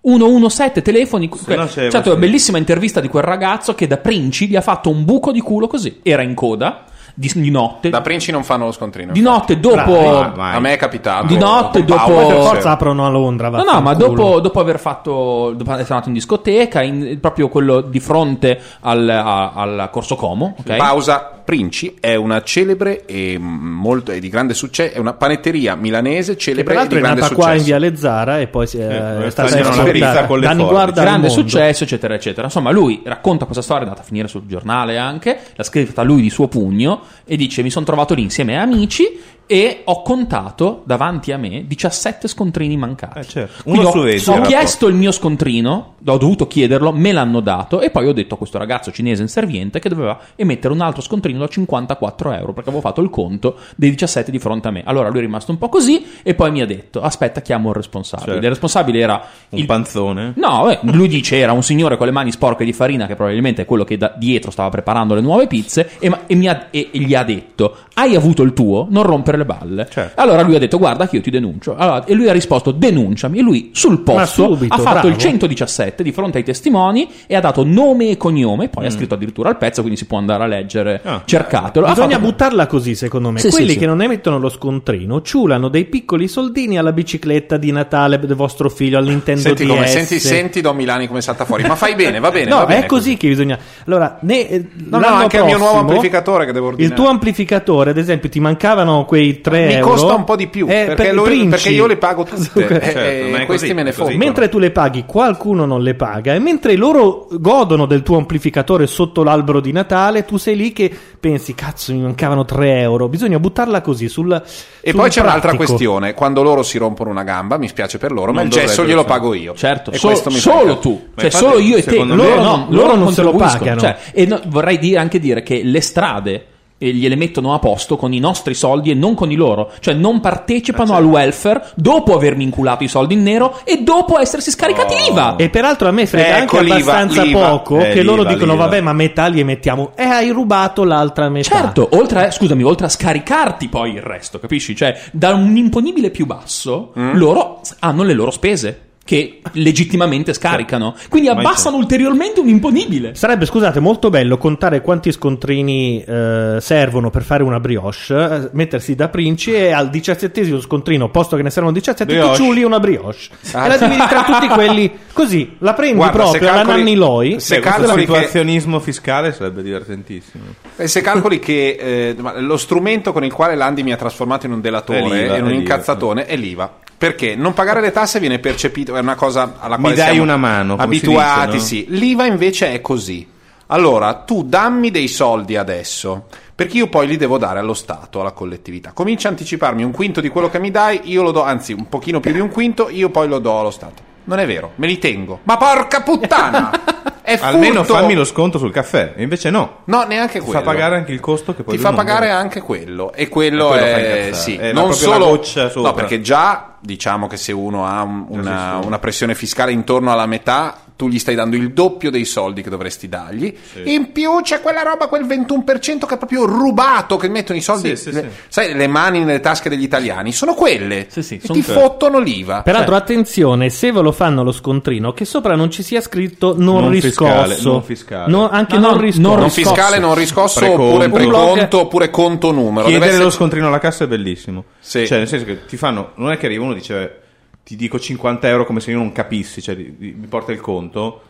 117 telefoni. Se no c'è- Certo, bellissima intervista di quel ragazzo che da Princi gli ha fatto un buco di culo così. Era in coda di, di notte. Da Princi non fanno lo scontrino. di notte dopo. Bravi, ma- A me è capitato. Di notte, Paolo, dopo- per forza aprono a Londra. No, no, ma dopo, dopo aver fatto. Dopo essere andato in discoteca, in- proprio quello di fronte al, a- al Corso Como. ok? Pausa. Princi è una celebre e molto e di grande successo, è una panetteria milanese celebre e di è grande nata qua in successo. Viale Zara e poi si è, Eh, è stata pizza esportata. con le Danni guarda grande successo, eccetera, eccetera. Insomma, lui racconta questa storia, è andata a finire sul giornale anche, l'ha scritta lui di suo pugno e dice: Mi sono trovato lì insieme a amici e ho contato davanti a me 17 scontrini mancati. Eh, certo. Uno ho, su venti ho era chiesto il mio scontrino, ho dovuto chiederlo, me l'hanno dato e poi ho detto a questo ragazzo cinese inserviente che doveva emettere un altro scontrino da 54 euro perché avevo fatto il conto dei 17 di fronte a me. Allora lui è rimasto un po' così e poi mi ha detto: Aspetta, chiamo il responsabile. Certo. Il responsabile era Un il panzone. No, beh, lui dice era un signore con le mani sporche di farina che probabilmente è quello che da dietro stava preparando le nuove pizze e, ma- e mi ha- e gli ha detto hai avuto il tuo, non rompere le balle. Certo. Allora lui ha detto guarda che io ti denuncio. Allora, e lui ha risposto denunciami e lui sul posto subito, ha fatto bravo. il 117 di fronte ai testimoni e ha dato nome e cognome poi ha scritto addirittura il pezzo quindi si può andare a leggere, Ah. cercatelo. Ha Bisogna fatto- buttarla così, secondo me. Sì, Quelli sì, sì. che non emettono lo scontrino ciulano dei piccoli soldini alla bicicletta di Natale del vostro figlio, al Nintendo Senti, DS. come, senti, senti Don Milani come salta fuori. Ma fai bene, va bene. No, va bene è così che bisogna. Allora, ne, eh, No, no, anche il mio nuovo prossimo, amplificatore che devo ordinare. Il tuo amplificatore, ad esempio, ti mancavano quei 3 Mi euro. costa un po' di più, Eh, perché, per lui- perché io le pago tutte. Eh, Certo, eh, ma è questi così, me ne fottono. Mentre tu le paghi, qualcuno non le paga. E mentre loro godono del tuo amplificatore sotto l'albero di Natale, tu sei lì che pensi, cazzo, mi mancavano 3 euro. Bisogna buttarla così sul. E sul poi c'è un'altra questione, quando loro si rompono una gamba, mi spiace per loro, ma Non il gesso glielo fare. pago io. Certo, E so- questo mi solo tu, Ma cioè solo io e te, loro, me- Loro no, no, loro non se lo pagano. Cioè, e no- vorrei dire- anche dire che le strade eh, gliele mettono a posto con i nostri soldi e non con i loro, cioè non partecipano al welfare dopo avermi inculato i soldi in nero e dopo essersi scaricati l'IVA. E peraltro a me frega Ecco anche l'IVA, abbastanza l'IVA. poco Eh, che loro l'IVA, dicono: l'IVA. vabbè, ma metà li emettiamo. E hai rubato l'altra metà. Certo, oltre a, scusami, oltre a scaricarti poi il resto, capisci? Cioè, da un imponibile più basso, Mm. loro hanno le loro spese che legittimamente scaricano. Quindi abbassano ulteriormente un imponibile. Sarebbe, scusate, molto bello contare quanti scontrini eh, servono per fare una brioche, eh, mettersi da princi e al diciassettesimo scontrino, posto che ne servono 17, Brioche. ti ciuli una brioche. Ah. E la dividi tra tutti quelli così, la prendi Guarda, proprio alla calcoli- Nanni Loi. se calcoli che- situazionismo fiscale sarebbe divertentissimo. E se calcoli che eh, lo strumento con il quale Landi mi ha trasformato in un delatore e in un incazzatone è l'IVA. Perché non pagare le tasse viene percepito, è una cosa alla Mi quale dai siamo una mano, abituati, dice, no? sì. L'IVA invece è così. Allora, tu dammi dei soldi adesso, perché io poi li devo dare allo Stato, alla collettività. Comincia a anticiparmi un quinto di quello che mi dai, io lo do, anzi un pochino più di un quinto, io poi lo do allo Stato. Non è vero, me li tengo. Ma porca puttana! È furto! Almeno fammi lo sconto sul caffè, invece no. No, neanche Ti quello. fa pagare anche il costo che poi Ti fa pagare deve. anche quello. E quello, E quello è. Sì, È la- non solo. No, perché già diciamo che se uno ha un- una, una pressione fiscale intorno alla metà, tu gli stai dando il doppio dei soldi che dovresti dargli. In più c'è quella roba, quel 21% che è proprio rubato, che mettono i soldi. Sì, sì, le- sì. Sai, le mani nelle tasche degli italiani sono quelle. Sì, sì, e son ti quelle. fottono l'IVA. Peraltro, Cioè, attenzione, se ve lo fanno lo scontrino, che sopra non ci sia scritto non, Non fiscale, riscosso. non fiscale. No, anche No, no, non riscosso. non non riscosso. fiscale, non riscosso, Preconto. oppure preconto, oppure conto numero. Chiedere essere- lo scontrino alla cassa è bellissimo. Sì. Cioè, nel senso che ti fanno. Non è che arriva uno e dice ti dico 50 euro come se io non capissi, cioè di- di- mi porta il conto.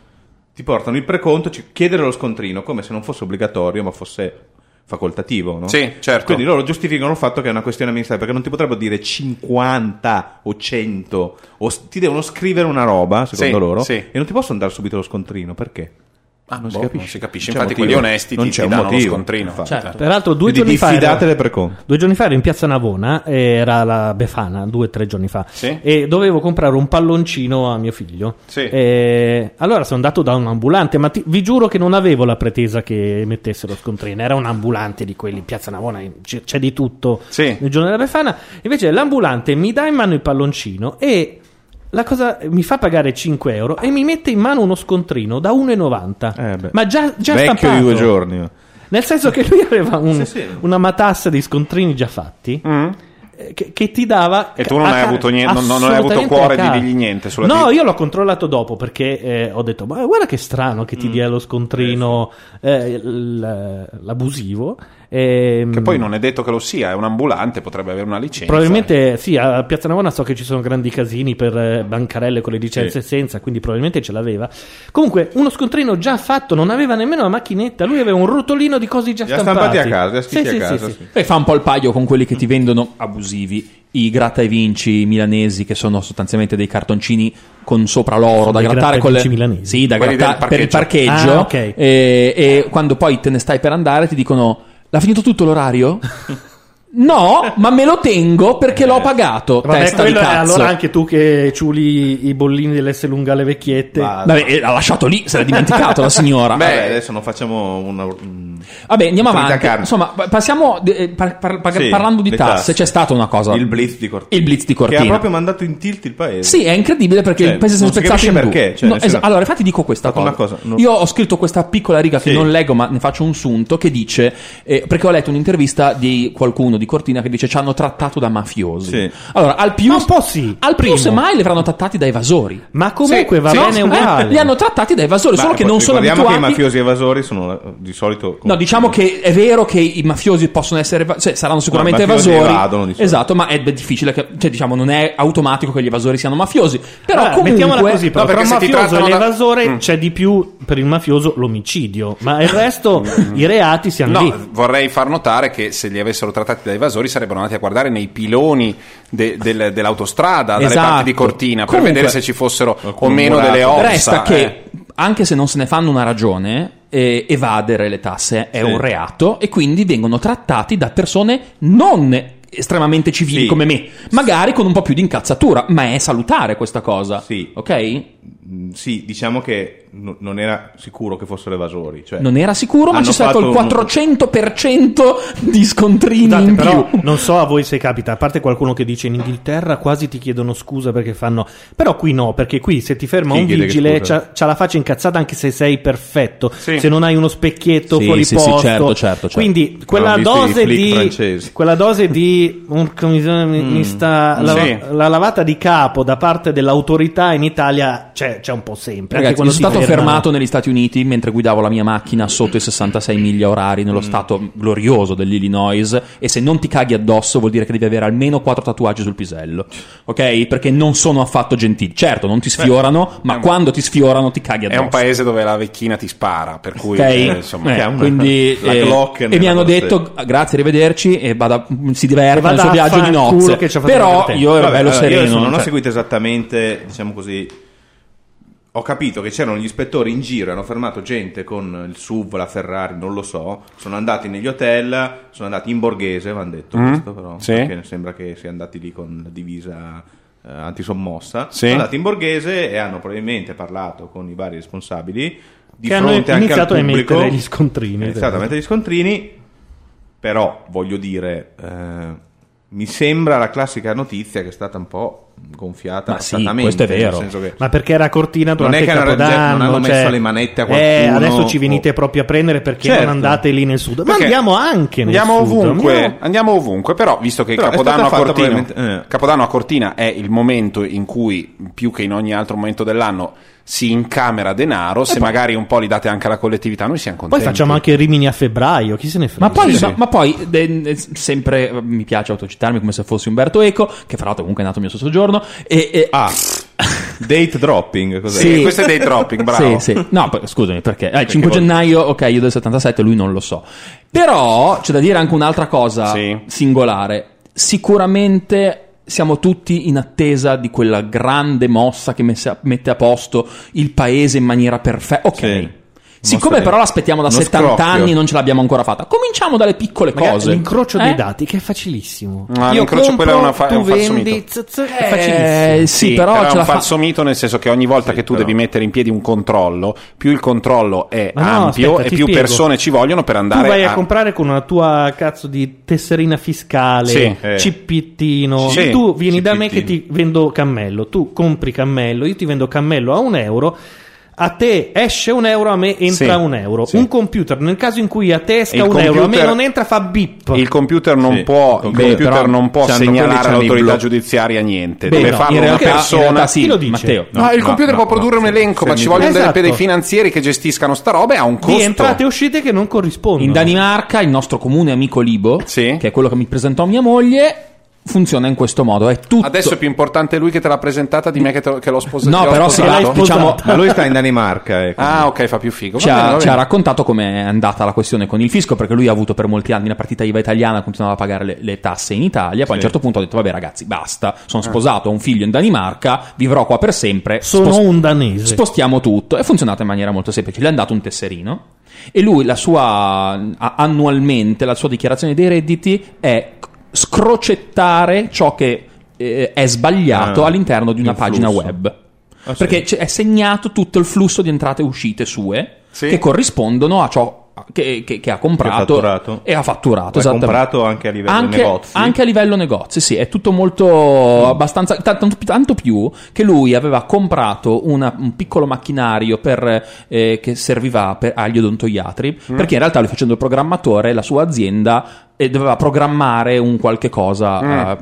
Ti portano il preconto, ci- chiedere lo scontrino come se non fosse obbligatorio, ma fosse facoltativo, no? Sì, certo. Quindi loro giustificano il fatto che è una questione amministrativa, perché non ti potrebbero dire 50 o 100, o ti devono scrivere una roba, secondo Sì, loro, sì. e non ti possono dare subito lo scontrino, perché? Ah, non, boh, si capisce. non si capisce. Infatti, motivo. quelli onesti non ti- c'è ti un danno lo motivo, scontrino. infatti. Certo. Peraltro, due Quindi giorni fa. ero- diffidatele per conto. Due giorni fa ero in piazza Navona, era la Befana, due o tre giorni fa, Sì. e dovevo comprare un palloncino a mio figlio. Sì. E allora sono andato da un ambulante, ma ti- vi giuro che non avevo la pretesa che mettessero scontrino, era un ambulante di quelli in piazza Navona, c'è di tutto Sì. nel giorno della Befana. Invece l'ambulante mi dà in mano il palloncino e la cosa mi fa pagare 5 euro e mi mette in mano uno scontrino da 1,90. Eh, ma già, già Vecchio stampato. di due giorni. Nel senso che lui aveva un- Sì, sì. una matassa di scontrini già fatti Mm? eh, che, che ti dava. E tu non hai avuto niente- non- non hai avuto cuore di dirgli niente sulla No, di- io l'ho controllato dopo perché eh, ho detto: Ma guarda che strano che ti Mm. dia lo scontrino eh, l- l'abusivo. Ehm, Che poi non è detto che lo sia, è un ambulante, potrebbe avere una licenza. Probabilmente sì, a Piazza Navona so che ci sono grandi casini per eh, bancarelle con le licenze Sì. senza, quindi probabilmente ce l'aveva. Comunque, uno scontrino già fatto, non aveva nemmeno la macchinetta, lui aveva un rotolino di cose già ha stampati. stampati a casa, Sì, a sì, casa, sì, sì. E fa un po' il paio con quelli che ti vendono abusivi. I gratta e vinci milanesi, che sono sostanzialmente dei cartoncini con sopra l'oro da grattare gratta con le. vinci milanesi. Sì, da grattare per il parcheggio. Ah, ok. e, e quando poi te ne stai per andare, ti dicono: L'ha finito tutto l'orario? no, ma me lo tengo perché l'ho pagato. Vabbè, Testa di cazzo. allora anche tu che ciuli i bollini dell'S lunga alle vecchiette. Vabbè, eh, l'ha lasciato lì, se l'ha dimenticato la signora. Beh, adesso non facciamo una. Vabbè, andiamo avanti. carne. Insomma, pa- passiamo. eh, par- par- par- Sì, parlando di tasse, tasse. c'è stata una cosa. Il blitz di Cortina. Il blitz di Che Cortina. ha proprio mandato in tilt il paese. Sì, è incredibile perché Cioè, il paese si è spezzato in perché, cioè, No, senso- esatto. Allora, infatti dico questa cosa. cosa, no. Io ho scritto questa piccola riga che Sì. non leggo, ma ne faccio un sunto che dice eh, perché ho letto un'intervista di qualcuno di Cortina che dice ci hanno trattato da mafiosi. Sì. Allora, al più Ma un po' sì, Al più primo. semmai li avranno trattati da evasori. Ma comunque Sì, va sì, bene uguale. Eh, li hanno trattati da evasori, Ma solo che non sono abituati che i mafiosi evasori sono eh, di solito. No, diciamo che è vero che i mafiosi possono essere, cioè saranno sicuramente evasori. evadono di solito. esatto, ma è difficile che, cioè diciamo, non è automatico che gli evasori siano mafiosi. Però Ah, comunque mettiamola così, però, No, tra perché il se ti mafioso e trattano da- l'evasore Mm. c'è di più per il mafioso l'omicidio, ma il resto i reati siano lì. No, vorrei far notare che se li avessero trattati da evasori sarebbero andati a guardare nei piloni de- del- dell'autostrada dalle Esatto. parti di Cortina per Comunque- vedere se ci fossero o meno delle ossa. resta eh. che anche se non se ne fanno una ragione, eh, evadere le tasse è Sì. un reato e quindi vengono trattati da persone non estremamente civili Sì. come me, magari con un po' più di incazzatura, ma è salutare questa cosa. Sì. Ok? Mm, Sì, diciamo che no- non era sicuro che fossero evasori. Cioè, Non era sicuro, ma c'è stato il fatto un- 400% di scontrini Scusate, in però più. non so a voi se capita, a parte qualcuno che dice in Inghilterra quasi ti chiedono scusa perché fanno, però qui no, perché qui se ti ferma Chi un vigile c'ha, c'ha la faccia incazzata anche se sei perfetto, Sì. se non hai uno specchietto Sì, fuori sì, sì, posto. certo, certo, certo. Quindi quella dose di quella dose di mi sta la, Sì. la lavata di capo da parte dell'autorità in Italia c'è, c'è un po' sempre. anche Ragazzi, io quando stato fermato negli Stati Uniti mentre guidavo la mia macchina sotto i 66 miglia orari Mm. nello stato glorioso dell'Illinois e se non ti caghi addosso vuol dire che devi avere almeno quattro tatuaggi sul pisello, ok? Perché non sono affatto gentili. Certo, non ti sfiorano, ma è un- quando ti sfiorano ti caghi È addosso. un paese dove la vecchina ti spara, per cui Ok? eh, insomma, Eh, una- quindi, la eh, Glock e mi hanno detto grazie, arrivederci e vada, si diverta nel suo viaggio di nozze. Però io ero Vabbè, bello allora, sereno. non ho cioè- seguito esattamente, diciamo così. Ho capito che c'erano gli ispettori in giro, hanno fermato gente con il SUV, la Ferrari, non lo so. Sono andati negli hotel, sono andati in borghese, mi hanno detto Mm, questo però. sì. Perché sembra che siano andati lì con la divisa eh, antisommossa. Sì. Sono andati in borghese e hanno probabilmente parlato con i vari responsabili. Di Che hanno fronte anche al a pubblico, emettere gli scontrini. è iniziato a mettere gli scontrini, però voglio dire, eh, mi sembra la classica notizia che è stata un po' gonfiata Ma sì, questo è vero. nel senso che Ma perché era Cortina Non durante è il che hanno- Capodanno? non hanno messo cioè, le manette a Eh, qualcuno, adesso ci venite o- proprio a prendere perché Certo. non andate lì nel sud. Ma Perché andiamo anche nel andiamo sud. ovunque, andiamo- andiamo ovunque, però visto che il Però è Capodanno a, Cortina, probabilmente- eh. Capodanno a Cortina è il momento in cui, più che in ogni altro momento dell'anno, si incamera denaro, se magari un po' li date anche alla collettività, noi siamo Poi contenti. facciamo anche Rimini a febbraio, chi se ne frega. Ma poi, Sì, ma, ma poi de- de- sempre eh, mi piace autocitarmi come se fossi Umberto Eco, che fra l'altro comunque è nato il mio soggiorno. E, e- Ah, date dropping, cos'è? Sì, questo è dei dropping, bravo. Sì, sì. No, poi, scusami, perché? Eh, il 5 vuol- gennaio, ok, io del 77, lui non lo so. Però c'è da dire anche un'altra cosa Sì. singolare. Sicuramente siamo tutti in attesa di quella grande mossa che messe a- mette a posto il paese in maniera perfetta. Ok. Sì. Siccome però l'aspettiamo da uno 70 scrocchio. anni non ce l'abbiamo ancora fatta, cominciamo dalle piccole Magari cose. L'incrocio Eh? dei dati che è facilissimo. Ah, Io l'incrocio, compro, quello è una fa- è tu un falso vendi, mito. z- è Eh, facilissimo. sì, però, però, ce è la un fa- falso mito nel senso che ogni volta Sì, che tu però. devi mettere in piedi un controllo, più il controllo è Ma no, ampio aspetta, e più spiego. persone ci vogliono per Tu andare vai a a comprare con una tua cazzo di tesserina fiscale, Sì, eh. cippittino. Sì, tu vieni da me che ti vendo cammello. Tu compri cammello, io ti vendo cammello a un euro. A te esce un euro, a me entra Sì, un euro. sì. Un computer, nel caso in cui a te esca Il un euro, a me computer- non entra, fa bip. Il computer non Sì, può, il computer computer non può segnalare all'autorità giudiziaria niente. Beh, Deve no, farlo in una realtà, persona. sì, lo dice? Matteo. No, il computer no, può produrre no, un elenco, ma ci vogliono Esatto. dei finanzieri che gestiscano sta roba e ha un costo. Di entrate e uscite che non corrispondono. In Danimarca il nostro comune amico Libo, Sì. che è quello che mi presentò mia moglie, funziona in questo modo. È tutto... Adesso è più importante lui che te l'ha presentata di me che, te- che l'ho sposato. No, però si va, diciamo, Ma lui sta in Danimarca. eh, Ah, ok, fa più figo. Ci, ha, bene, ci ha raccontato com'è andata la questione con il fisco perché lui ha avuto per molti anni una partita IVA italiana continuava a pagare le, le tasse in Italia poi a un certo punto ha detto vabbè ragazzi basta sono sposato ho un figlio in Danimarca vivrò qua per sempre Sono spos- un danese. spostiamo tutto è funzionato in maniera molto semplice gli è andato un tesserino e lui la sua annualmente la sua dichiarazione dei redditi è scrocettare ciò che eh, è sbagliato Ah, all'interno di una pagina flusso. web Ah, sì. perché c'è- è segnato tutto il flusso di entrate e uscite sue Sì. che corrispondono a ciò che, che- che ha comprato e ha fatturato. Ha esattamente. comprato anche a livello Anche- negozi. Anche a livello negozi, sì, è tutto molto abbastanza. ta- Tanto, tanto più che lui aveva comprato una- un piccolo macchinario per, eh, che serviva per- agli odontoiatri. Mm. Perché in realtà lui facendo il programmatore, la sua azienda eh, doveva programmare un qualche cosa. Mm. eh,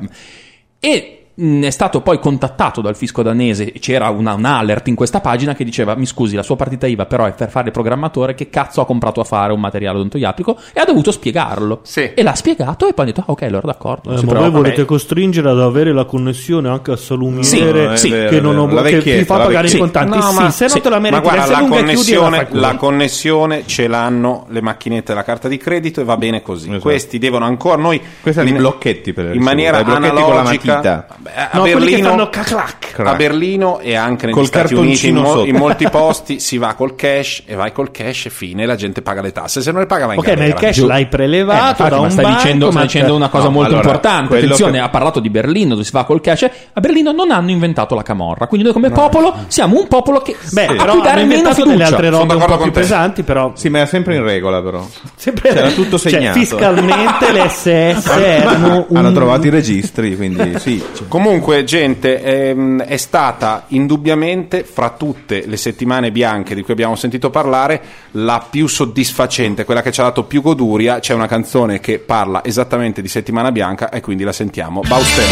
e è stato poi contattato dal fisco danese, c'era una, un alert in questa pagina che diceva mi scusi la sua partita IVA però è per fare il programmatore che cazzo ha comprato a fare un materiale odontoiatrico e ha dovuto spiegarlo Sì. e l'ha spiegato e poi ha detto ah, ok allora d'accordo Eh, ma voi preoccupi. volete costringere ad avere la connessione anche a salumiere Sì, No, sì, vero, che, non ho, La che ti fa la pagare i contanti. No, sì, ma- se non te la meriti, Ma guarda, la connessione, la la connessione ce l'hanno le macchinette della carta di credito e va bene così. Esatto. Questi devono ancora noi Questi in- i blocchetti per in maniera analogica a No, quelli che Berlino fanno clac. a Berlino e anche negli Col Stati Uniti in, cartoncino mo- in molti posti si va col cash e vai col cash e fine la gente paga le tasse se non le paga va in Ok, ma il cash Giù. l'hai Eh, prelevato infatti, da ma un stai banco, dicendo, stai ma- dicendo una cosa No, molto allora, importante. Attenzione, che- ha parlato di Berlino dove si fa col cash. A Berlino non hanno inventato la camorra. Quindi noi come popolo siamo un popolo che Beh, a però cui dare meno delle fiducia. altre robe un po' più te. pesanti, però Sì, ma era sempre in regola, però. sempre C'era tutto cioè, segnato. fiscalmente le SS erano. Hanno trovato i registri, quindi sì. Comunque, gente, ehm, è stata indubbiamente, fra tutte le settimane bianche di cui abbiamo sentito parlare, la più soddisfacente, quella che ci ha dato più goduria. C'è una canzone che parla esattamente di settimana bianca e quindi la sentiamo. Bauster.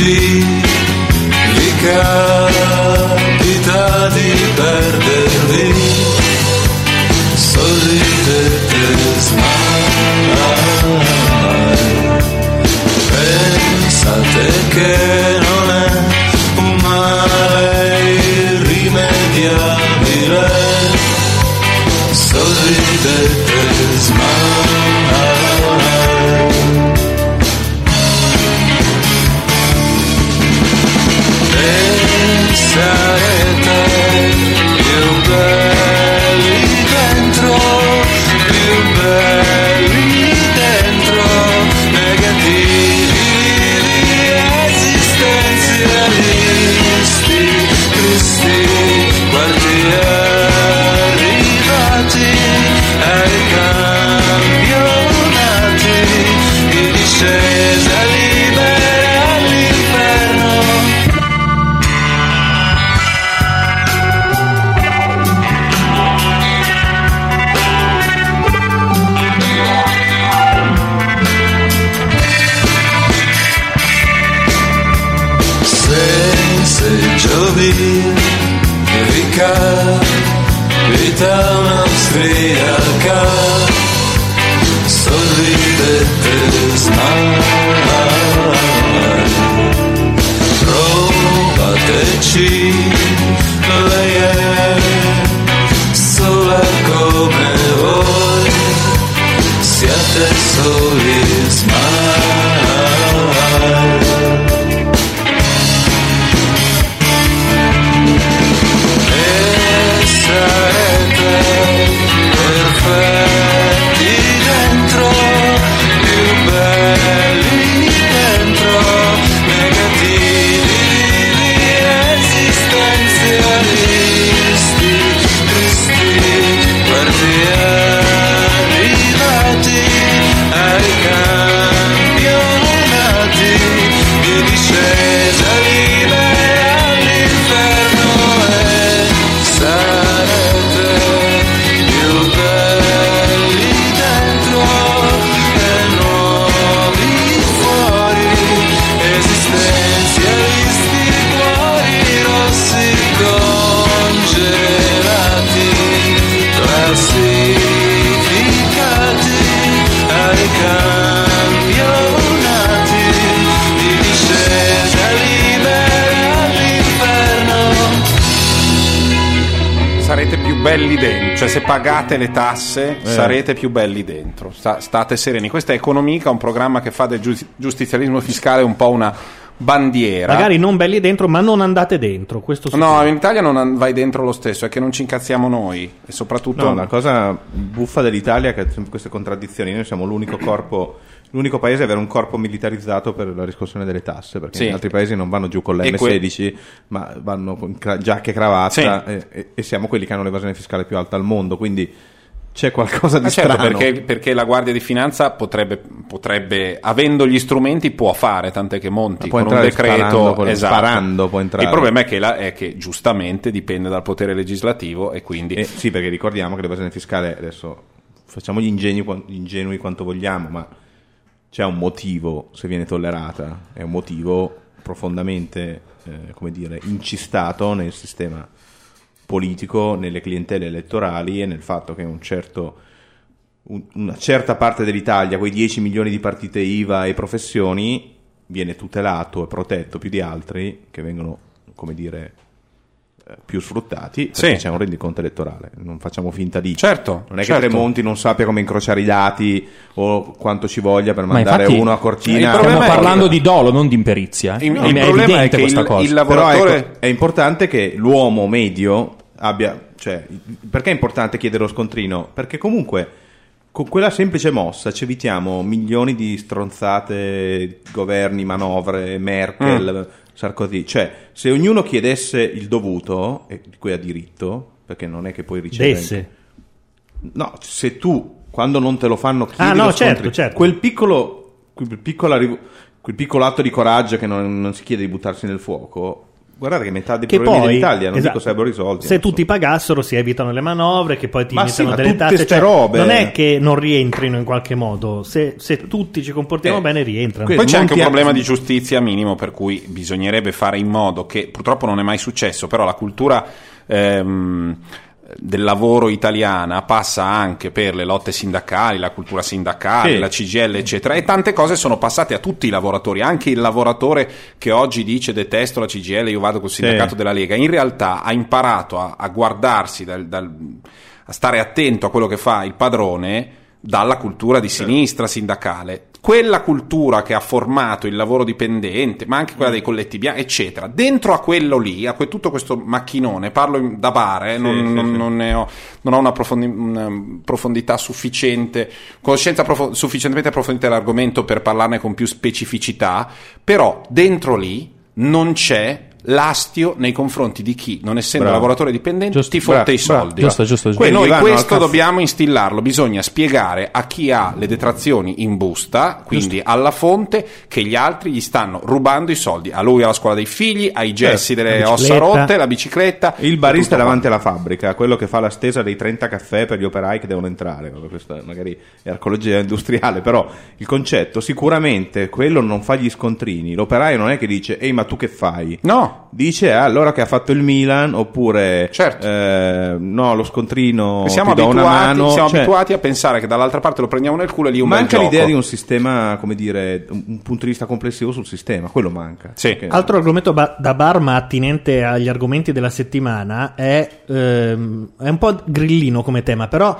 Sugli sci vi capita di perdervi, sorridete smile. Pensate che un'austriaca sorridete smile provateci lei è sola come voi siate soli se pagate le tasse sarete più belli dentro. Sta- state sereni. Questa è Economica, un programma che fa del giusti- giustizialismo fiscale un po' una bandiera. Magari non belli dentro, ma non andate dentro. Questo No, sicuro. in Italia non vai dentro lo stesso, è che non ci incazziamo noi e soprattutto No, la cosa buffa dell'Italia è che ha sempre queste contraddizioni. Noi siamo l'unico corpo, l'unico paese a avere un corpo militarizzato per la riscossione delle tasse, perché Sì. in altri paesi non vanno giù con E que- l'M16, ma vanno con cra- giacche e cravatta Sì. e, e- siamo quelli che hanno l'evasione fiscale più alta al mondo, quindi c'è qualcosa di Ma certo, strano. perché, perché la Guardia di Finanza potrebbe, potrebbe, avendo gli strumenti, può fare, tant'è che monti con un decreto. sparando, esatto. sparando può entrare. Il problema è che, la- è che giustamente dipende dal potere legislativo e quindi Eh, sì, perché ricordiamo che l'evasione fiscale adesso facciamo gli ingenui, gli ingenui quanto vogliamo, ma c'è un motivo se viene tollerata, è un motivo profondamente, eh, come dire, incistato nel sistema politico, nelle clientele elettorali e nel fatto che un certo, un- una certa parte dell'Italia, quei 10 milioni di partite IVA e professioni, viene tutelato e protetto più di altri che vengono, come dire, più sfruttati perché Sì. c'è un rendiconto elettorale. Non facciamo finta di. Certo, Non è certo. che Tremonti non sappia come incrociare i dati o quanto ci voglia per Ma mandare infatti- uno a Cortina. problema Stiamo è che- parlando di dolo, non di imperizia. eh. Il- è il è problema è che questa il- cosa. il Però lavoratore- ecco, è importante che l'uomo medio abbia. Cioè, perché è importante chiedere lo scontrino? Perché comunque con quella semplice mossa ci evitiamo milioni di stronzate, governi, manovre, Merkel, Mm. Sarkozy. Cioè, se ognuno chiedesse il dovuto, e di cui ha diritto, perché non è che puoi ricevere. Desse. No, se tu quando non te lo fanno chiedi Ah, no, lo certo, scontri. certo. Quel piccolo, quel, piccola riv- quel piccolo atto di coraggio che non, non si chiede di buttarsi nel fuoco. Guardate che metà dei Che problemi poi, dell'Italia non esatto, dico sarebbero risolti. se so. tutti pagassero si evitano le manovre che poi ti Ma mettono sì, ma delle tutte tasse cioè, robe. non è che non rientrino in qualche modo se, se tutti ci comportiamo Eh, bene rientrano Poi c'è anche un problema di giustizia minimo per cui bisognerebbe fare in modo che purtroppo non è mai successo, però la cultura ehm, del lavoro italiana passa anche per le lotte sindacali, la cultura sindacale, Sì. la CGL, eccetera, e tante cose sono passate a tutti i lavoratori, anche il lavoratore che oggi dice detesto la CGL, io vado col sindacato Sì. della Lega, in realtà ha imparato a, a guardarsi dal- dal- a stare attento a quello che fa il padrone dalla cultura di sinistra sindacale. Quella cultura che ha formato il lavoro dipendente, ma anche quella dei colletti bianchi, eccetera. Dentro a quello lì, a que- tutto questo macchinone, parlo da bar, eh, non, sì, non- sì. non ne ho, non ho una, profondi- una profondità sufficiente, conoscenza profo- sufficientemente approfondita dell'argomento per parlarne con più specificità, però dentro lì non c'è l'astio nei confronti di chi, non essendo Bravo. lavoratore dipendente, Giusto, ti fotte bravo, i soldi. giusto, giusto, giusto. E noi questo dobbiamo instillarlo, bisogna spiegare a chi ha le detrazioni in busta, quindi alla fonte, che gli altri gli stanno rubando i soldi. A lui alla scuola dei figli, ai gessi Certo, delle ossa rotte, la bicicletta. Il barista davanti alla fabbrica, quello che fa la stesa dei 30 caffè per gli operai che devono entrare. Questa magari è archeologia industriale, però il concetto sicuramente quello non fa gli scontrini. L'operaio non è che dice "Ehi, ma tu che fai?" No, Dice "Ah, allora che ha fatto il Milan oppure Certo. eh, no, lo scontrino siamo, ti do una abituati, mano. siamo Cioè, abituati a pensare che dall'altra parte lo prendiamo nel culo e lì un manca l'idea gioco. di un sistema, come dire, un, un punto di vista complessivo sul sistema, quello manca. Sì. Perché- Altro argomento ba- da bar, ma attinente agli argomenti della settimana, è, ehm, è un po' grillino come tema, però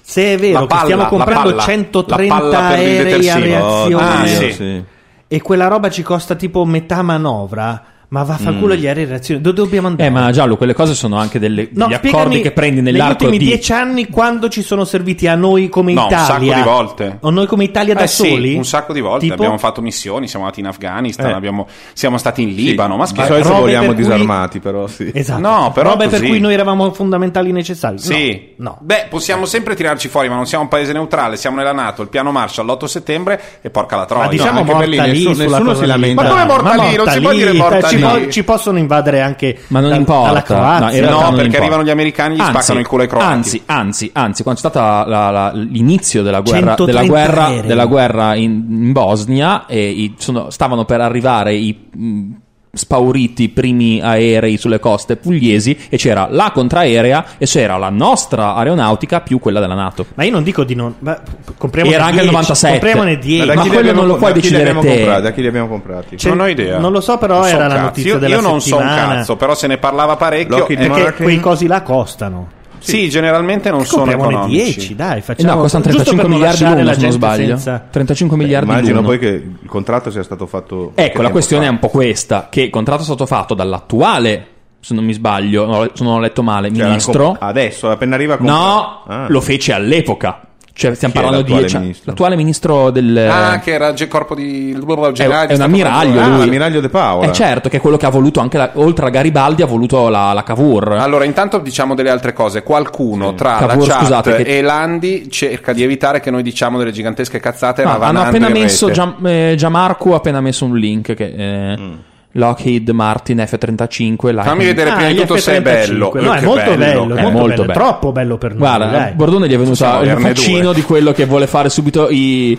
se è vero La che palla, stiamo comprando palla, 130 la palla per il aerei a reazione Ah, Oddio, sì. sì. e quella roba ci costa tipo metà manovra, ma vaffanculo gli aerei a reazione, dove dobbiamo andare? Eh, ma Giallo, quelle cose sono anche delle, No, degli accordi che prendi negli nell'arco ultimi di... dieci anni quando ci sono serviti a noi come No, un Italia sacco di volte. o noi come Italia da Eh sì, soli un sacco di volte Tipo? abbiamo fatto missioni, siamo andati in Afghanistan, Eh. abbiamo- siamo stati in Sì, Libano, ma di scherzo. solito robe vogliamo per cui- disarmati, però sì. esatto No, però robe per cui noi eravamo fondamentali necessari Sì, no, no. beh, possiamo sempre tirarci fuori, ma non siamo un paese neutrale, siamo nella Nato, il piano Marshall l'8 settembre e porca la troia. Ma diciamo lì morta lì, nessuno- si lamenta. Ma come morta Ma lì? Non si può dire morta lì. Po- ci possono invadere anche Ma non dal- importa. dalla Croazia. No, No, perché importa. arrivano gli americani e gli Anzi, spaccano il culo ai croati. Anzi, anzi, anzi, quando c'è stato la- la- l'inizio della guerra, 130 della guerra, della guerra in, in Bosnia, e i- sono- stavano per arrivare i spauriti primi aerei sulle coste pugliesi e c'era la contraerea e c'era la nostra aeronautica più quella della Nato. ma io non dico di non ma compriamone Era anche il 10, 97. compriamone 10 Ma li quello abbiamo- non lo puoi decidere te. comprati? Da chi li abbiamo comprati? C'è- non ho idea. non lo so però Non era la cazzo. notizia io, della io non so un settimana cazzo, però se ne parlava parecchio. E- perché Martin. quei cosi là costano Sì, generalmente non sono economici. 10, dai, Eh facciamo no, costano giusto 35 per non miliardi l'uno, se non sbaglio. senza- 35 miliardi Immagino l'uno. poi che il contratto sia stato fatto. Ecco, la questione fa. è un po' questa, che il contratto è stato fatto dall'attuale, se non mi sbaglio, no, se non ho letto male, Cioè, ministro. com- adesso, appena arriva. con- No, Ah. lo fece all'epoca. Cioè, stiamo Chi è parlando di l'attuale cioè, ministro? l'attuale ministro del Ah, che era il corpo di... è, generale è di un ammiraglio. Ah, lui. l'ammiraglio De Paola. Eh certo, che è quello che ha voluto anche la- oltre a Garibaldi ha voluto la, la Cavour. Allora, intanto diciamo delle altre cose. Qualcuno tra Cavour, la chat scusate, che- e Landi cerca di evitare che noi diciamo delle gigantesche cazzate No, ravanando hanno appena messo. Gian- eh, Gianmarco ha appena messo un link che eh, Mm. Lockheed Martin F35 Lightning. Fammi vedere prima di gli tutto se è F-35. bello. No, è molto bello, è È molto, molto bello, bello. troppo bello per noi. Guarda, dai. Bordone gli è venuto Possiamo il faccino di quello che vuole fare subito i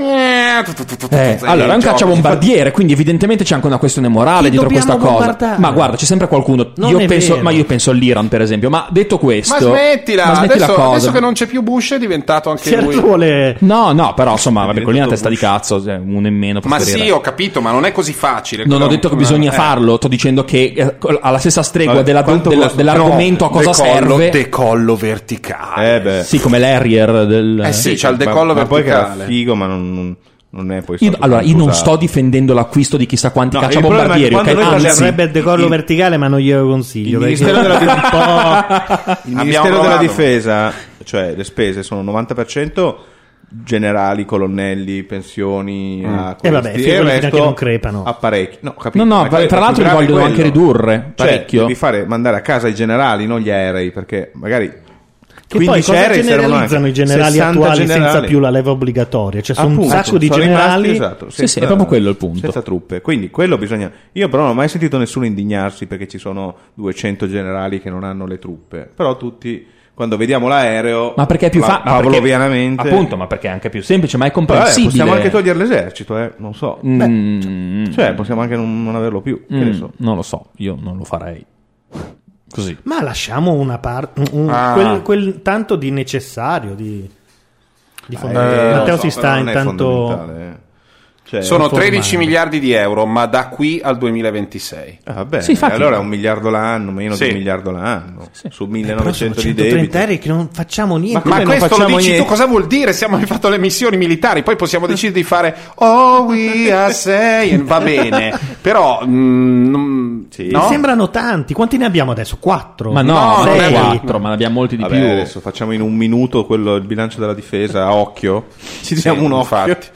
Eh, Eh, allora è un cacciabombardiere, quindi evidentemente c'è anche una questione morale Chi dietro questa cosa. Ma guarda, c'è sempre qualcuno. Non Io penso, vero. ma io penso all'Iran, per esempio. Ma detto questo, Ma smettila, ma smetti adesso, adesso che non c'è più Bush è diventato anche Certo lui. vuole... No, no, però insomma, vabbè, quello lì una testa di cazzo, cioè, uno in meno. Ma sperire. sì, ho capito, ma non è così facile. Non ho detto che bisogna eh. farlo, sto dicendo che eh, alla stessa stregua Vabbè, della- quanto della- costa? dell'argomento a cosa decollo, serve. Decollo verticale. Eh beh. Sì, come l'Harrier del... Eh sì, c'ha il decollo ma, poi che era verticale. figo, ma non, non- non è poi Io- stato allora, io non sto difendendo l'acquisto di chissà quanti No, cacciabombardieri, quando ok? noi Anzi, Serve il decollo il- verticale, ma non glielo consiglio. Il perché- Ministero della, po'... il Ministero della. Difesa, cioè le spese sono 90% generali, colonnelli, pensioni a E vabbè, e resto che non crepano. apparecchi. No, capito, No, no, ma tra l'altro li vogliono anche ridurre Cioè, parecchio. devi fare, mandare a casa i generali, non gli aerei, perché magari Che poi 15 cosa generalizzano i generali 60 attuali senza generali. più la leva obbligatoria? Cioè, sono un Appunto, sacco di rimasti, generali. esatto, Sì, sì, è proprio quello il punto. Senza truppe. Quindi quello bisogna. Io però non ho mai sentito nessuno indignarsi perché ci sono 200 generali che non hanno le truppe. Però tutti, quando vediamo l'aereo, Ma perché è più facile? pavlovianamente. Appunto, ma perché è anche più semplice, ma è Vabbè, comprensibile. possiamo anche togliere l'esercito, eh? Non so. Mm, Cioè, possiamo anche non, non averlo più. Che mm, ne so. Non lo so, io non lo farei. Così. Ma lasciamo una parte, Ah. quel, quel tanto di necessario. Di, di Eh, non Matteo so, si sta intanto. Eh. Cioè, Sono formale. 13 miliardi di euro, ma da qui al 2026. Ah, vabbè, Sì, infatti- allora è un miliardo l'anno, meno Sì. di un miliardo l'anno. Su Però sono 1900 di 130 debito. che non facciamo niente. Ma non questo lo dici niente? tu, cosa vuol dire? Siamo abbiamo fatto le missioni militari, poi possiamo decidere di fare Oh, we are saying, va bene, però mm, Sì. Mi no? sembrano tanti. Quanti ne abbiamo adesso? Quattro. Ma no, No, non non è è- quattro, ma ne abbiamo molti di Vabbè, più. adesso facciamo in un minuto quello, il bilancio della difesa a occhio. Ci diamo un occhio. infatti.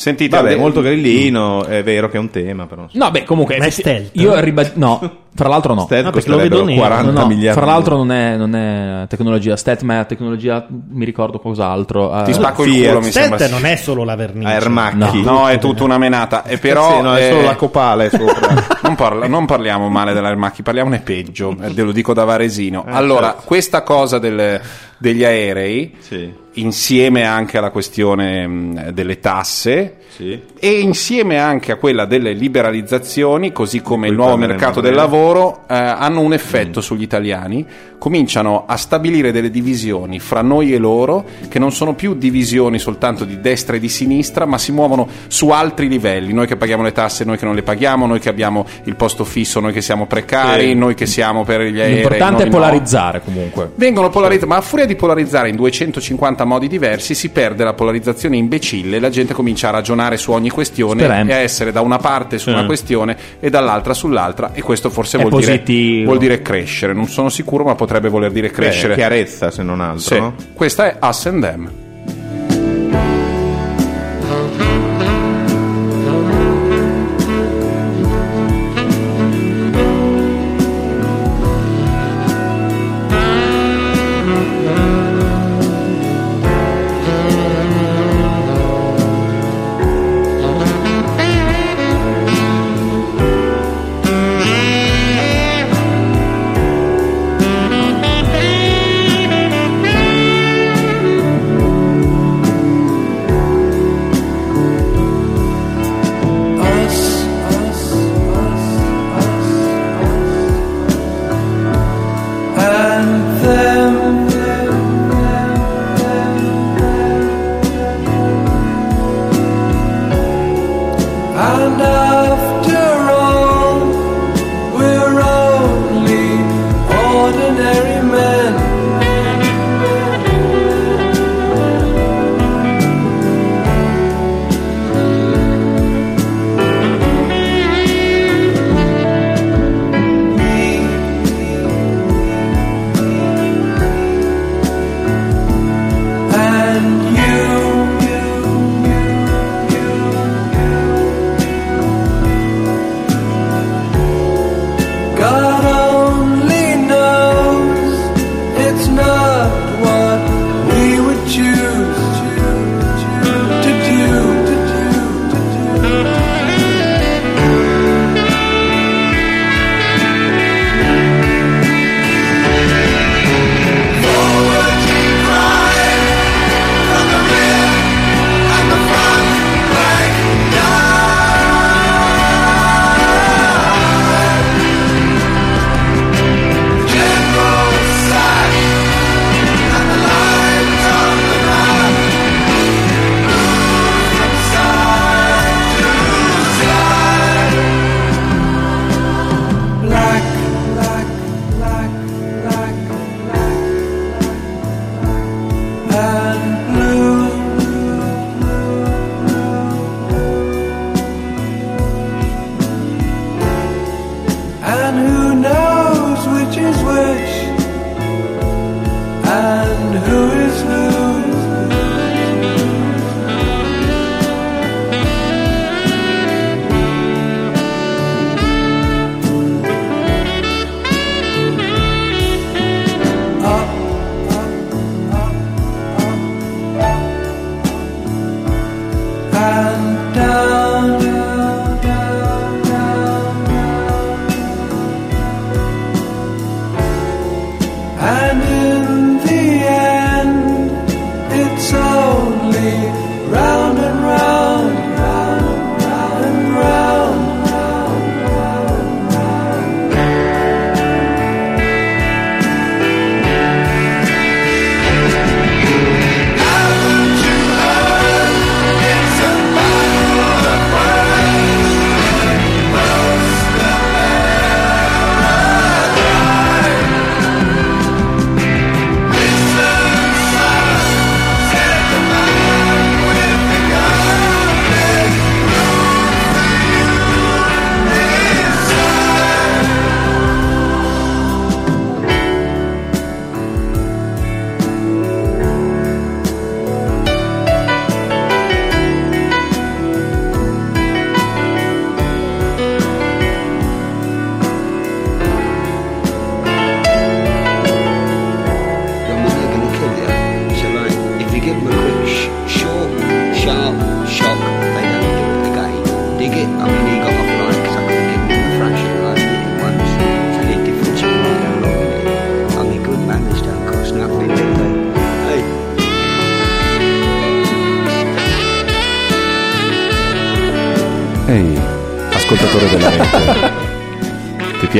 Sentite, Vabbè, molto grillino, è vero che è un tema, però. No, beh, comunque. Ma è stealth? Io ribad- No, fra l'altro no. Stealth No, perché lo vedo nero. 40 No, no, miliardi. fra l'altro non è, non è tecnologia stat, ma è tecnologia, mi ricordo cos'altro. eh, Ti spacco il culo, mi sembra. Stealth non è solo la vernice. Aermacchi. No, è tutta una menata. E però Sì, no, è eh, solo la copale sopra. non, parla- non parliamo male dell'Aermacchi, parliamone peggio, eh, te lo dico da Varesino. Eh, allora, certo. questa cosa del- degli aerei, Sì. Insieme anche alla questione mh, delle tasse, Sì. e insieme anche a quella delle liberalizzazioni, così come il nuovo mercato del lavoro, eh, hanno un effetto sugli italiani, cominciano a stabilire delle divisioni fra noi e loro, che non sono più divisioni soltanto di destra e di sinistra, ma si muovono su altri livelli. Noi che paghiamo le tasse, noi che non le paghiamo, noi che abbiamo il posto fisso, noi che siamo precari, Sì. noi che siamo per gli aerei. L'importante è noi no. polarizzare comunque. Vengono polarizzati, ma a furia di polarizzare in 250 modi diversi si perde la polarizzazione imbecille, la gente comincia a ragionare su ogni questione Speriamo. e a essere da una parte su una questione e dall'altra sull'altra e questo forse vuol dire, vuol dire crescere, non sono sicuro ma potrebbe voler dire Beh, crescere. chiarezza, se non altro. Sì. no? Questa è Us and Them.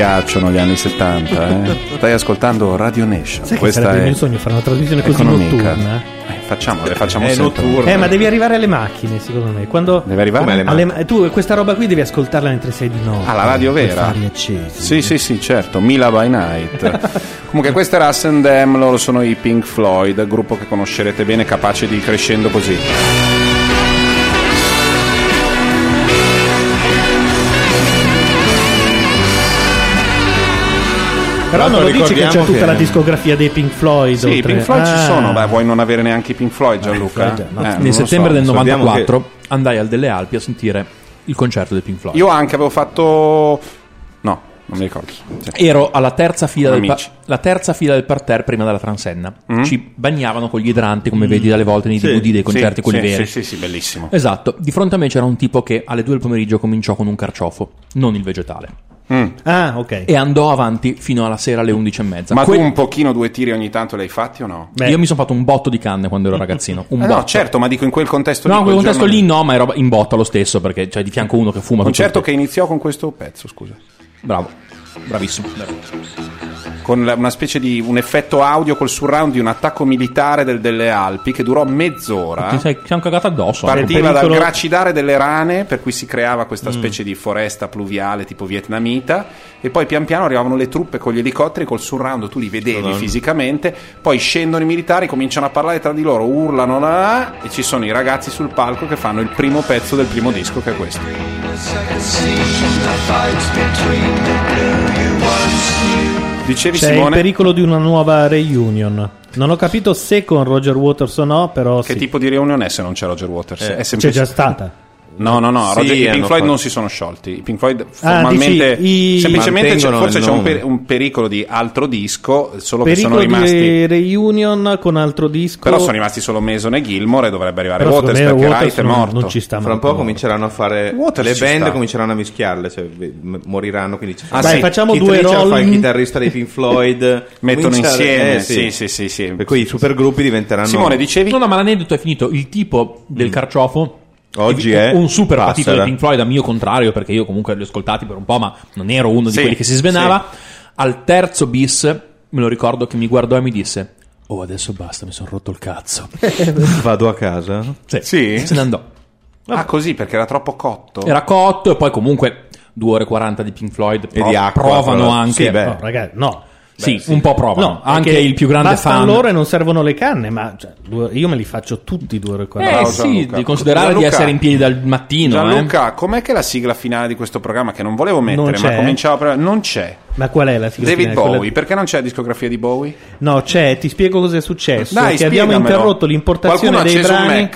Piacciono gli anni 70, eh? Stai ascoltando Radio Nation. Sai che Questa sarebbe il è mio sogno fare una trasmissione così economica. notturna? Eh, facciamo, le facciamo È sempre. Eh, ma devi arrivare alle macchine, secondo me. Quando Deve arrivare? Alle ma- tu questa roba qui devi ascoltarla mentre sei di notte. Ah, la radio vera? fari accesi. Sì, sì, sì, certo, Mila by Night. Comunque questa era Ascendem, loro sono i Pink Floyd, gruppo che conoscerete bene, capace di crescendo così. Però non lo dici che c'è tutta che- la discografia dei Pink Floyd. Sì, i oltre- Pink Floyd ci Ah. sono, beh, vuoi non avere neanche i Pink Floyd Gianluca? Floyd, no. Eh, Nel settembre so. del sappiamo 94 andai al Delle Alpi a sentire il concerto dei Pink Floyd. Io anche avevo fatto... No, non mi ricordo. Sì. Ero alla terza fila, del, pa- terza fila del parterre prima della transenna. Mm. Ci bagnavano con gli idranti, come vedi dalle volte nei DVD dei concerti, Sì, quelli sì, veri. Sì, sì, sì, bellissimo. Esatto, di fronte a me c'era un tipo che alle due del pomeriggio cominciò con un carciofo, non il vegetale, Ah, ok. e andò avanti fino alla sera alle undici e mezza. Ma Que- tu un pochino, due tiri ogni tanto li hai fatti o no? Beh. Io mi sono fatto un botto di canne quando ero ragazzino. Un Eh botto. no, certo, ma dico in quel contesto No, lì. in quel contesto giorno lì no, ma ero in botta lo stesso perché c'è di fianco uno che fuma. Un il che iniziò con questo pezzo, scusa. Bravo, bravissimo. Con la- una specie di un effetto audio col surround di un attacco militare del- delle Alpi che durò mezz'ora. Ti sei, siamo cagati addosso. eh. Partiva dal gracidare delle rane, per cui si creava questa specie di foresta pluviale tipo vietnamita, e poi pian piano arrivavano le truppe con gli elicotteri, col surround, tu li vedevi fisicamente, poi scendono i militari, cominciano a parlare tra di loro, urlano, la, la, e ci sono i ragazzi sul palco che fanno il primo pezzo del primo disco che è questo. Dicevi C'è il Simone? pericolo di una nuova reunion. Non ho capito se con Roger Waters o no, però Che sì. tipo di reunion è se non c'è Roger Waters? è c'è semplice- già stata. No, no, no, Sì, Roger- i Pink Floyd fatto- non si sono sciolti. I Pink Floyd formalmente dici, i- semplicemente c'è- forse c'è un, per- un pericolo di altro disco, solo che sono Pericolo rimasti di reunion con altro disco. però sono rimasti solo Mason e Gilmore e dovrebbe arrivare Però Waters perché Waters Wright è morto. Non ci sta Fra un po' cominceranno a fare Waters le band sta. cominceranno a mischiarle, cioè moriranno quindi ci Ah, Dai, sì. facciamo Keith due Richards fa il chitarrista dei Pink Floyd Mettono comincia- insieme, eh, sì, sì, sì, sì. per cui i supergruppi diventeranno Simone, dicevi? No, no, ma l'aneddoto è finito. Il tipo del carciofo. Oggi è un super Passera. patito dei Pink Floyd, a mio contrario, perché io comunque li ho ascoltati per un po', ma non ero uno di Sì, quelli che si svenava. Al terzo bis, me lo ricordo che mi guardò e mi disse: Oh, adesso basta, mi sono rotto il cazzo. vado a casa Sì? Se ne andò. Ah, così perché era troppo cotto. Era cotto e poi comunque 2 ore e 40 di Pink Floyd E pro- di acqua, provano però. anche. Sì, beh. No, ragazzi, no. Sì, un po' provano. No, anche il più grande bastano fan. loro e non servono le canne, ma cioè, io me li faccio tutti due ore e Eh quaranta. sì, di considerare Gianluca. di essere in piedi dal mattino. eh. Gianluca, com'è che la sigla finale di questo programma che non volevo mettere, Non ma c'è? cominciava a... non c'è. Ma qual è la sigla David finale? Quella- Bowie, perché non c'è la discografia di Bowie? No, c'è, ti spiego cosa è successo. Dai, che abbiamo interrotto l'importazione Qualcuno dei brani.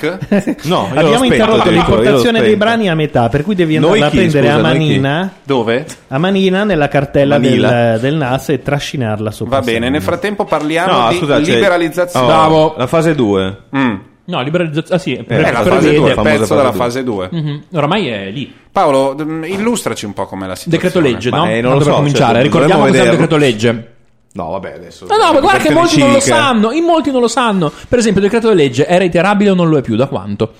No, abbiamo spento, interrotto l'importazione dei brani a metà, per cui devi andare a prendere a manina, Dove? a manina nella cartella del, del NAS e trascinarla sopra. Va bene, nel frattempo parliamo no di scusa c'è- liberalizzazione. oh, Bravo. la fase 2 Mm. No, liberalizzazione. Ah, sì, pre- È la prevede- fase 2, il pezzo fase della due. fase 2. Mhm. Oramai è lì. Paolo, d- illustraci un po' com'è la situazione. Decreto legge, no? eh, non lo per so, cominciare. cioè, Ricordiamo cos'è il decreto legge. No, vabbè, adesso. No, no, ma guarda che molti non lo sanno. In molti non lo sanno. Per esempio, il decreto legge è reiterabile o non lo è più? Da quanto?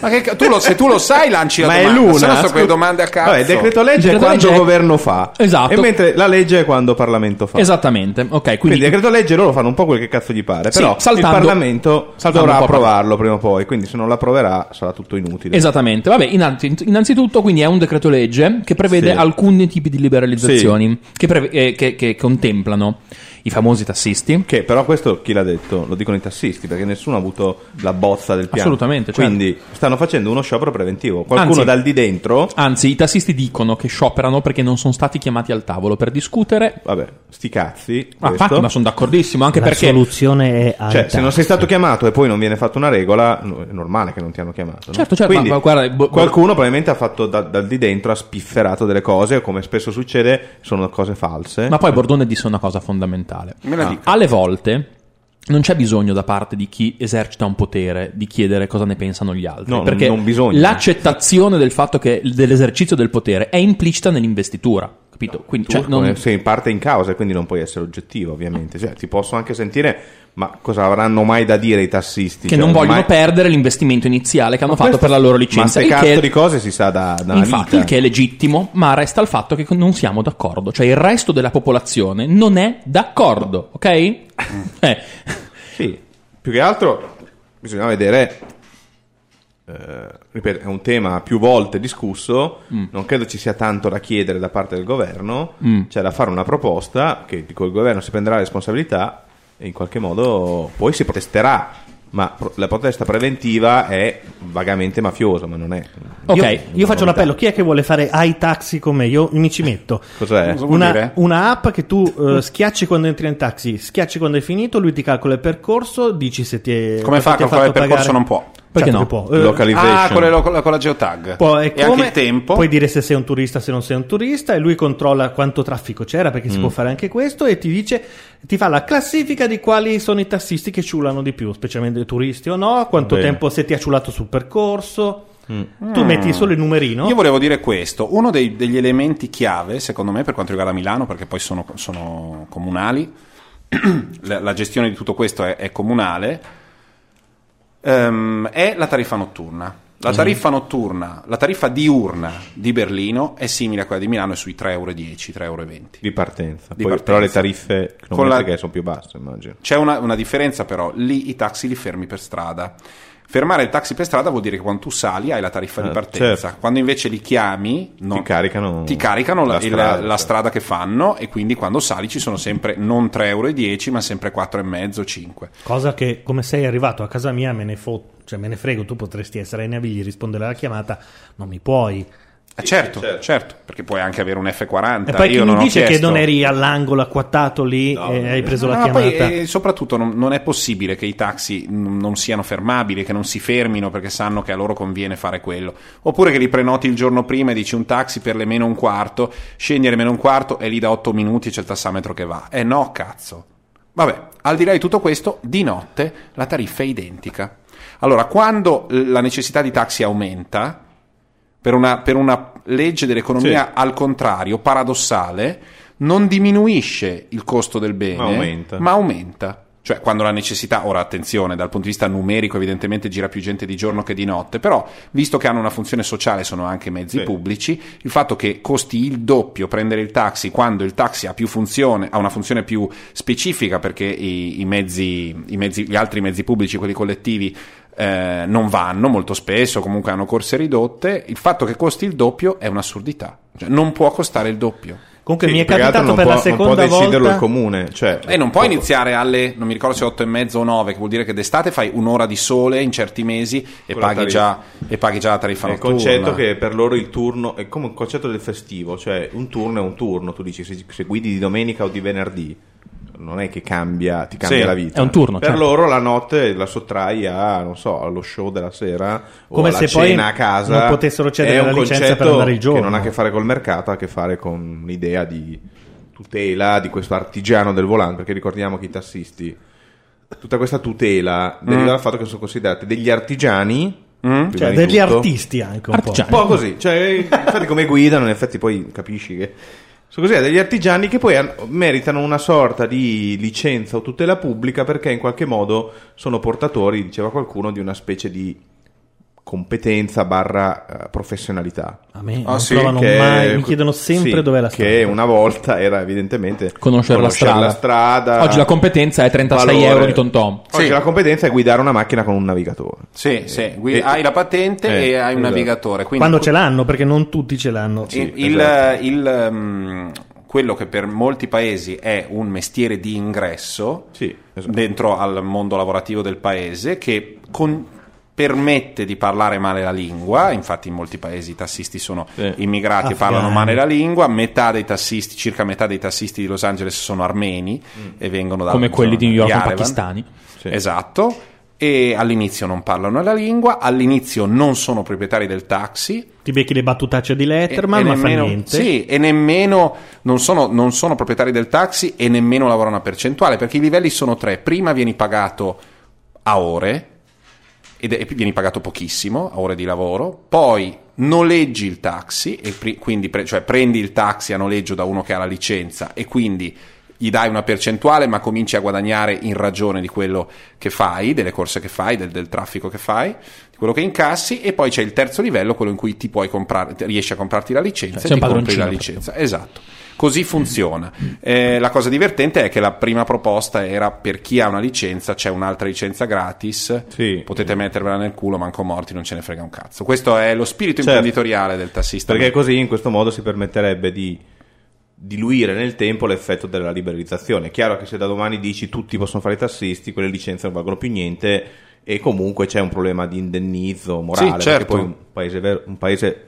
Ma che tu lo- se tu lo sai, lanci la Ma è domanda. l'una. Se no, scusa. domande a cazzo. Vabbè, il decreto legge è quando legge il è- governo fa. Esatto. E mentre la legge è quando il Parlamento fa. Esattamente. Ok, Quindi quindi. il decreto legge loro fanno un po' quel che cazzo gli pare. Sì, Però saltando- il Parlamento saltando dovrà approvarlo prima o poi. Quindi se non l'approverà sarà tutto inutile. Esattamente, vabbè, innanzi- innanzitutto quindi è un decreto legge che prevede Sì. alcuni tipi di liberalizzazioni che, preve- eh, che- che contemplano i famosi tassisti, Che però questo chi l'ha detto? Lo dicono i tassisti, perché nessuno ha avuto la bozza del piano. Assolutamente, certo. Quindi stanno facendo uno sciopero preventivo. Qualcuno Anzi- dal di dentro, anzi i tassisti dicono che scioperano perché non sono stati chiamati al tavolo per discutere. vabbè, sti cazzi. Ah, questo. infatti, ma sono d'accordissimo, anche La perché... soluzione è Cioè, se non sei stato chiamato e poi non viene fatta una regola, è normale che non ti hanno chiamato. no? Certo, certo, Quindi, ma- ma guarda, bo- qualcuno probabilmente ha fatto da- dal di dentro, ha spifferato delle cose, come spesso succede, sono cose false. Ma poi Bordone disse una cosa fondamentale. Me la Ah. dica. Alle volte non c'è bisogno da parte di chi esercita un potere di chiedere cosa ne pensano gli altri. No, perché non bisogna. l'accettazione del fatto che dell'esercizio del potere è implicita nell'investitura. Capito? Quindi, cioè, non- sei in parte in causa e quindi non puoi essere oggettivo, ovviamente. Cioè, ti posso anche sentire, ma cosa avranno mai da dire i tassisti? che Cioè, non vogliono ormai- perdere l'investimento iniziale che hanno Ma fatto questo- per la loro Ma licenza. ste il cazzo di cose si sa da, da Infatti, il che è legittimo, ma resta il fatto che non siamo d'accordo. Cioè, il resto della popolazione non è d'accordo, ok? Eh. Sì, più che altro bisogna vedere. eh, ripeto, è un tema più volte discusso. Mm. Non credo ci sia tanto da chiedere da parte del governo. Mm. C'è da fare una proposta che di cui il governo si prenderà la responsabilità in qualche modo poi si protesterà. Ma la protesta preventiva è vagamente mafiosa, ma non è. Ok, io, io faccio l'appello. Chi è che vuole fare ai taxi con me? Io mi ci metto. Cos'è? Una, una app che tu eh, schiacci quando entri in taxi, schiacci quando hai finito, lui ti calcola il percorso, dici se ti è Come se fa a calcolare il percorso? pagare. Non può. Perché Certo no? può. Eh, Localization. Ah, con, le lo- con la geotag. Poi, è e come anche il tempo. Puoi dire se sei un turista, se non sei un turista, e lui controlla quanto traffico c'era, perché Mm. si può fare anche questo, e ti dice, ti fa la classifica di quali sono i tassisti che ciulano di più, specialmente i turisti o no, quanto Bene. tempo se ti ha ciulato sul percorso. Mm. Tu metti solo il numerino. Io volevo dire questo, uno dei- degli elementi chiave, secondo me, per quanto riguarda Milano, perché poi sono, sono comunali, la, la gestione di tutto questo è, è comunale, ehm, è la tariffa notturna. La tariffa notturna, la tariffa diurna di Berlino è simile a quella di Milano, è sui 3,10 euro, 3,20 euro. Di partenza. Di Poi, partenza. Però le tariffe la- sono più basse, immagino. C'è una, una differenza però, lì i taxi li fermi per strada. Fermare il taxi per strada vuol dire che quando tu sali hai la tariffa di Ah, partenza, certo. quando invece li chiami non- Ti caricano ti caricano la, la il- strada, la certo. strada che fanno e quindi quando sali ci sono sempre non 3,10 euro ma sempre 4,5 5. Cosa che come sei arrivato a casa mia me ne, fo- cioè, me ne frego, tu potresti essere ai navigli, rispondere alla chiamata, non mi puoi. Eh, certo, certo. certo, perché puoi anche avere un F40. E poi chi Io non mi dice che non eri all'angolo acquattato lì e hai preso la No, ma chiamata? poi, eh, soprattutto non, non è possibile che i taxi n- non siano fermabili, che non si fermino perché sanno che a loro conviene fare quello. Oppure che li prenoti il giorno prima e dici un taxi per le meno un quarto, scendi alle meno un quarto e lì da 8 minuti c'è il tassametro che va. Eh no, cazzo. Vabbè, al di là di tutto questo, di notte la tariffa è identica. Allora, quando la necessità di taxi aumenta, per una, per una legge dell'economia Sì. al contrario, paradossale, non diminuisce il costo del bene, Ma aumenta. ma aumenta. Cioè, quando la necessità, ora attenzione, dal punto di vista numerico, evidentemente gira più gente di giorno che di notte, però, visto che hanno una funzione sociale, sono anche mezzi Sì. pubblici, il fatto che costi il doppio prendere il taxi quando il taxi ha più funzione, ha una funzione più specifica perché i, i mezzi, i mezzi- gli altri mezzi pubblici, quelli collettivi, eh, non vanno molto spesso, comunque hanno corse ridotte, il fatto che costi il doppio è un'assurdità. Cioè, non può costare il doppio. Comunque Sì, mi è capitato non per può, la non può seconda deciderlo volta il comune. Cioè, E non puoi può- iniziare alle, non mi ricordo se 8 e mezzo o 9, che vuol dire che d'estate fai un'ora di sole in certi mesi e, paghi già, e paghi già la tariffa È il notturna. concetto che per loro il turno è come un concetto del festivo, cioè un turno è un turno, tu dici se, se guidi di domenica o di venerdì, non è che cambia, ti cambia Sì, la vita. è un turno, Per certo. loro la notte la sottrai a, non so, allo show della sera o Come alla se poi cena a casa. non potessero cedere È un la licenza per concetto andare il giorno. Che non ha a che fare col mercato, ha a che fare con un'idea di tutela di questo artigiano del volante, perché ricordiamo che i tassisti tutta questa tutela deriva dal fatto che sono considerati degli artigiani, prima Cioè, degli tutto. artisti anche un po'. Artigiani. Un po' così, cioè, infatti come guidano, in effetti poi capisci che sono così, degli artigiani che poi meritano una sorta di licenza o tutela pubblica perché in qualche modo sono portatori, diceva qualcuno, di una specie di competenza barra eh, professionalità. A me Ah, non sì, trovano Che- mai, mi chiedono sempre sì, dov'è la strada. Che una volta era evidentemente Conoscere, la strada. strada. Oggi la competenza è 36 valore. euro di Tom Oggi Sì. la competenza è guidare una macchina con un navigatore. Sì, sì, gui- eh, hai la patente eh, e hai un esatto. navigatore. Quindi Quando ce l'hanno, perché non tutti ce l'hanno. il, il- esatto. il, mm, quello che per molti paesi è un mestiere di ingresso Sì, esatto. dentro al mondo lavorativo del paese che con- permette di parlare male la lingua, infatti in molti paesi i tassisti sono Sì. immigrati e Afghani. parlano male la lingua, metà dei tassisti, circa metà dei tassisti di Los Angeles sono armeni e vengono da come quelli di New York Yerevan. pakistani. Sì. Esatto. E all'inizio non parlano la lingua, all'inizio non sono proprietari del taxi, Ti becchi le battutacce di Letterman, e ma nemmeno, fa niente. Sì, e nemmeno non sono, non sono proprietari del taxi e nemmeno lavorano a percentuale, perché i livelli sono tre. Prima vieni pagato a ore, ed è- vieni pagato pochissimo, a ore di lavoro, poi noleggi il taxi, e pri- quindi pre- cioè prendi il taxi a noleggio da uno che ha la licenza e quindi gli dai una percentuale, ma cominci a guadagnare in ragione di quello che fai, delle corse che fai, del, del traffico che fai, di quello che incassi, e poi c'è il terzo livello, quello in cui ti puoi comprare, riesci a comprarti la licenza Cioè, e ti compri la licenza. Esatto. Così funziona. Eh, la cosa divertente è che la prima proposta era per chi ha una licenza, c'è un'altra licenza gratis, Sì. potete mettervela nel culo, manco morti, non ce ne frega un cazzo. Questo è lo spirito Certo. imprenditoriale del tassista. Perché così in questo modo si permetterebbe di diluire nel tempo l'effetto della liberalizzazione. È chiaro che se da domani dici tutti possono fare i tassisti, quelle licenze non valgono più niente e comunque c'è un problema di indennizzo morale, Sì, certo. poi un paese, vero- un paese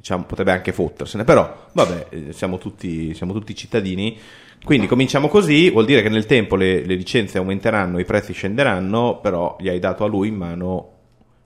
diciamo, potrebbe anche fottersene, però vabbè, eh, siamo tutti, siamo tutti cittadini. Quindi cominciamo così, vuol dire che nel tempo le, le licenze aumenteranno, i prezzi scenderanno, però gli hai dato a lui in mano,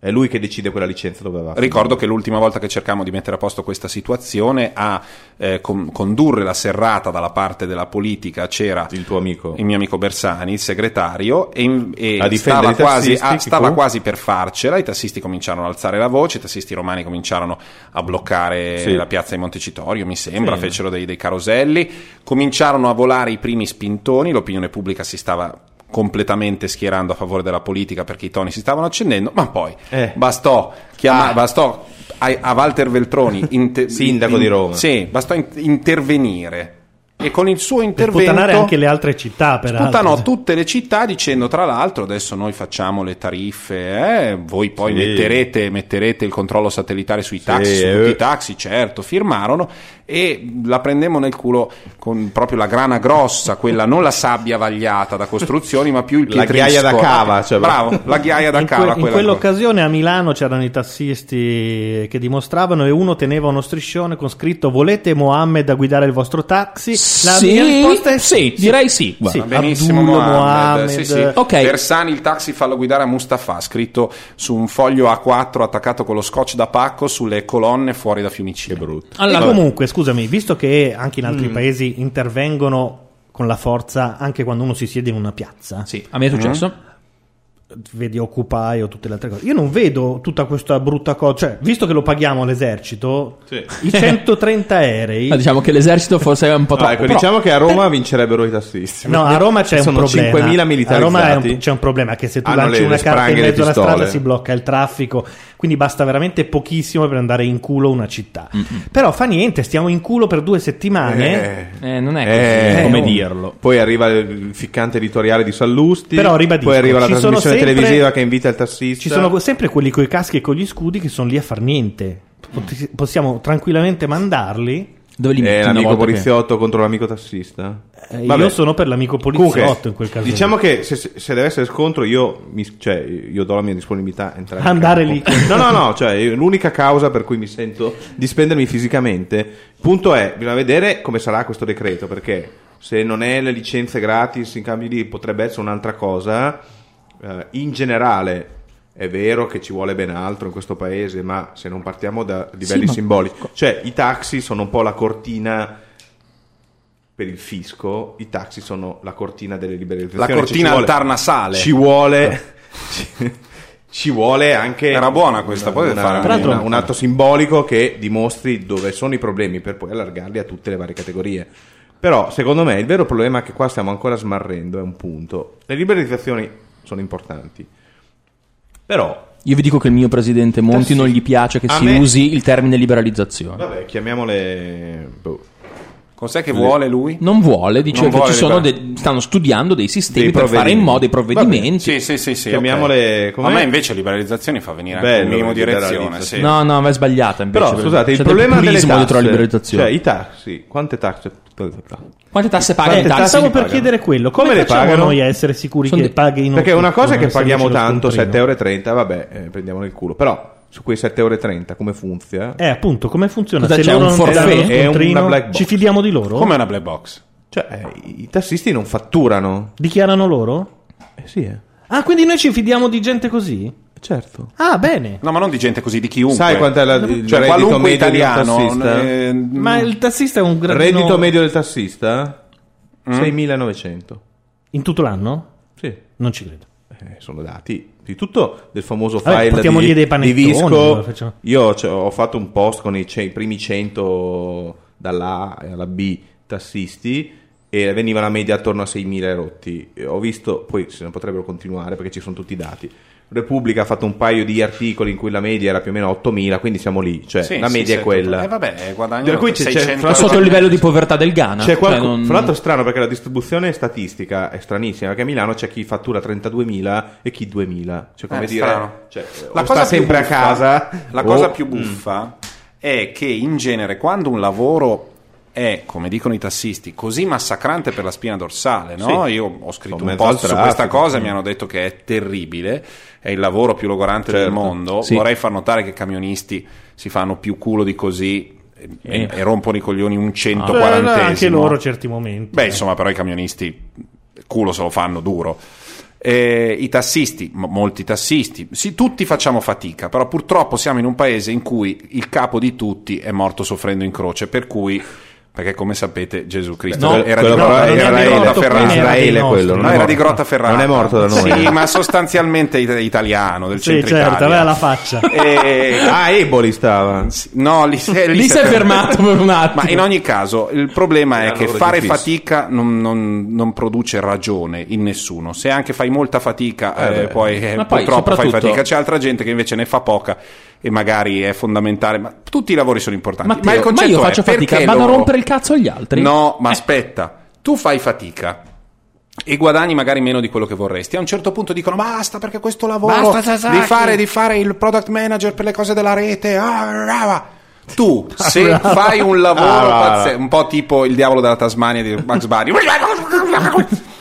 è lui che decide quella licenza dove va. a Ricordo che l'ultima volta che cercammo di mettere a posto questa situazione a eh, con- condurre la serrata dalla parte della politica c'era Il tuo amico. il mio amico Bersani, il segretario, e, e A stava, quasi, chi stava quasi per farcela, i tassisti cominciarono ad alzare la voce, i tassisti romani cominciarono a bloccare Sì. la piazza di Montecitorio, mi sembra, Sì. fecero dei, dei caroselli, cominciarono a volare i primi spintoni, l'opinione pubblica si stava completamente schierando a favore della politica perché i toni si stavano accendendo, ma poi Eh. bastò, chiama- Ah. bastò a, a Walter Veltroni, inte- Sindaco di Roma. Sì, bastò in- intervenire e con il suo Per intervento sputtanare anche le altre città, peraltro. sputtanò tutte le città dicendo tra l'altro adesso noi facciamo le tariffe eh, voi poi Sì. metterete, metterete il controllo satellitare sui taxi Sì, su eh. tutti i taxi certo firmarono e la prendemmo nel culo con proprio la grana grossa quella non la sabbia vagliata da costruzioni ma più il La ghiaia da pietrisco. cava, cioè, bravo la ghiaia da in, que- cava in quella quell'occasione a Milano c'erano i tassisti che dimostravano e uno teneva uno striscione con scritto volete Mohammed a guidare il vostro taxi? La Sì, mia risposta è sì, direi sì. Va benissimo Abdul Mohammed, Mohammed. sì, sì. Ok. Bersani il taxi fallo guidare a Mustafa scritto su un foglio A4 attaccato con lo scotch da pacco sulle colonne fuori da Fiumicino Che brutto. E Allora, comunque, scusami, visto che anche in Mm. altri paesi intervengono con la forza anche quando uno si siede in una piazza, sì, a me è successo. Vedi Occupy o tutte le altre cose. Io non vedo tutta questa brutta cosa, cioè, visto che lo paghiamo all'esercito, Sì. i 130 aerei Ma diciamo che l'esercito forse è un po' No, troppo. ecco, però- diciamo che a Roma vincerebbero i tassisti. No, a Roma c'è un Sono problema. 5.000 A militarizzati. Roma un- c'è un problema che se tu Hanno lanci le- una le carta in mezzo alla strada si blocca il traffico, quindi basta veramente pochissimo per andare in culo una città. Però fa niente, stiamo in culo per due settimane. Eh. Eh, non è Eh, così, come oh. dirlo. Poi arriva il ficcante editoriale di Sallusti. Però ribadisco, Poi arriva la trasmissione sempre- televisiva che invita il tassista. Ci sono sempre quelli coi caschi e con gli scudi che sono lì a far niente. Pot- Possiamo tranquillamente mandarli. Dove li metti Eh, l'amico volta che- poliziotto contro l'amico tassista. Eh, io sono per l'amico poliziotto Comunque, in quel caso. Diciamo che se, se deve essere scontro, io, mi- cioè, io do la mia disponibilità a entrare Andare lì. No, no, no, cioè, io- l'unica causa per cui mi sento di spendermi fisicamente. Il punto è, bisogna vedere come sarà questo decreto, perché se non è le licenze gratis in cambio di potrebbe essere un'altra cosa. Eh, in generale è vero che ci vuole ben altro in questo paese, ma se non partiamo da livelli ma- simbolici, cioè i taxi sono un po' la cortina per il fisco i taxi sono la cortina delle liberalizzazioni. La Cioè, cortina ci vuole- altarnasale. Ci vuole... ci vuole anche Era buona questa, poi una- fare una- un atto simbolico che dimostri dove sono i problemi per poi allargarli a tutte le varie categorie. Però, secondo me, il vero problema che qua stiamo ancora smarrendo è un punto. Le liberalizzazioni sono importanti. Però, Io vi dico che il mio presidente Monti Eh sì. non gli piace che A si me- usi il termine liberalizzazione. vabbè, chiamiamole... boh, Cos'è che vuole lui? Non vuole, dice Non che vuole ci sono liber- de- stanno studiando dei sistemi Dei per fare in modo dei provvedimenti. Sì, sì, sì, sì. Chiamiamole ok. com'è? A me invece liberalizzazioni fa venire anche Bello, un minimo di erezione. liberalizzazione. Sì. No, no, ma è sbagliata invece. Però, scusate, il C'è problema delle tasse... dietro la liberalizzazione. Cioè, i taxi, quante tasse... Quante tasse paga il taxi? stavo per pagano? chiedere quello. Come, Come le facciamo pagano? noi a essere sicuri Sono che di- paghino Perché una cosa è che paghiamo tanto, scontrino? 7,30 euro, vabbè, eh, prendiamo nel culo. Però, su quei 7,30 euro come funziona? Eh, appunto, come funziona? Cosa Se c'è, loro un non lo È una black box. ci fidiamo di loro? Come una black box. Cioè, eh, i tassisti non fatturano. Dichiarano loro? Eh sì, eh. Ah, quindi noi ci fidiamo di gente così? Certo. Ah, bene. No, ma non di gente così, di chiunque. Sai quant'è la- il cioè, reddito qualunque medio italiano. tassista? eh, Ma il tassista è un gradino... Reddito medio del tassista? 6.900. In tutto l'anno? Sì. Non ci credo. Eh, sono dati di tutto del famoso Vabbè, file di, dei di panettoni, Visco. Io cioè, ho fatto un post con i, ce- i primi 100 dalla A alla B tassisti e veniva la media attorno a 6.000 rotti. E Ho visto, poi se ne potrebbero continuare perché ci sono tutti i dati. Repubblica ha fatto un paio di articoli in cui la media era più o meno 8.000, quindi siamo lì, cioè sì, la sì, media sì, è quella. Eh, vabbè, guadagno Per cui c'è- c'è- 600 fra È sotto il livello di povertà del Ghana. C'è qualco- Cioè, non- Fra l'altro è strano perché la distribuzione statistica è stranissima, perché a Milano c'è chi fattura 32.000 e chi 2.000. Cioè, come Eh, dire, strano. cioè, La o cosa sta sempre buffa- a casa. La o- cosa più Mm. buffa è che in genere quando un lavoro è, come dicono i tassisti, così massacrante per la spina dorsale, no? Sì. Io ho scritto Sono un post su traffico, questa cosa e mm. mi hanno detto che è terribile, è il lavoro più logorante del Certo. mondo. Sì. Vorrei far notare che i camionisti si fanno più culo di così e, Eh. e rompono i coglioni un Beh, 140 anche loro certi momenti. Beh, insomma, però i camionisti culo se lo fanno duro. Eh, I tassisti, mo- molti tassisti, sì, tutti facciamo fatica, però purtroppo siamo in un paese in cui il capo di tutti è morto soffrendo in croce, per cui, perché come sapete Gesù Cristo No, era di è era era Israele nostri. quello, No, non è era morto- di Grotta Ferrata. Non è morto da noi. Sì, ma sostanzialmente it- italiano, del Sì, centro certo, Italia. aveva la faccia. E- Ah, Eboli stava. No, lì, si è- Lì si è fermato per un attimo. Ma in ogni caso, il problema è Era che fare di fisso. fatica non, non- non produce ragione in nessuno. Se anche fai molta fatica, Eh eh, poi, eh, poi, purtroppo fai fatica. C'è altra gente che invece ne fa poca e magari è fondamentale. Ma tutti i lavori sono importanti. Matteo, ma il ma concetto io è, faccio fatica, perché vado a loro- rompere il cazzo agli altri. No, ma aspetta, tu fai fatica. E guadagni magari meno di quello che vorresti. A un certo punto dicono: basta perché questo lavoro Basta, Sasaki." di fare, di fare il product manager per le cose della rete. ah, ah, ah." Tu, se fai un lavoro Ah, pazze- un po' tipo il diavolo della Tasmania di Max Bunny,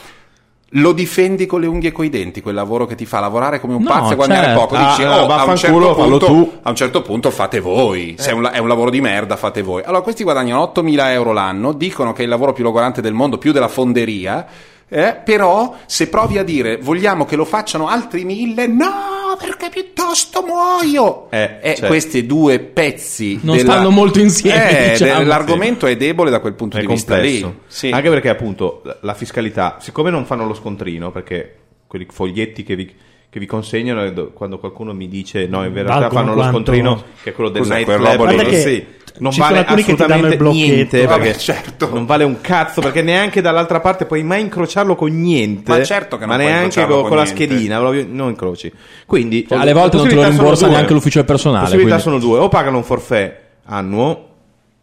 lo difendi con le unghie e coi denti quel lavoro che ti fa lavorare come un No, pazzo e guadagnare certo. poco. Dici, Ah, oh, a, un certo punto, tu." a un certo punto fate voi. Se è un, è un lavoro di merda, fate voi. Allora, questi guadagnano 8.000 euro l'anno, dicono che è il lavoro più logorante del mondo, più della fonderia. eh, però, se provi a dire vogliamo che lo facciano altri mille, no, perché piuttosto muoio. Eh, Eh, certo. questi due pezzi Non della- stanno molto insieme, Eh, diciamo. l'argomento è debole da quel punto È di vista complesso. lì. Sì. Anche perché appunto la- fiscalità, siccome non fanno lo scontrino, perché quelli foglietti che vi, che vi consegnano, e do- quando qualcuno mi dice no, in realtà Valgono fanno lo quanto- scontrino, che è quello del Cos'è night club, quello Guarda sì, non ci sono vale alcuni che ti danno il assolutamente niente, Vabbè, perché certo. non vale un cazzo, perché neanche dall'altra parte puoi mai incrociarlo con niente, Ma certo che non ma neanche incrociarlo con, con con la schedina, proprio non incroci. Quindi Cioè, alle volte non te lo rimborsa neanche l'ufficio del personale, Le possibilità quindi. sono due, o pagano un forfait annuo,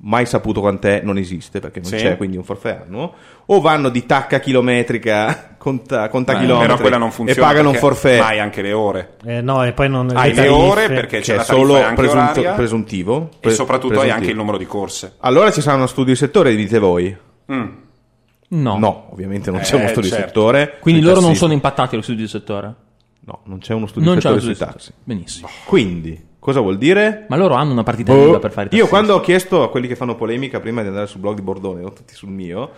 mai saputo quant'è, non esiste perché non Sì. c'è, quindi un forfait annuo, o vanno di tacca chilometrica, conta, conta Eh, chilometri però quella non funziona e pagano un forfait Mai anche le ore. Eh, no, e poi non Hai le ore perché c'è è la solo presunto- presuntivo e pre- soprattutto hai presuntivo. anche il numero di corse. Allora ci sarà uno studio di settore, dite voi? Mm. No. No, ovviamente non c'è Eh, uno studio di certo. settore. Quindi loro non tassisti. sono impattati allo studio di settore? No, non c'è uno studio Non di c'è settore studio sui di taxi. Benissimo. Quindi, cosa vuol dire? Ma loro hanno una partita Boh. IVA per fare i Io tassisti. quando ho chiesto a quelli che fanno polemica prima di andare sul blog di Bordone, non tutti sul mio,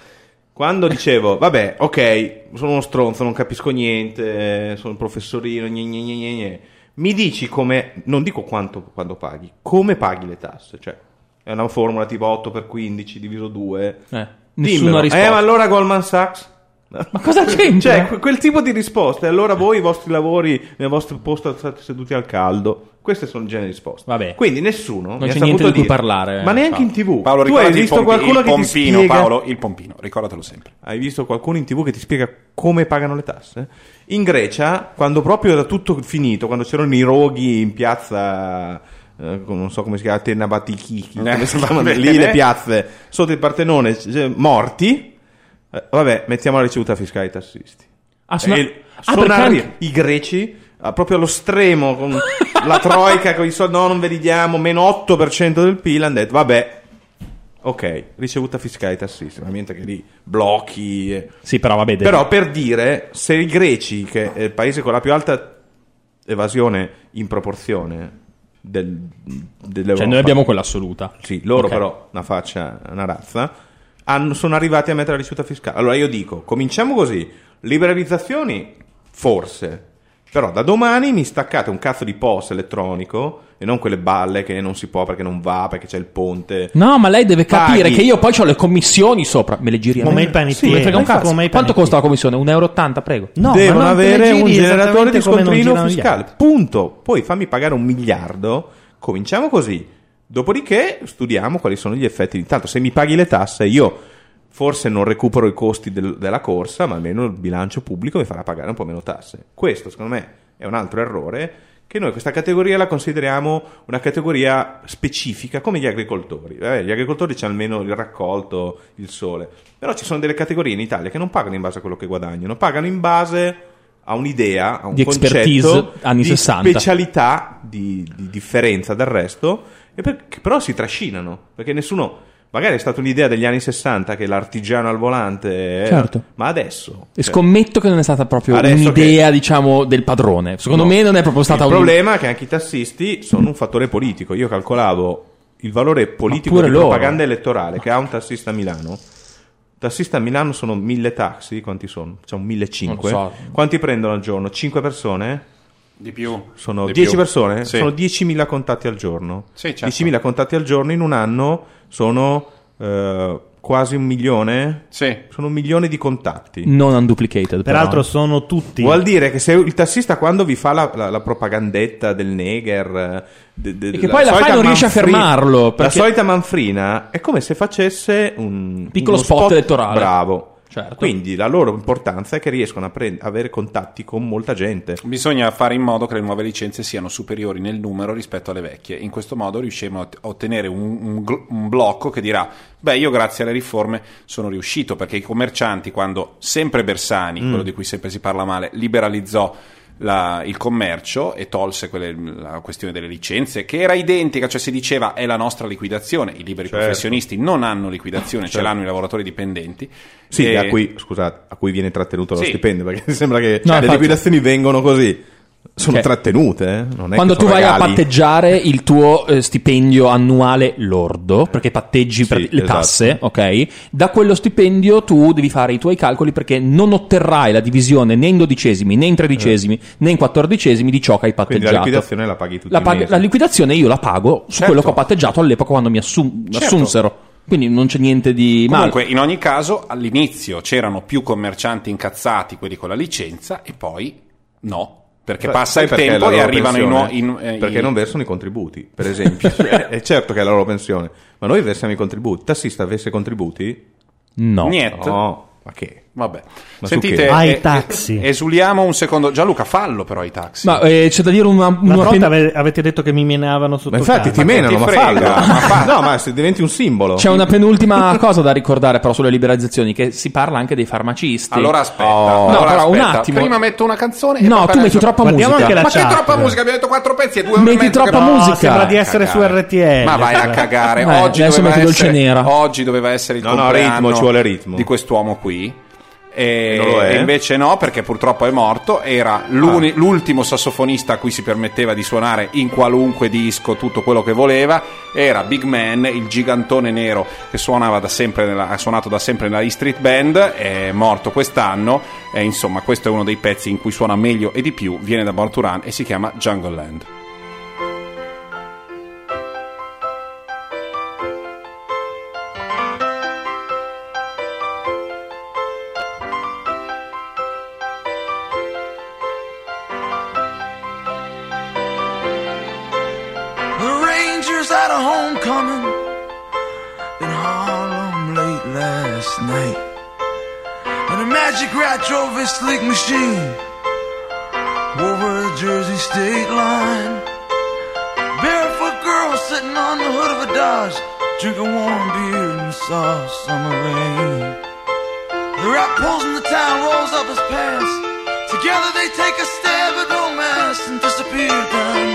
quando dicevo, vabbè, ok, sono uno stronzo, non capisco niente, sono un professorino, gne, gne, gne, gne, gne. mi dici come, non dico quanto quando paghi, come paghi le tasse? Cioè, è una formula tipo 8 per 15 diviso 2, Eh. Nessuno Dimmelo. ha risposto. Eh, ma allora Goldman Sachs? Ma cosa c'entra? Cioè, que- quel tipo di risposte. Allora voi, i vostri lavori, nel vostro posto state seduti al caldo. Queste sono il genere di risposte. Vabbè. Quindi nessuno. mi c'è ha niente di cui dire. parlare, Ma neanche Paolo. in tv. Paolo, tu hai visto pompi- qualcuno il che ti pompino, spiega. Paolo, il pompino, ricordatelo sempre. Hai visto qualcuno in tv che ti spiega come pagano le tasse? In Grecia, quando proprio era tutto finito, quando c'erano i roghi in piazza, eh, non so come si chiama, Tenabatichiki, come si va chiamano lì le piazze, sotto il Partenone, cioè, morti, eh, vabbè, mettiamo la ricevuta fiscale ai tassisti. Ah, sono- E ah, anche- i greci, ah, proprio allo stremo, con la troica, con i soldi, no, non ve li diamo, meno 8% del PIL, hanno detto, vabbè, ok, ricevuta fiscale ai tassisti, ovviamente che lì blocchi... e- Sì, però vabbè. deve- però per dire, se i greci, che è il paese con la più alta evasione in proporzione del, dell'Europa, Cioè, noi abbiamo quella assoluta. sì, loro Ok. però una faccia, una razza, hanno- sono arrivati a mettere la ricevuta fiscale. Allora io dico, cominciamo così, liberalizzazioni, forse, però da domani mi staccate un cazzo di POS elettronico e non quelle balle che non si può perché non va, perché c'è il ponte. No, ma lei deve capire Paghi. che io poi ho le commissioni sopra. Me le giri a me? Come. Sì, me frega un cazzo. come Quanto costa la commissione? 1,80 euro, prego. No, devono avere un generatore di scontrino fiscale. Punto. Poi fammi pagare un miliardo. Cominciamo così. Dopodiché studiamo quali sono gli effetti. Intanto, se mi paghi le tasse, io forse non recupero i costi del- della corsa, ma almeno il bilancio pubblico mi farà pagare un po' meno tasse. Questo, secondo me, è un altro errore. Che noi questa categoria la consideriamo una categoria specifica, come gli agricoltori. Eh, gli agricoltori c'è almeno il raccolto, il sole. Però ci sono delle categorie in Italia che non pagano in base a quello che guadagnano, pagano in base a un'idea, a un Di concetto expertise anni di 60. specialità, di, di differenza dal resto, per- che però si trascinano, perché nessuno... Magari è stata un'idea degli anni 60 che l'artigiano al volante... eh, Certo. Ma adesso... E cioè, scommetto che non è stata proprio un'idea, diciamo, del padrone. Secondo No. me non è proprio stata Il un- problema è che anche i tassisti sono un fattore politico. Io calcolavo il valore politico di loro. propaganda elettorale che ha un tassista a Milano. Tassista a Milano sono mille taxi, quanti sono? C'è un 1500. Non so. Quanti prendono al giorno? 5 persone? Di più. Sono Di 10 più. persone? Sì. Sono 10.000 contatti al giorno. Sì, certo. 10.000 contatti al giorno in un anno sono eh, quasi un milione. Sì. Sono un milione di contatti. non unduplicated. però. Peraltro sono tutti. Vuol dire che se il tassista quando vi fa la, la- la propagandetta del neger eh, de- de- E che la poi la fai non riesce a fermarlo, La perché- solita manfrina è come se facesse un Piccolo uno spot elettorale. Bravo. Certo. Quindi la loro importanza è che riescono a prend- avere contatti con molta gente. Bisogna fare in modo che le nuove licenze siano superiori nel numero rispetto alle vecchie. In questo modo riusciremo a ot- a ottenere un, un gl- un blocco che dirà: Beh, io grazie alle riforme sono riuscito perché i commercianti, quando sempre Bersani, quello di cui sempre si parla male, liberalizzò la- il commercio e tolse quelle- la questione delle licenze, che era identica, cioè si diceva è la nostra liquidazione. I liberi Certo. professionisti non hanno liquidazione, ce Certo. l'hanno i lavoratori dipendenti. Sì, E- a cui, scusate, a cui viene trattenuto lo Sì. stipendio, perché sembra che No, le infatti- liquidazioni vengono così. Sono Cioè, trattenute, eh? non è Quando tu vai a regali. patteggiare il tuo eh, stipendio annuale lordo, perché patteggi Sì, per le esatto. tasse, ok? Da quello stipendio tu devi fare i tuoi calcoli perché non otterrai la divisione né in dodicesimi, né in tredicesimi, né in quattordicesimi di ciò che hai Quindi patteggiato. la liquidazione la paghi tutti La, pag- la liquidazione io la pago su Certo. quello che ho patteggiato all'epoca quando mi assum- Certo. assunsero. Quindi non c'è niente di male. Comunque, in ogni caso, all'inizio c'erano più commercianti incazzati, quelli con la licenza, e poi no. Perché Sai- passa sai il perché tempo e arrivano i nuovi. in- eh, perché i- non versano i contributi, per esempio. Cioè, è certo che è la loro pensione, ma noi versiamo i contributi. Tassista avesse contributi? No. Niente. No, ma che? Vabbè. Ma Sentite? Ai eh, taxi. eh, esuliamo un secondo. Gianluca, fallo però i taxi. Ma eh, c'è da dire una, Una una volta pen- ave- avete detto che mi menavano sotto Ma infatti casa. ti menano, ti ma frega, fallo. ma No, ma se diventi un simbolo. C'è una penultima cosa da ricordare però sulle liberalizzazioni, che si parla anche dei farmacisti. Allora aspetta. Oh. allora No, però un aspetta. attimo. Prima metto una canzone. e No, tu metti troppa Guardiamo musica. anche la Ma c'è troppa musica, abbiamo detto quattro pezzi e due e Metti mezzo troppa che- No, musica. sembra di essere su. RTL. Ma vai a cagare. Eh, Oggi, doveva metti essere, nera. oggi doveva essere il No, no, compleanno ritmo, ci vuole ritmo. di quest'uomo qui. E, Non lo è? invece no, perché purtroppo è morto. Era l'uni- l'ultimo sassofonista a cui si permetteva di suonare in qualunque disco tutto quello che voleva. Era Big Man, il gigantone nero che suonava da sempre nella- ha suonato da sempre nella E Street Band. È morto quest'anno. E insomma, questo è uno dei pezzi in cui suona meglio e di più. Viene da Run e si chiama Jungle Land. Rat drove his sleek machine over the Jersey state line. Barefoot girl sitting on the hood of a Dodge, drinking warm beer in the soft summer rain. The rat pulls in the town, rolls up his pants. Together they take a stab at romance and disappear down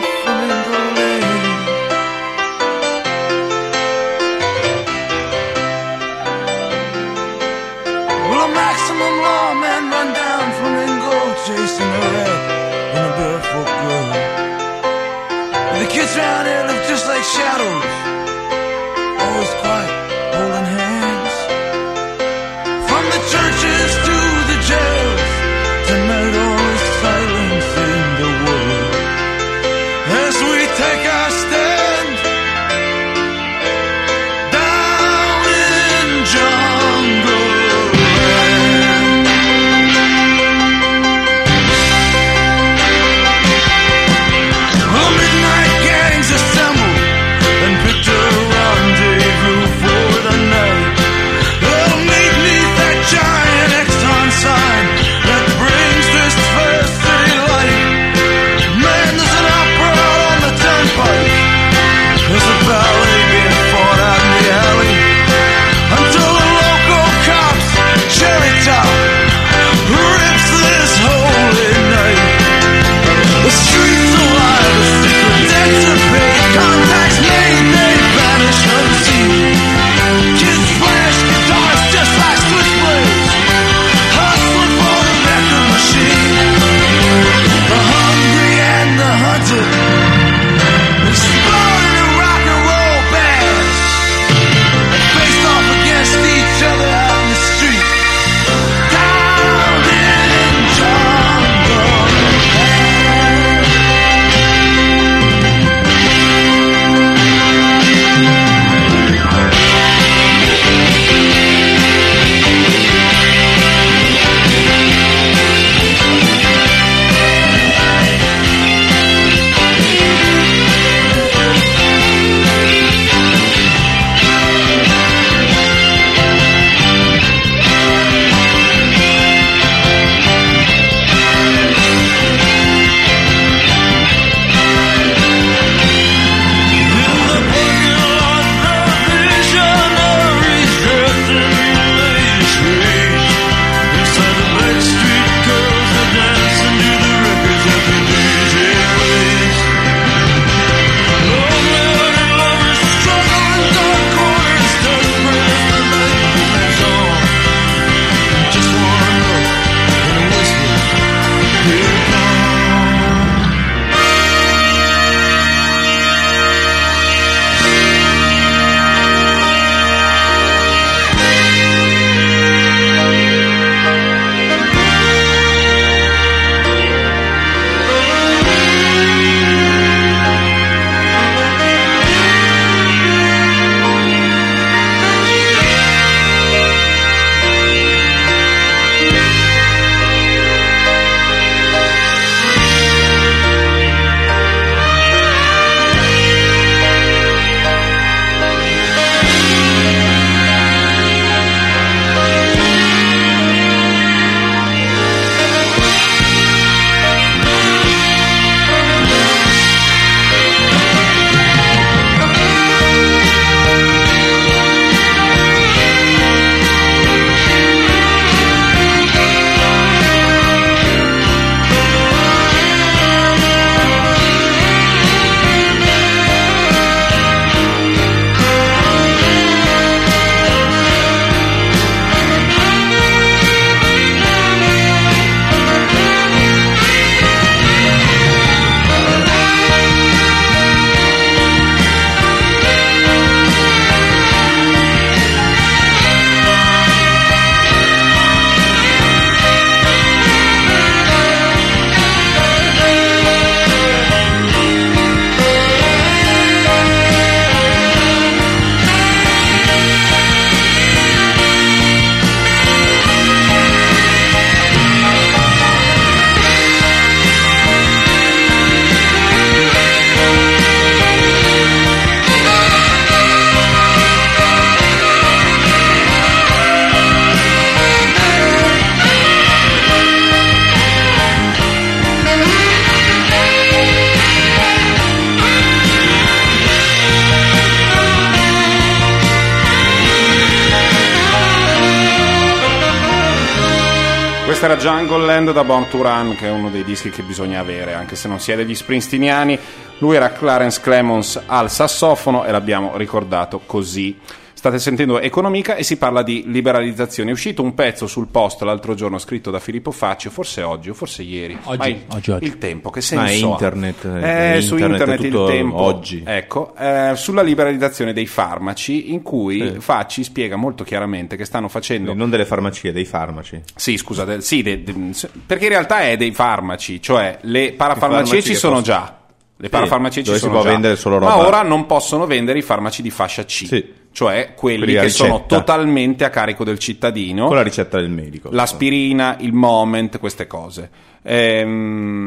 Born to Run, che è uno dei dischi che bisogna avere, anche se non si è degli springsteeniani. Lui era Clarence Clemons al sassofono e l'abbiamo ricordato così. State sentendo Economica e si parla di liberalizzazione. È uscito un pezzo sul post l'altro giorno scritto da Filippo Faccio, forse oggi o forse ieri. Oggi, oggi, oggi. il tempo, che Ma è senso internet, Eh, è su internet, internet è tutto il tempo. oggi. Ecco, eh, sulla liberalizzazione dei farmaci, in cui Sì. Facci spiega molto chiaramente che stanno facendo Non delle farmacie, dei farmaci. sì, scusate, sì, de- de- perché in realtà è dei farmaci, cioè le parafarmacie farmaci ci sono possono- già. Le parafarmacie ci dove si sono già. vendere solo Ma ora non possono vendere i farmaci di fascia C, Sì. cioè quelli, Quelli che sono totalmente a carico del cittadino. Con la ricetta del medico. L'aspirina, il moment, queste cose. Ehm,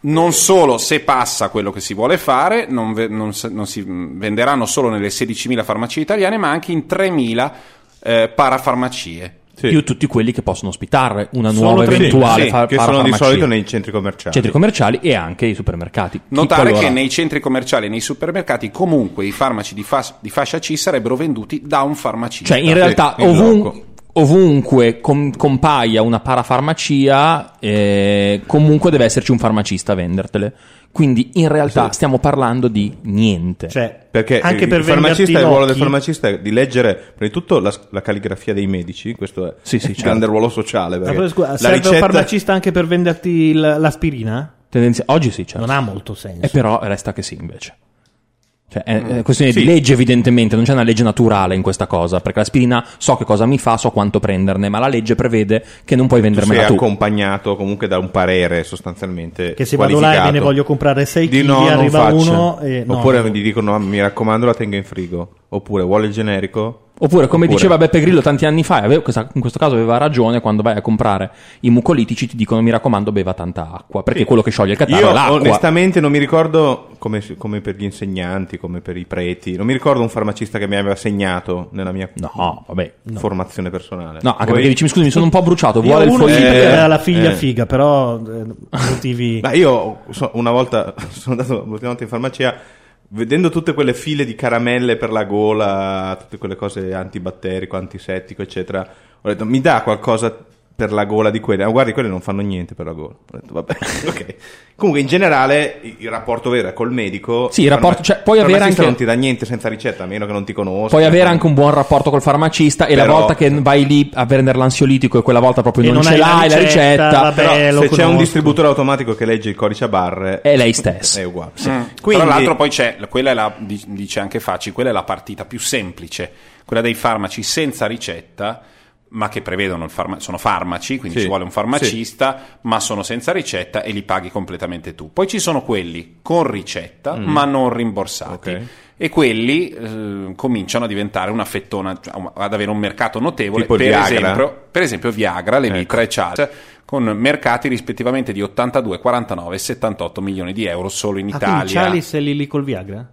non solo se passa quello che si vuole fare, non, ve- non se- non si venderanno solo nelle 16.000 farmacie italiane, ma anche in 3.000 eh, parafarmacie. Sì. più tutti quelli che possono ospitare una Solo nuova tre- eventuale Sì, fa- che sono di parafarmacia. solito nei centri commerciali. centri commerciali e anche i supermercati. Notare Qualora- che nei centri commerciali e nei supermercati comunque i farmaci di, fas- di fascia C sarebbero venduti da un farmacista. Cioè, in realtà, in ovun- loco. Ovunque com- compaia una parafarmacia, eh, comunque deve esserci un farmacista a vendertele. Quindi, in realtà, Sì. stiamo parlando di niente. Cioè, Perché anche il per farmacista, venderti il ruolo del farmacista è di leggere prima di tutto la, la calligrafia dei medici, questo è Sì, sì, un certo. grande ruolo sociale. Perché scusa, la serve ricetta un farmacista anche per venderti il- l'aspirina? Tendenzi- Oggi sì, certo. Non ha molto senso. E però resta che sì, invece. Cioè, è, è questione Sì. di legge, evidentemente, non c'è una legge naturale in questa cosa. Perché l'aspirina so che cosa mi fa, so quanto prenderne, ma la legge prevede che non puoi tu sei vendermela tu. accompagnato comunque da un parere sostanzialmente Che se vado là e me ne voglio comprare 6 di kg, no, arriva uno e... no, oppure no. gli dicono "Ah, mi raccomando la tenga in frigo oppure vuole il generico Oppure, come Oppure- diceva Beppe Grillo tanti anni fa, questa- in questo caso aveva ragione, quando vai a comprare i mucolitici ti dicono mi raccomando beva tanta acqua, perché Sì. quello che scioglie il catarro io è l'acqua. onestamente non mi ricordo come, come per gli insegnanti come per i preti non mi ricordo un farmacista che mi aveva segnato nella mia No, vabbè. formazione personale No, anche Poi- perché dici, mi scusi, mi sono un po' bruciato, vuole il foglio? perché Eh, era la figlia eh. figa, però eh, motivi... Ma io so- una volta sono andato l'ultima volta in farmacia vedendo tutte quelle file di caramelle per la gola, tutte quelle cose antibatterico, antisettico, eccetera. Ho detto mi dà qualcosa per la gola di quelle? Ah, guardi, quelle non fanno niente per la gola. Ho detto vabbè, ok. Comunque in generale il rapporto vero è col medico. Sì, il rapporto- cioè, puoi avere anche- non ti dà niente senza ricetta, a meno che non ti conosca. Puoi avere anche un buon rapporto col farmacista e la Però- volta che vai lì a prendere l'ansiolitico e quella volta proprio non, non ce hai la l'hai la ricetta, ricetta, vabbè. Però lo se c'è un distributore automatico che legge il codice a barre è lei stessa. è uguale. Mm. Quindi- Tra l'altro poi c'è, quella è la, di- dice anche Facci, quella è la partita più semplice, quella dei farmaci senza ricetta, ma che prevedono il farma- sono farmaci, quindi Sì, ci vuole un farmacista, ma sono senza ricetta e li paghi completamente tu. Poi ci sono quelli con ricetta, ma non rimborsati. Mm. Ok. E quelli eh, cominciano a diventare una fettona, cioè, ad avere un mercato notevole. Per, esempio, per esempio Viagra, Levitra Ecco. e Charles, con mercati rispettivamente di 82, 49 e 78 milioni di euro solo in Ah, Italia. Chalice è lì lì col Viagra?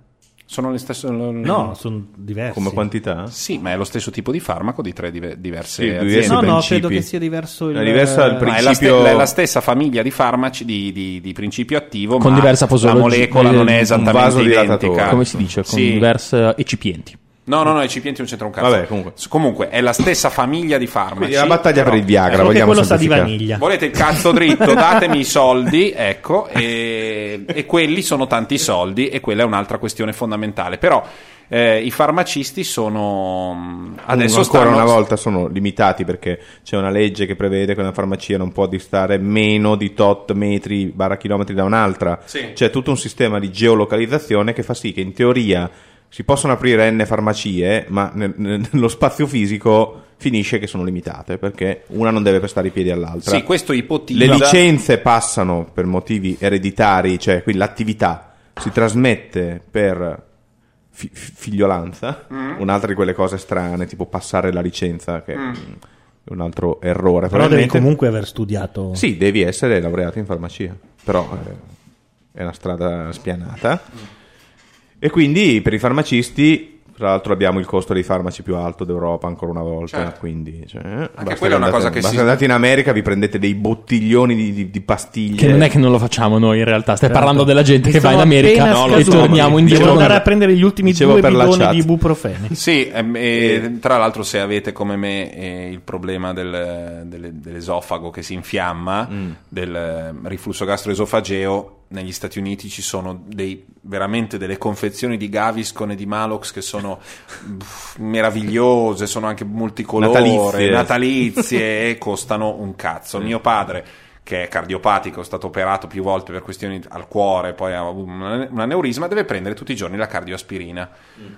Sono le stesse. No, sono diversi. come quantità? Sì, ma è lo stesso tipo di farmaco di tre dive- diverse Sì, aziende. No, no, credo che sia diverso il... È diversa il Ma è la, principio- ste- è la stessa famiglia di farmaci di, di- di principio attivo, Con ma diversa posologia- la molecola non è un esattamente identica. Come si dice? Con Sì. diverse ecipienti. No, no, no, i cipienti non c'entra un cazzo. Vabbè, comunque. S- Comunque, è la stessa famiglia di farmaci. Quindi la battaglia però- per il Viagra, che vogliamo quello sa di semplificare. vaniglia. Volete il cazzo dritto, datemi i soldi, ecco, e, e quelli sono tanti soldi e quella è un'altra questione fondamentale. Però eh, i farmacisti sono adesso ancora stanno, una volta sono limitati perché c'è una legge che prevede che una farmacia non può distare meno di tot metri barra chilometri da un'altra. Sì. C'è tutto un sistema di geolocalizzazione che fa sì che in teoria si possono aprire n farmacie, ma nel- nel- nello spazio fisico finisce che sono limitate perché una non deve prestare i piedi all'altra. Sì, questo ipotizza Le licenze passano per motivi ereditari, cioè quindi l'attività si trasmette per fi- fi- figliolanza, Mm. un'altra di quelle cose strane, tipo passare la licenza, che è un altro errore. Però devi comunque aver studiato... Sì, devi essere laureato in farmacia, però eh, è una strada spianata. E quindi per i farmacisti Tra l'altro abbiamo il costo dei farmaci più alto d'Europa ancora una volta, Certo. quindi cioè, basta quella è una andate- cosa che basta si- andate in America vi prendete dei bottiglioni di, di- di pastiglie. Che non è che non lo facciamo noi in realtà, stai parlando della gente che va in America appena e torniamo indietro. Devo andare a prendere gli ultimi Dicevo due per la bidoni di ibuprofene. Sì, ehm, e tra l'altro se avete come me eh, il problema del- delle- dell'esofago che si infiamma, del eh, riflusso gastroesofageo, negli Stati Uniti ci sono dei, veramente delle confezioni di Gaviscon e di Malox che sono pff, meravigliose, sono anche multicolore, Natalizie. natalizie e costano un cazzo. Mio padre che è cardiopatico, è stato operato più volte per questioni al cuore, poi ha un aneurisma, deve prendere tutti i giorni la cardioaspirina.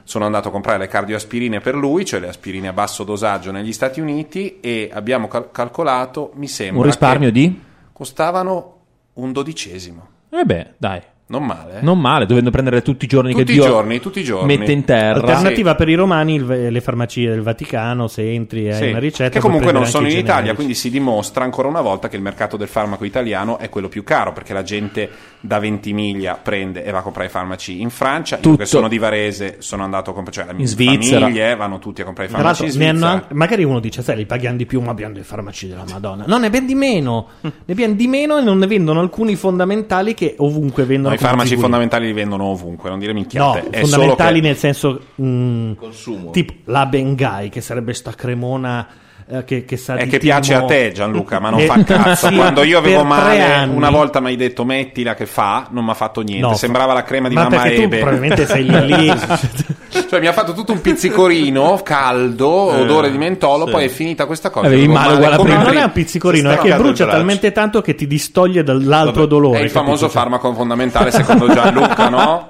Sono andato a comprare le cardioaspirine per lui, cioè le aspirine a basso dosaggio negli Stati Uniti e abbiamo cal- calcolato, mi sembra, Un risparmio che di? costavano un dodicesimo. Eh beh, dai. Non male. eh? Non male, dovendo prendere tutti i giorni Tutti che i Dio giorni, tutti i giorni. mette in terra. Alternativa per i romani, il- le farmacie del Vaticano, se entri e hai Sì, una ricetta. che comunque non sono in i Italia, generici. quindi si dimostra ancora una volta che il mercato del farmaco italiano è quello più caro, perché la gente da Ventimiglia prende e va a comprare i farmaci in Francia. Io Tutto. che sono di Varese sono andato a comprare, cioè la mia In Svizzera. famiglie vanno tutti a comprare i farmaci in hanno Svizzera. anche- magari uno dice, sai, li paghiamo di più, ma abbiamo dei farmaci della Madonna. No, ne abbiamo di meno. ne abbiamo di meno e non ne vendono alcuni fondamentali che ovunque vendono. No, I farmaci figurine. fondamentali li vendono ovunque, non dire No, minchiate. è fondamentali solo che- nel senso mh, Consumo. tipo la Bengai, che sarebbe sta cremona eh, che, che sa È di che piace a te Gianluca, ma non Eh, fa cazzo. Quando io avevo male, anni- una volta mi hai detto mettila che fa, non mi ha fatto niente. No, Sembrava la crema di ma mamma perché tu Ebe. probabilmente sei lì lì. Cioè mi ha fatto tutto un pizzicorino caldo, odore di mentolo, poi è finita questa cosa. Avevi Avevo male uguale a prima. Non è un pizzicorino, è che brucia talmente tanto che ti distoglie dall'altro dolore. È il famoso capito? farmaco fondamentale secondo Gianluca, no?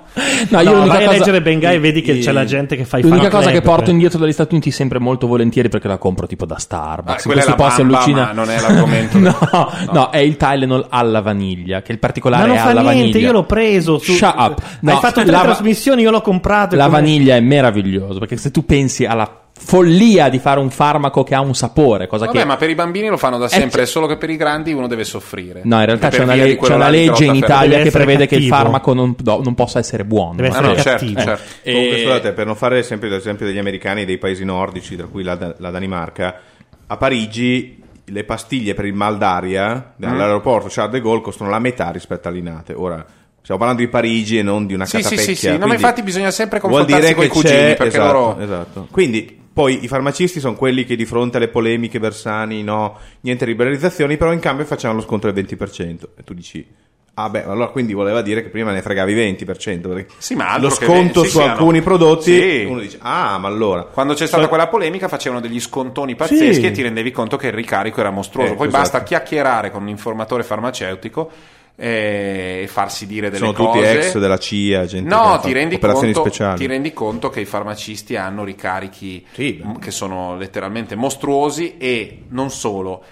No, io No, vai a cosa- leggere Bengai e vedi che c'è la gente che fa i L'unica cosa che porto indietro dagli Stati Uniti sempre molto volentieri perché la compro tipo da Ah, Starbucks. in quella è questi la posti allucina- non è l'argomento. no, no, è il Tylenol alla vaniglia, che il particolare Ma non è fa alla niente, vaniglia. io l'ho preso. Su... Shut up. No, Hai fatto tre la trasmissioni, io l'ho comprato. e La come- vaniglia è meraviglioso perché se tu pensi alla follia di fare un farmaco che ha un sapore, cosa Vabbè, che ma per i bambini lo fanno da sempre, è solo che per i grandi uno deve soffrire. No, in realtà c'è una, le- c'è una legge in Italia che prevede che il cattivo. farmaco non, no, non possa essere buono. Deve Ah, essere no, certo, cattivo. certo. Comunque, E- scusate, per non fare l'esempio, l'esempio degli americani e dei paesi nordici, tra cui la, la Danimarca, a Parigi le pastiglie per il mal d'aria Mm. all'aeroporto Charles de Gaulle costano la metà rispetto alle Linate. Ora, stiamo parlando di Parigi e non di una Sì, sì, catapecchia. sì, sì. No, ma quindi infatti bisogna sempre confrontarsi coi che cugini, perché esatto, loro- esatto. Quindi, poi i farmacisti sono quelli che di fronte alle polemiche Bersani, no, niente liberalizzazioni, però in cambio facciamo lo sconto del 20%. E tu dici... Ah beh, allora quindi voleva dire che prima ne fregavi 20%. perché Sì, ma lo che sconto sì, su sì, alcuni prodotti, Sì. uno dice, ah, ma allora... Quando c'è stata quella polemica facevano degli scontoni pazzeschi e ti rendevi conto che il ricarico era mostruoso. Eh, Poi esatto. basta chiacchierare con un informatore farmaceutico e farsi dire delle Sono cose. tutti ex della CIA, gente No, ti rendi, operazioni conto, ti rendi conto che i farmacisti hanno ricarichi Sì, che sono letteralmente mostruosi e non solo.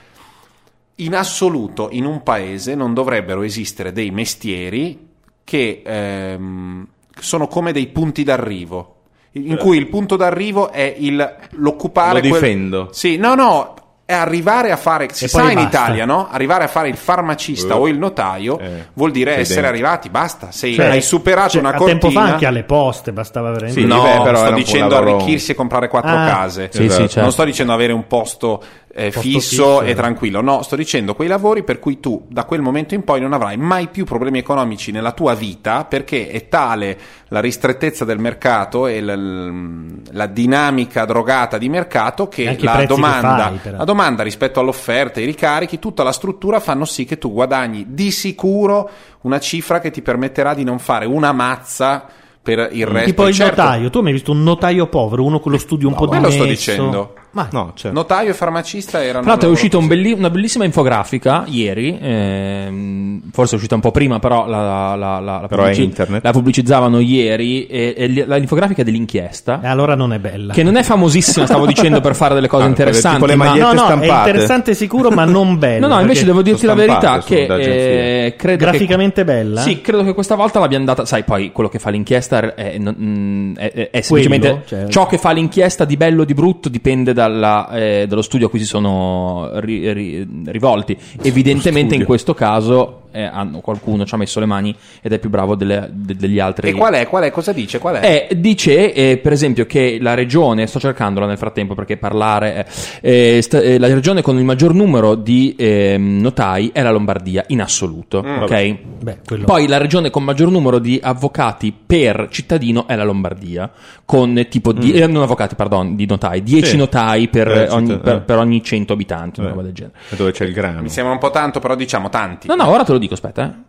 In assoluto, in un paese non dovrebbero esistere dei mestieri che ehm, sono come dei punti d'arrivo, in cui il punto d'arrivo è il, l'occupare... Lo quel- difendo. Sì, no, no, è arrivare a fare, si E sa in basta. Italia, no? Arrivare a fare il farmacista Eh. o il notaio Eh. vuol dire essere dentro. arrivati, basta, sei, Cioè, hai superato cioè, una cortina. tempo fa anche alle poste bastava veramente. Sì, No, beh, però sto dicendo arricchirsi e comprare quattro Ah. case. Sì, sì, certo. Non sto dicendo avere un posto, eh, fisso, e tranquillo. No, sto dicendo quei lavori per cui tu da quel momento in poi non avrai mai più problemi economici nella tua vita perché è tale la ristrettezza del mercato e l- la dinamica drogata di mercato che la prezzi che domanda, fai, la domanda rispetto all'offerta, i ricarichi, tutta la struttura fanno sì che tu guadagni di sicuro una cifra che ti permetterà di non fare una mazza per il resto. Tipo il Certo, notaio, tu hai mai visto un notaio povero, uno con lo studio un po' quello sto dimesso? dicendo. Ma No, certo. Notaio e farmacista erano. Tra l'altro è uscita un belli- una bellissima infografica ieri, ehm, forse è uscita un po' prima, però la, la- la- la Però è internet. la pubblicizzavano ieri. E, e li- la infografica è dell'inchiesta, E allora non è bella. che non è famosissima, stavo dicendo, per fare delle cose Ah, interessanti. le ma- no, no, è stampate. interessante sicuro, ma non bella. No, no, invece devo dirti la verità che eh, credo graficamente che... bella. Sì, credo che questa volta l'abbiamo data. Sai, poi quello che fa l'inchiesta è, è- è- è semplicemente cioè- ciò che fa l'inchiesta di bello o di brutto dipende dalla, eh, dallo studio a cui si sono ri- ri- rivolti. Evidentemente, in questo caso, eh, hanno- qualcuno ci ha messo le mani ed è più bravo delle- de- degli altri. E qual è? Qual è? Cosa dice? Qual è? Eh, dice eh, per esempio che la regione, sto cercandola nel frattempo perché parlare, eh, eh, sta- eh, la regione con il maggior numero di ehm, notai è la Lombardia in assoluto, ok? Beh, quello- Poi la regione con maggior numero di avvocati per cittadino è la Lombardia, con tipo di, eh, non avvocati, pardon, di notai, 10 Sì. notai per, Eh, ogni, per, per ogni 100 abitanti, una roba del genere. Dove c'è il grano. Mi sembra un po' tanto, però diciamo tanti. No, no, ora te lo dico, aspetta.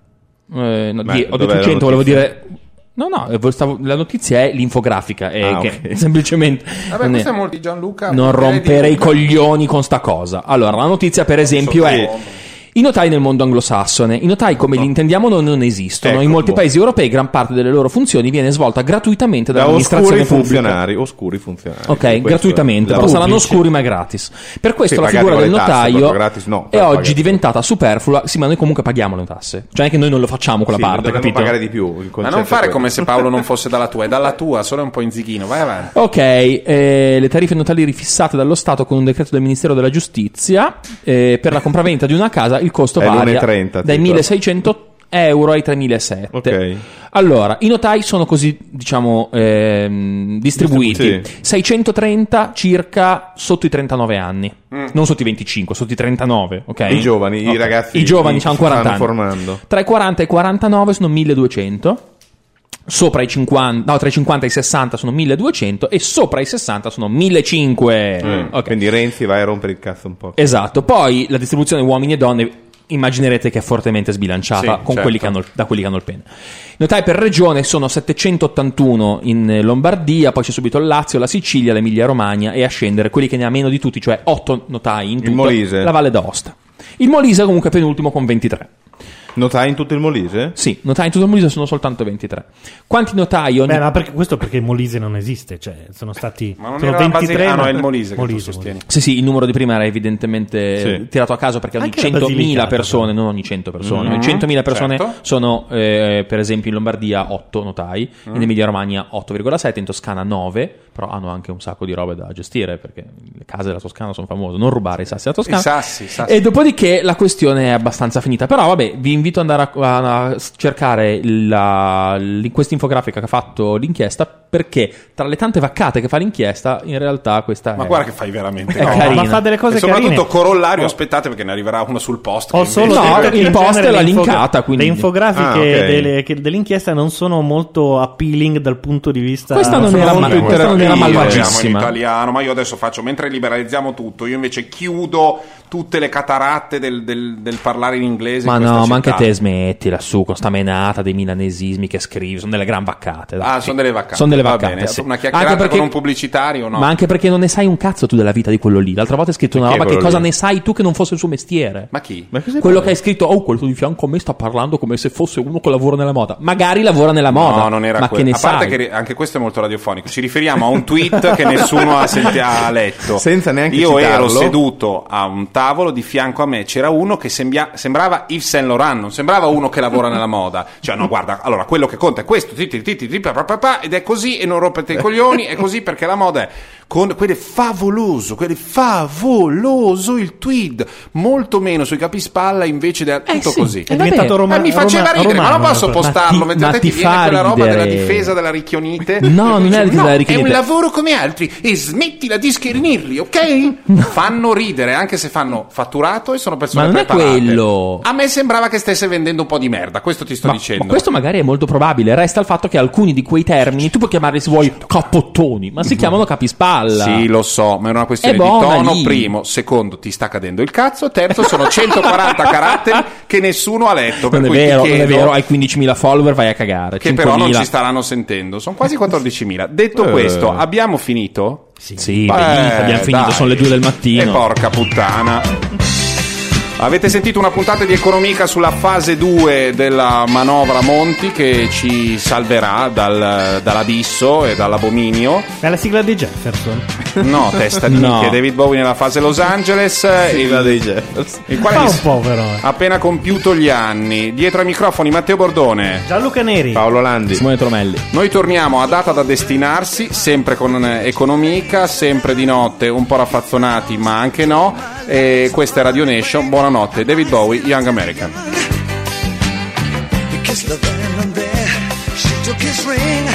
Eh. Eh, no, Beh, ho detto la 100, volevo dire... No, no, eh, stavo- la notizia è l'infografica, è Ah, che ok. semplicemente... Vabbè, non questo è- molto di Gianluca. non direi di- rompere i coglioni con sta cosa. Allora, la notizia, per esempio, è. I notai nel mondo anglosassone. I notai come li intendiamo non, non esistono. Ecco, In molti boh. paesi europei gran parte delle loro funzioni viene svolta gratuitamente Da dall'amministrazione oscuri pubblica. funzionari. Oscuri funzionari. Ok, gratuitamente, però la saranno pubblici. oscuri ma gratis. Per questo Sì, la figura del tasse, notaio gratis no, è oggi diventata superflua. Sì, ma noi comunque paghiamo le tasse. Cioè, anche noi non lo facciamo quella Sì, parte, capito? pagare di più. Ma non fare come se Paolo non fosse dalla tua, è dalla tua, solo un po' in zighino. Vai avanti. Ok, eh, le tariffe notali rifissate dallo Stato con un decreto del Ministero della Giustizia eh, per la compravendita di una casa il costo È varia l'1,30 dai tipo. 1600 euro ai 3007. Ok. Allora, i notai sono così, diciamo, ehm, distribuiti. Sì. 630 circa sotto i 39 anni. Non sotto i 25, sotto i 39, ok? I giovani, i Ok. ragazzi I giovani si 40 stanno anni. formando. Tra i 40 e i 49 sono 1200. Sopra i 50, no, tra i 50 e i 60 sono 1200 e sopra i 60 sono 1500. Mm. Ok. Quindi Renzi vai a rompere il cazzo un po'. Esatto. Poi la distribuzione uomini e donne immaginerete che è fortemente sbilanciata Sì, con certo. quelli che hanno, da quelli che hanno il pene. I notai per regione sono 781 in Lombardia, poi c'è subito il Lazio, la Sicilia, l'Emilia Romagna e a scendere quelli che ne ha meno di tutti, cioè 8 notai in tutto, Molise. la Valle d'Aosta. Il Molise comunque è penultimo con 23. Notai in tutto il Molise? Sì, notai in tutto il Molise sono soltanto 23. Quanti notai ogni... Beh, ma perché, questo perché Molise non esiste, cioè sono stati Ma non sono era la 23 Basilicata, no, ma- è il Molise che tu Molise, sostieni. Sì, sì, il numero di prima era evidentemente Sì. tirato a caso perché ogni Anche la 100.000 Basilicata, persone, non ogni 100 persone, Mhm, ogni 100.000 persone certo. sono eh, per esempio in Lombardia 8 notai, Mm. in Emilia Romagna 8,7, in Toscana 9, però hanno anche un sacco di robe da gestire perché le case della Toscana sono famose, non rubare i sassi della Toscana. I sassi, i sassi. E dopodiché la questione è abbastanza finita. Però, vabbè, vi invito ad andare a, a cercare la, infografica che ha fatto l'inchiesta. Perché tra le tante vaccate che fa l'inchiesta, in realtà questa Ma è. guarda che fai veramente. No. carina. ma fa delle cose e soprattutto carine. corollario, Ho- aspettate perché ne arriverà una sul post. Ho solo No, il post è la linkata, quindi- Le infografiche Ah, ok. delle- che- dell'inchiesta non sono molto appealing dal punto di vista Questa non sono era molto non era malvagissima. in italiano, ma io adesso faccio, mentre liberalizziamo tutto, io invece chiudo tutte le cataratte del, del- del parlare in inglese. Ma in no, ma anche te smettila su con sta menata dei milanesismi che scrivi, sono delle gran vaccate. dai. Ah, sono delle vaccate. Sono delle Va vaccate. bene. sì. Una chiacchierata Anche perché- con un pubblicitario, no? Ma anche perché non ne sai un cazzo tu della vita di quello lì. L'altra volta hai scritto una Perché roba che cosa lì? ne sai tu che non fosse il suo mestiere. Ma chi? Ma Quello che hai scritto, oh, quello di fianco a me sta parlando come se fosse uno che lavora nella moda. Magari lavora nella moda. No, non era ma quello. che ne A parte sai? che anche questo è molto radiofonico. Ci riferiamo a un tweet che nessuno ha, senti- ha letto. Senza neanche Io citarlo. ero seduto a un tavolo, di fianco a me c'era uno che sembia- sembrava Yves Saint Laurent, non sembrava uno che lavora nella moda. Cioè, no, guarda, allora quello che conta è questo, ti, ti, ti, ti, ti, pa, pa, pa, pa, ed è così, e non rompete i coglioni, è così perché la moda è. Con quello è favoloso, quello è favoloso il tweet, molto meno sui capispalla invece è tutto sì, così. è è diventato vabbè. roma- Ma mi faceva roma- ridere, ma non romano, posso postarlo Ma ti- mentre ma te ti viene fa quella roba della ridere. difesa della ricchionite. No, non è la difesa No, della È ricchionite. un lavoro come altri e smettila di schernirli, ok? Fanno ridere anche se fanno fatturato e sono persone Ma non è preparate. quello. A me sembrava che stesse vendendo un po' di merda, questo ti sto Ma, dicendo. ma questo magari è molto probabile. Resta il fatto che alcuni di quei termini, tu puoi chiamarli se vuoi cappottoni, ma si chiamano capispalla. Sì, lo so, ma è una questione È di tono. lì. Primo, secondo, ti sta cadendo il cazzo. Terzo, sono 140 caratteri che nessuno ha letto. Per Non è cui ti vero, non è vero, hai 15.000 follower, vai a cagare. che però non 5.000. ci staranno sentendo. Sono quasi 14.000. Detto Eh. questo, abbiamo finito? Sì, Beh, benissimo, abbiamo finito, dai. sono le 2 del mattino. E porca puttana. Avete sentito una puntata di Economica sulla fase 2 della manovra Monti che ci salverà dal- dall'abisso e dall'abominio. È la sigla di Jefferson. No, testa di No. minchia. David Bowie nella fase Los Angeles. Sigla il, dei Jefferson. il quale Fa un po' però. eh. ha appena compiuto gli anni. Dietro ai microfoni Matteo Bordone. Gianluca Neri. Paolo Landi. Simone Tromelli. Noi torniamo a data da destinarsi, sempre con Economica, sempre di notte, un po' raffazzonati, ma anche no. E questa è Radio Nation. Buonanotte, David Bowie, Young American. She ring,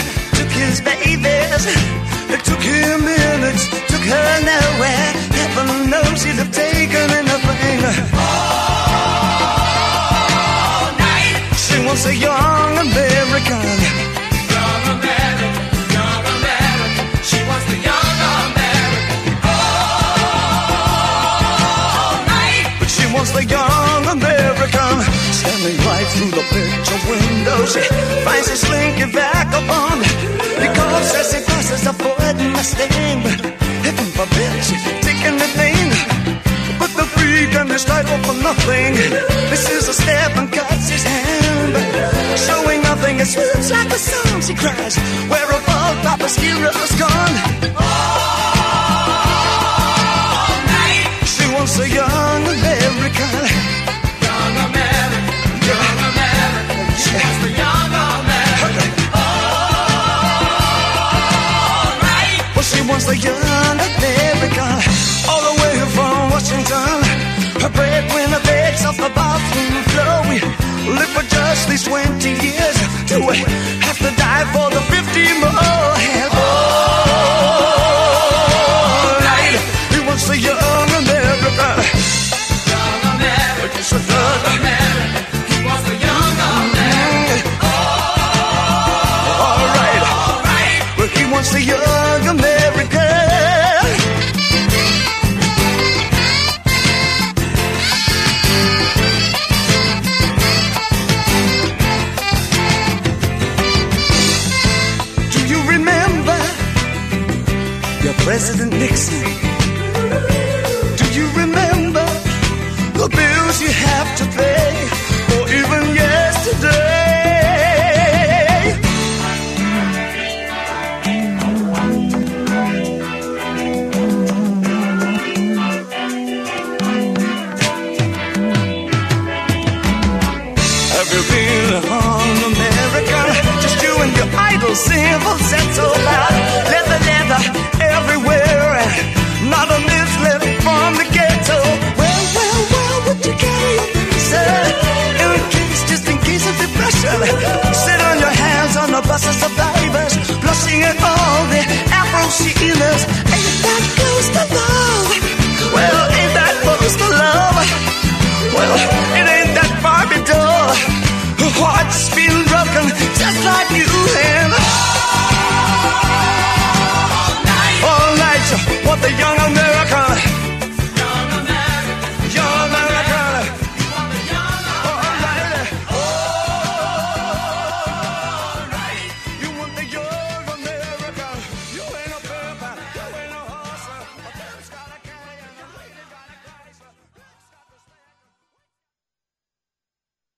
through the picture window, she finds a slinky vagabond. Because as he passes, avoiding a sting. Heaven forbid she's taking the thing. But the freak and his title for nothing. This is a step and cuts his hand. Showing nothing, it swoops like a song. She cries, Where have all Papa's heroes gone? All night. She wants a young American. Well, she wants the young American. All the way from Washington. Her breadwinner begs off the bathroom floor. We live for just these 20 years. Do we have to die for the 50 more? President Nixon? Do you remember the bills you have to pay, or even yesterday? Have you been case just in case of depression. Sit on your hands on the bus of survivors. Blushing at all the Afro. Ain't that close to love? Well, ain't that close to love? Well, it ain't that Barbie doll. Her heart's been broken just like you and what the young America